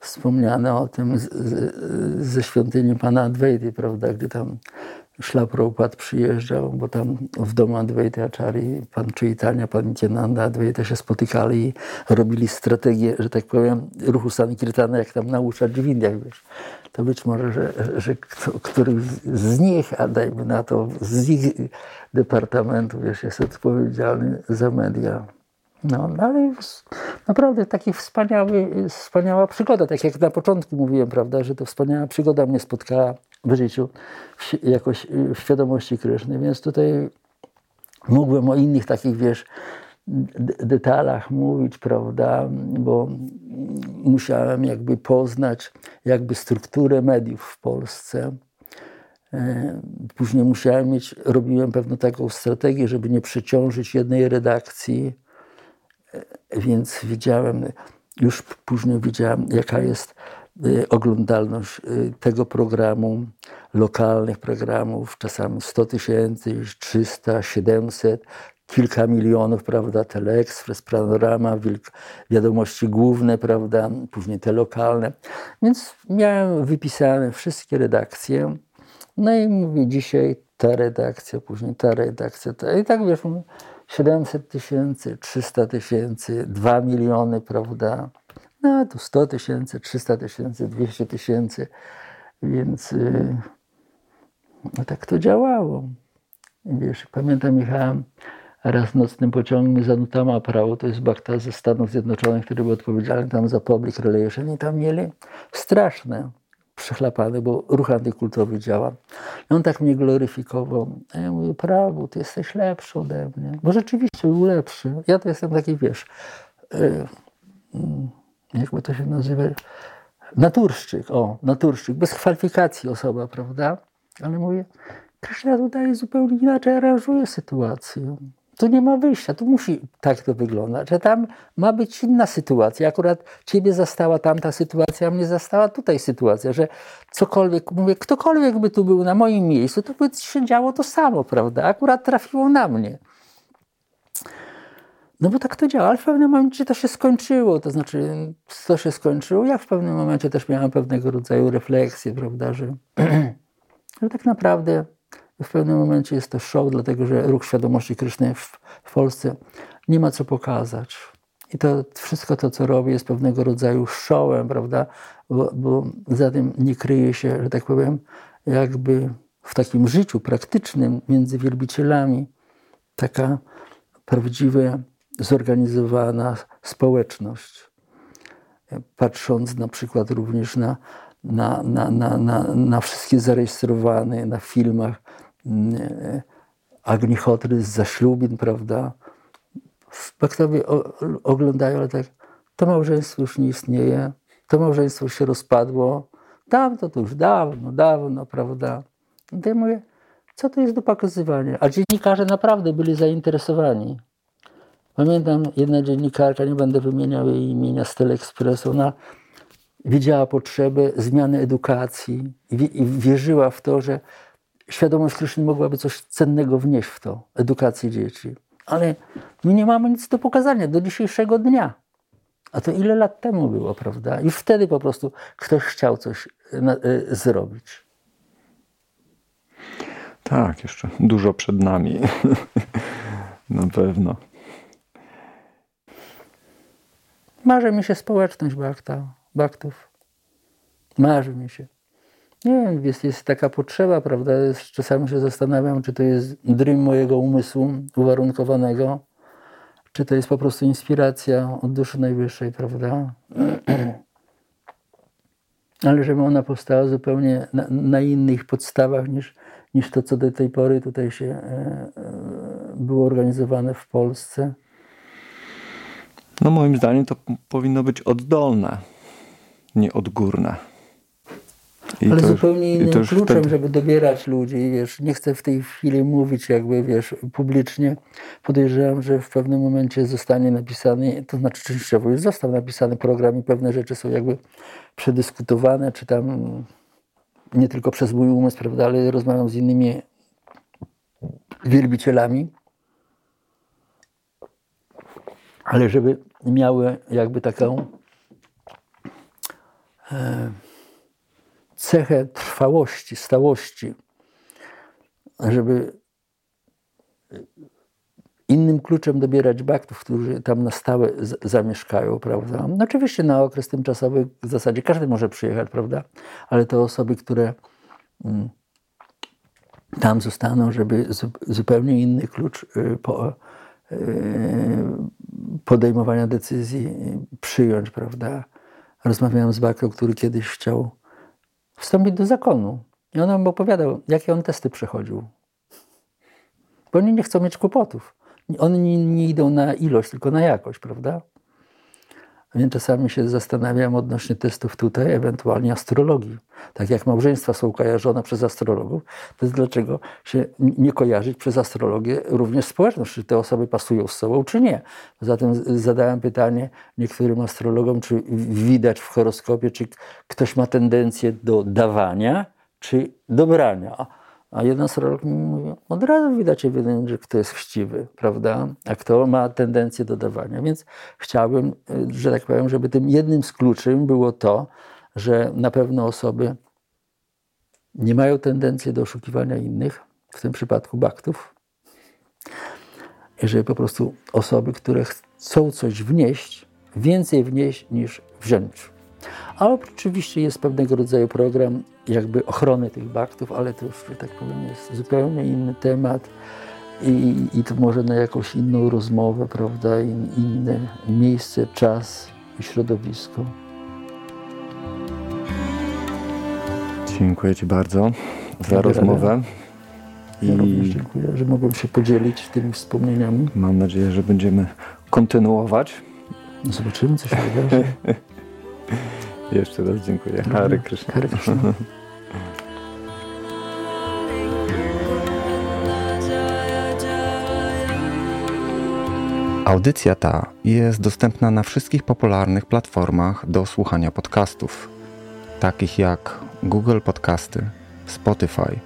Speaker 1: wspomniane o tym z, z, ze świątyni pana Adwejty, prawda, gdy tam Szlaprupad przyjeżdżał, bo tam w domu Adwejty Aczari pan Chaitanya, pan Nityananda Adwejta się spotykali i robili strategię, że tak powiem, ruchu Sankirtana, jak tam nauczać w Indiach, wiesz to być może, że, że któryś z nich, a dajmy na to, z ich departamentu, wiesz, jest odpowiedzialny za media. No, no ale naprawdę taki wspaniały, wspaniała przygoda. Tak jak na początku mówiłem, prawda, że to wspaniała przygoda mnie spotkała w życiu, w, jakoś w świadomości Kryszny, więc tutaj mógłbym o innych takich, wiesz, detalach mówić, prawda, bo musiałem jakby poznać jakby strukturę mediów w Polsce. E, później musiałem mieć, robiłem pewną taką strategię, żeby nie przeciążyć jednej redakcji, e, więc widziałem, już później widziałem, jaka jest e, oglądalność tego programu, lokalnych programów, czasami 100 tysięcy, 300, 700, kilka milionów, prawda, Teleekspres, Panorama, wiadomości główne, prawda, później te lokalne. Więc miałem wypisane wszystkie redakcje. No i mówię, dzisiaj ta redakcja, później ta redakcja. Ta. I tak wiesz, 700 tysięcy, 300 tysięcy, 2 miliony, prawda, no tu 100 tysięcy, 300 tysięcy, 200 tysięcy. Więc yy, no tak to działało. Wiesz, pamiętam, Michałem, raz nocnym pociągiem z Anutama Prawo, to jest bakta ze Stanów Zjednoczonych, który był odpowiedzialny tam za public relation i tam mieli straszne przechlapany, bo ruch antykultowy działa. I on tak mnie gloryfikował. A ja mówię, prawo, ty jesteś lepszy ode mnie. Bo rzeczywiście był lepszy. Ja to jestem taki, wiesz, yy, jakby to się nazywa, naturszczyk, o, naturszczyk, bez kwalifikacji osoba, prawda? Ale mówię, Krishna tutaj zupełnie inaczej aranżuje sytuację. Tu nie ma wyjścia, tu musi tak to wyglądać, że tam ma być inna sytuacja. Akurat ciebie zastała tamta sytuacja, a mnie zastała tutaj sytuacja, że cokolwiek, mówię, ktokolwiek by tu był na moim miejscu, to by się działo to samo, prawda? Akurat trafiło na mnie. No bo tak to działa, ale w pewnym momencie to się skończyło, to znaczy to się skończyło. Ja w pewnym momencie też miałem pewnego rodzaju refleksję, prawda, że, [CLEARS THROAT] że tak naprawdę w pewnym momencie jest to show, dlatego że ruch świadomości Kryszny w, w Polsce nie ma co pokazać. I to wszystko to, co robi, jest pewnego rodzaju showem, prawda? Bo, bo za tym nie kryje się, że tak powiem, jakby w takim życiu praktycznym między wielbicielami taka prawdziwa, zorganizowana społeczność. Patrząc na przykład również na, na, na, na, na, na wszystkie zarejestrowane na filmach Agnichotry z zaślubin, prawda? Baktowie oglądają, ale tak, to małżeństwo już nie istnieje, to małżeństwo się rozpadło, dawno, to już dawno, dawno, prawda? I ja mówię, co to jest do pokazywania? A dziennikarze naprawdę byli zainteresowani. Pamiętam, jedna dziennikarka, nie będę wymieniał jej imienia z Teleekspresu, ona widziała potrzebę zmiany edukacji i wierzyła w to, że świadomość Kryszny mogłaby coś cennego wnieść w to, edukację dzieci. Ale my nie mamy nic do pokazania do dzisiejszego dnia. A to ile lat temu było, prawda? Już wtedy po prostu ktoś chciał coś na, y, zrobić.
Speaker 3: Tak, jeszcze dużo przed nami. [LAUGHS] na pewno.
Speaker 1: Marzy mi się społeczność Bakta, Baktów. Marzy mi się. Nie wiem, jest, jest taka potrzeba, prawda? Czasami się zastanawiam, czy to jest dream mojego umysłu uwarunkowanego, czy to jest po prostu inspiracja od duszy najwyższej, prawda? [CLEARS THROAT] Ale żeby ona powstała zupełnie na, na, innych podstawach niż, niż to, co do tej pory tutaj się e, e, było organizowane w Polsce.
Speaker 3: No moim zdaniem to powinno być oddolne, nie odgórne.
Speaker 1: Ale zupełnie innym kluczem, wtedy... żeby dobierać ludzi. Wiesz, nie chcę w tej chwili mówić jakby, wiesz, publicznie. Podejrzewam, że w pewnym momencie zostanie napisany, to znaczy częściowo już został napisany program i pewne rzeczy są jakby przedyskutowane, czy tam nie tylko przez mój umysł, prawda, ale rozmawiam z innymi wielbicielami. Ale żeby miały jakby taką e, cechę trwałości, stałości, żeby innym kluczem dobierać baktów, którzy tam na stałe zamieszkają, prawda? No oczywiście na okres tymczasowy w zasadzie każdy może przyjechać, prawda? Ale to osoby, które mm, tam zostaną, żeby zupełnie inny klucz y, y, podejmowania decyzji przyjąć, prawda? Rozmawiałem z Baką, który kiedyś chciał wstąpić do zakonu. I on nam opowiadał, jakie on testy przechodził. Bo oni nie chcą mieć kłopotów. Oni nie, idą na ilość, tylko na jakość, prawda? Więc czasami się zastanawiam odnośnie testów tutaj, ewentualnie astrologii. Tak jak małżeństwa są kojarzone przez astrologów, to jest dlaczego się nie kojarzyć przez astrologię również społeczność, czy te osoby pasują z sobą, czy nie. Zatem zadałem pytanie niektórym astrologom, czy widać w horoskopie, czy ktoś ma tendencję do dawania, czy do brania. A jeden astrolog mi mówi, od razu widać że kto jest chciwy, prawda? A kto ma tendencję do dawania. Więc chciałbym, że tak powiem, żeby tym jednym z kluczy było to, że na pewno osoby nie mają tendencji do oszukiwania innych, w tym przypadku baktów. Jeżeli po prostu osoby, które chcą coś wnieść, więcej wnieść niż wziąć. A oczywiście jest pewnego rodzaju program jakby ochrony tych baktów, ale to już, tak powiem, jest zupełnie inny temat i, i to może na jakąś inną rozmowę, prawda, In, inne miejsce, czas i środowisko.
Speaker 4: Dziękuję Ci bardzo za rozmowę.
Speaker 1: Ja również dziękuję, że mogłem się podzielić tymi wspomnieniami.
Speaker 4: mam nadzieję, że będziemy kontynuować.
Speaker 1: No Zobaczymy, co się wydarzy. [LAUGHS]
Speaker 4: Jeszcze raz dziękuję. Hare Krishna.
Speaker 1: Hare Krishna. [LAUGHS]
Speaker 3: Audycja ta jest dostępna na wszystkich popularnych platformach do słuchania podcastów, takich jak Google Podcasty, Spotify,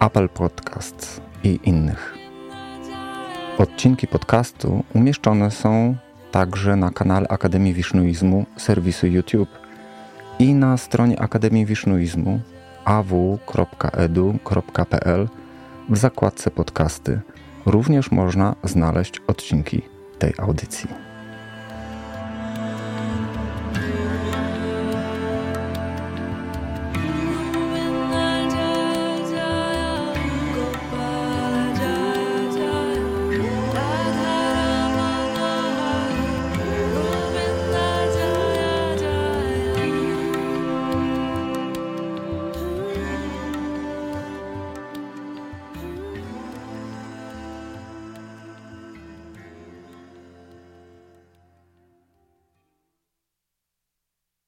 Speaker 3: Apple Podcasts i innych. Odcinki podcastu umieszczone są także na kanale Akademii Wisznuizmu serwisu YouTube i na stronie Akademii Wisznuizmu aw.edu.pl w zakładce podcasty również można znaleźć odcinki tej audycji.